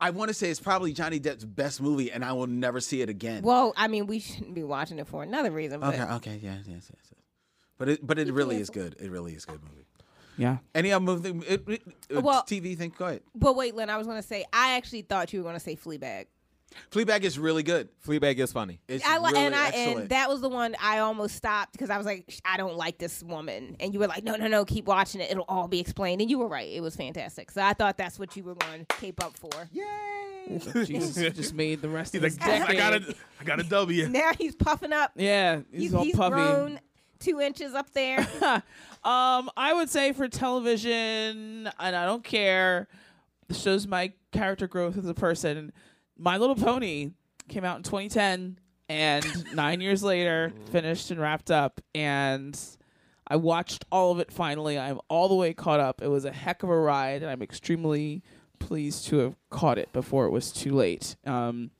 I want to say it's probably Johnny Depp's best movie, and I will never see it again. Well, I mean, we shouldn't be watching it for another reason. But okay, okay, yeah, yes, yes, yes. But it but it really is good. It really is a good movie. Yeah. Any other movie? It, it, uh, Well- TV thing. Go ahead. But wait, Lynn, I was going to say I actually thought you were going to say Fleabag. Fleabag is really good. Fleabag is funny. It's I li- really and I excellent. and that was the one I almost stopped because I was like, I don't like this woman, and you were like, no, no, no, keep watching it. It'll all be explained. And you were right; it was fantastic. So I thought that's what you were going to cape up for. Yay! Jesus <laughs> just made the rest He's of like, this decade. I got a, I got a W. <laughs> Now he's puffing up. Yeah, he's, He's, all he's puffy. grown two inches up there. <laughs> um, I would say for television, and I don't care. This shows my character growth as a person. My Little Pony came out in 2010, and <laughs> nine years later, finished and wrapped up. And I watched all of it finally. I'm all the way caught up. It was a heck of a ride, and I'm extremely pleased to have caught it before it was too late. Um,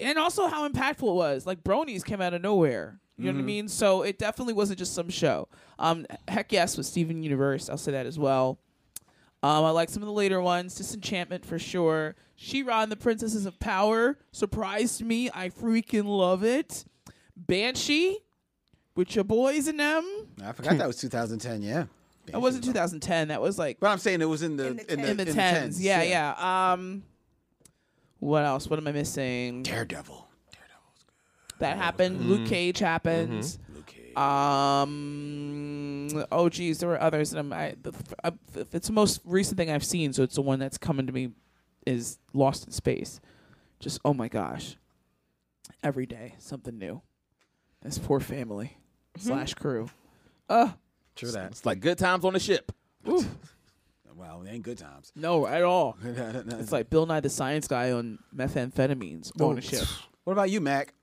and also how impactful it was. Like Bronies came out of nowhere. You know what I Mhm. mean? So it definitely wasn't just some show. Um, heck yes, with Steven Universe, I'll say that as well. Um, I like some of the later ones. Disenchantment for sure. She-Ra and the Princesses of Power surprised me. I freaking love it. Banshee with your boys and them. I forgot that was 2010. Yeah. That wasn't 2010. That was like But I'm saying it was in the in the, in the tens. Yeah, yeah. Um, what else? What am I missing? Daredevil. That happened. Luke Mhm. Cage happened. Luke Cage. Um. Oh, geez, there were others, and I'm. I, the, I, it's the most recent thing I've seen, so it's the one that's coming to me. Is Lost in Space. Just oh my gosh. Every day something new. This poor family slash crew. Uh True that. It's like good times on the ship. <laughs> Well, it ain't good times. No, at all. it's <laughs> It's like Bill Nye the Science Guy on methamphetamines on a ship. What about you, Mac?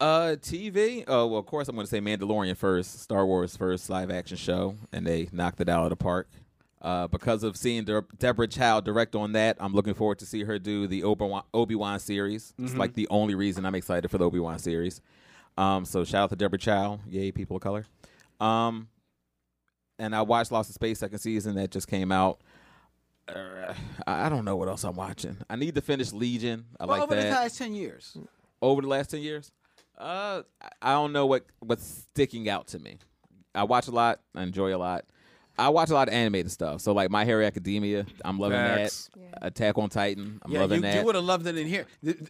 Uh, TV. Oh, well, of course, I'm going to say Mandalorian first, Star Wars first live action show, and they knocked it out of the park. Uh, because of seeing De- Deborah Chow direct on that, I'm looking forward to see her do the Obi Wan series. It's Mhm. like the only reason I'm excited for the Obi Wan series. Um, so shout out to Deborah Chow, yay, people of color. Um, and I watched Lost in Space second season that just came out. Uh, I don't know what else I'm watching. I need to finish Legion. I well, like over that the past 10 years. over the last 10 years uh I- i don't know what what's sticking out to me. I watch a lot. I enjoy a lot. I watch a lot of animated stuff. So like my hero academia i'm loving Facts. that attack on titan i'm yeah, loving you, that. you would have loved it in here.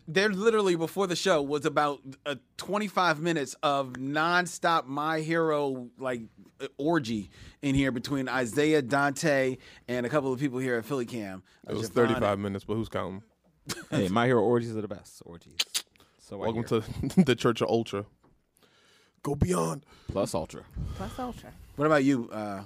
There literally before the show was about uh, 25 minutes of nonstop My Hero like uh, orgy in here between Isaiah, Dante, and a couple of people here at Philly Cam. It was Javon 35 minutes, but who's counting? <laughs> hey my hero orgies are the best. Orgies so Welcome to <laughs> the Church of Ultra. Go beyond. plus ultra Plus Ultra. What about you? Uh,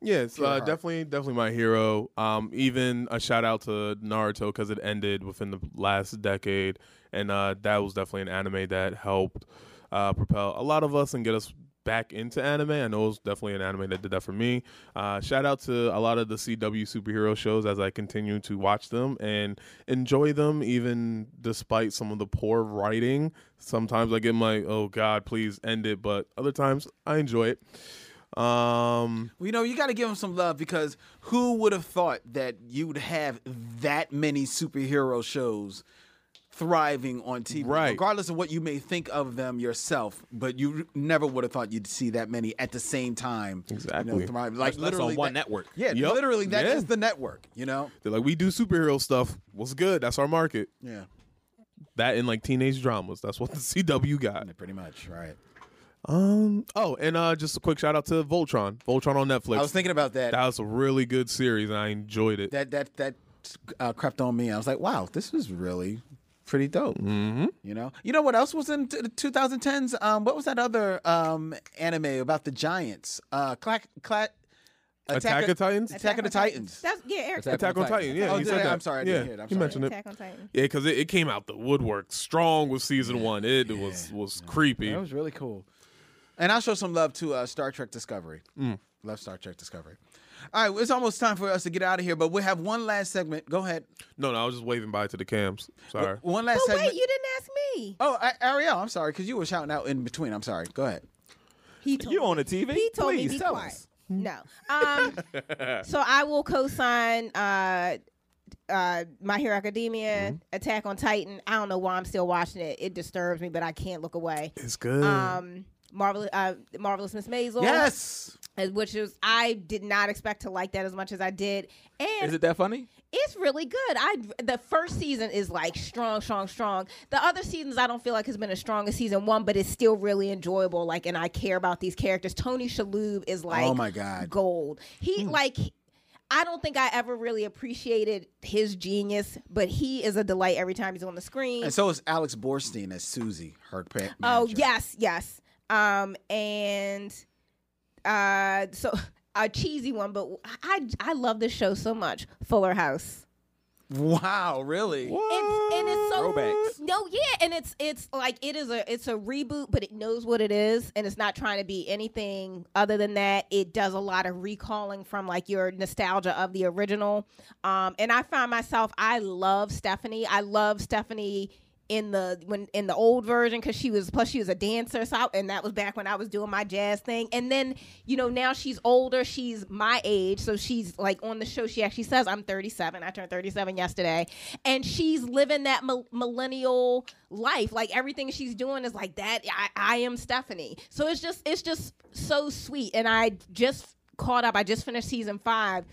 Yeah, it's uh, definitely definitely my hero. Um, even a shout out to Naruto because it ended within the last decade, and uh, that was definitely an anime that helped uh, propel a lot of us and get us back into anime. I know it was definitely an anime that did that for me. Uh, shout out to a lot of the CW superhero shows as I continue to watch them and enjoy them, even despite some of the poor writing. Sometimes I get my oh god, please end it, but other times I enjoy it. Um, Well, you know, you got to give them some love because who would have thought that you would have that many superhero shows thriving on TV, Right. regardless of what you may think of them yourself. But you never would have thought you'd see that many at the same time. you know, Exactly. thrive. Like That's- that's on one that- network. Yeah, Yup. literally that is Yeah. the network. You know. They're like, we do superhero stuff. What's good? That's our market. Yeah. That and like teenage dramas. That's what the <laughs> CW got. Pretty much, right. Um. Oh, and uh, just a quick shout out to Voltron. Voltron on Netflix. I was thinking about that. That was a really good series, and I enjoyed it. That that that uh, crept on me. I was like, wow, this is really pretty dope. Mm-hmm. You know, you know what else was in t- the 2010s? Um, what was that other um anime about the giants? Uh, clack clack. Attack of Titans? Attack of the Titans. That's yeah, Eric. Attack, on Titan. Yeah, Oh, he said I? that. I'm sorry, I yeah, didn't hear it. I'm he sorry. mentioned Attack it. on Titan. Yeah, because it, it came out the woodwork strong with season one. It was was creepy. That was really cool. And I'll show some love to uh, Star Trek Discovery. Mm. Love Star Trek Discovery. All right, it's almost time for us to get out of here, but we have one last segment. Go ahead. No, no, I was just waving by to the cams. Sorry. One last But segment. wait, you didn't ask me. Oh, A- Ariel, I'm sorry because you were shouting out in between. I'm sorry. Go ahead. He told You me. on the TV? He told Please me be tell quiet. us. No. Um. <laughs> so I will co-sign uh, uh, My Hero Academia, Attack on Titan. I don't know why I'm still watching it. It disturbs me, but I can't look away. It's good. Um, Marvel, uh, Marvelous Miss Maisel. Yes. uh, Which is I did not expect to like that as much as I did, and Is it that funny? it's really good. I the first season is like strong, strong, strong. The other seasons I don't feel like has been as strong as season one, but it's still really enjoyable. Like, and I care about these characters. Tony Shalhoub is like, Oh my God. gold. He like. I don't think I ever really appreciated his genius, but he is a delight every time he's on the screen. And so is Alex Borstein as Susie, her pa- Oh yes, yes. Um, and uh, so <laughs> a cheesy one, but I I love this show so much. Fuller House. Wow, really? It's, and it's so Throwbacks. no, yeah, and it's it's like it is a it's a reboot, but it knows what it is, and it's not trying to be anything other than that. It does a lot of recalling from like your nostalgia of the original, um, and I find myself I love Stephanie. I love Stephanie in the when in the old version because she was plus she was a dancer so I, and that was back when I was doing my jazz thing. And then you know now she's older she's my age so she's like on the show she actually says I'm 37 I turned 37 yesterday. And she's living that mil- millennial life like everything she's doing is like that I, I am Stephanie. So it's just it's just so sweet and I just caught up I just finished season five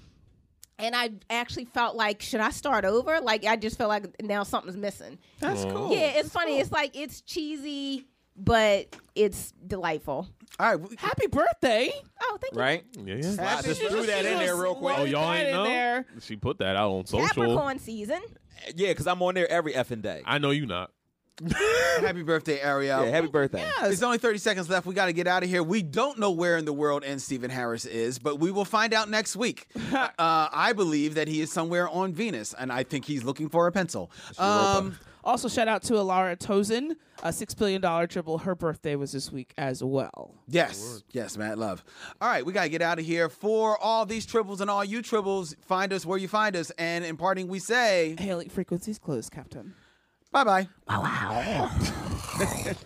and I actually felt like, should I start over? Like, I just felt like now something's missing. That's cool. Yeah, it's funny. It's like it's cheesy, but it's delightful. All right. Happy birthday! Oh, thank you. Right? Yeah, yeah. I just threw that in there real quick. Oh, y'all ain't in know? there. She put that out on you. social. Capricorn season. Eh, yeah, because I'm on there every effing day. I know you not. <laughs> Happy birthday, Ariel. Yeah, happy birthday. There's only 30 seconds left. We got to get out of here. We don't know where in the world N. Stephen Harris is, but we will find out next week. <laughs> uh, I believe that he is somewhere on Venus, and I think he's looking for a pencil. Um, Also, shout out to Alara Tozin, a six billion dollar tribble. Her birthday was this week as well. yes, yes, Matt Love. All right, we got to get out of here. For all these tribbles and all you tribbles, find us where you find us. And in parting, we say Hailing frequencies closed, Captain. Bye bye. <laughs>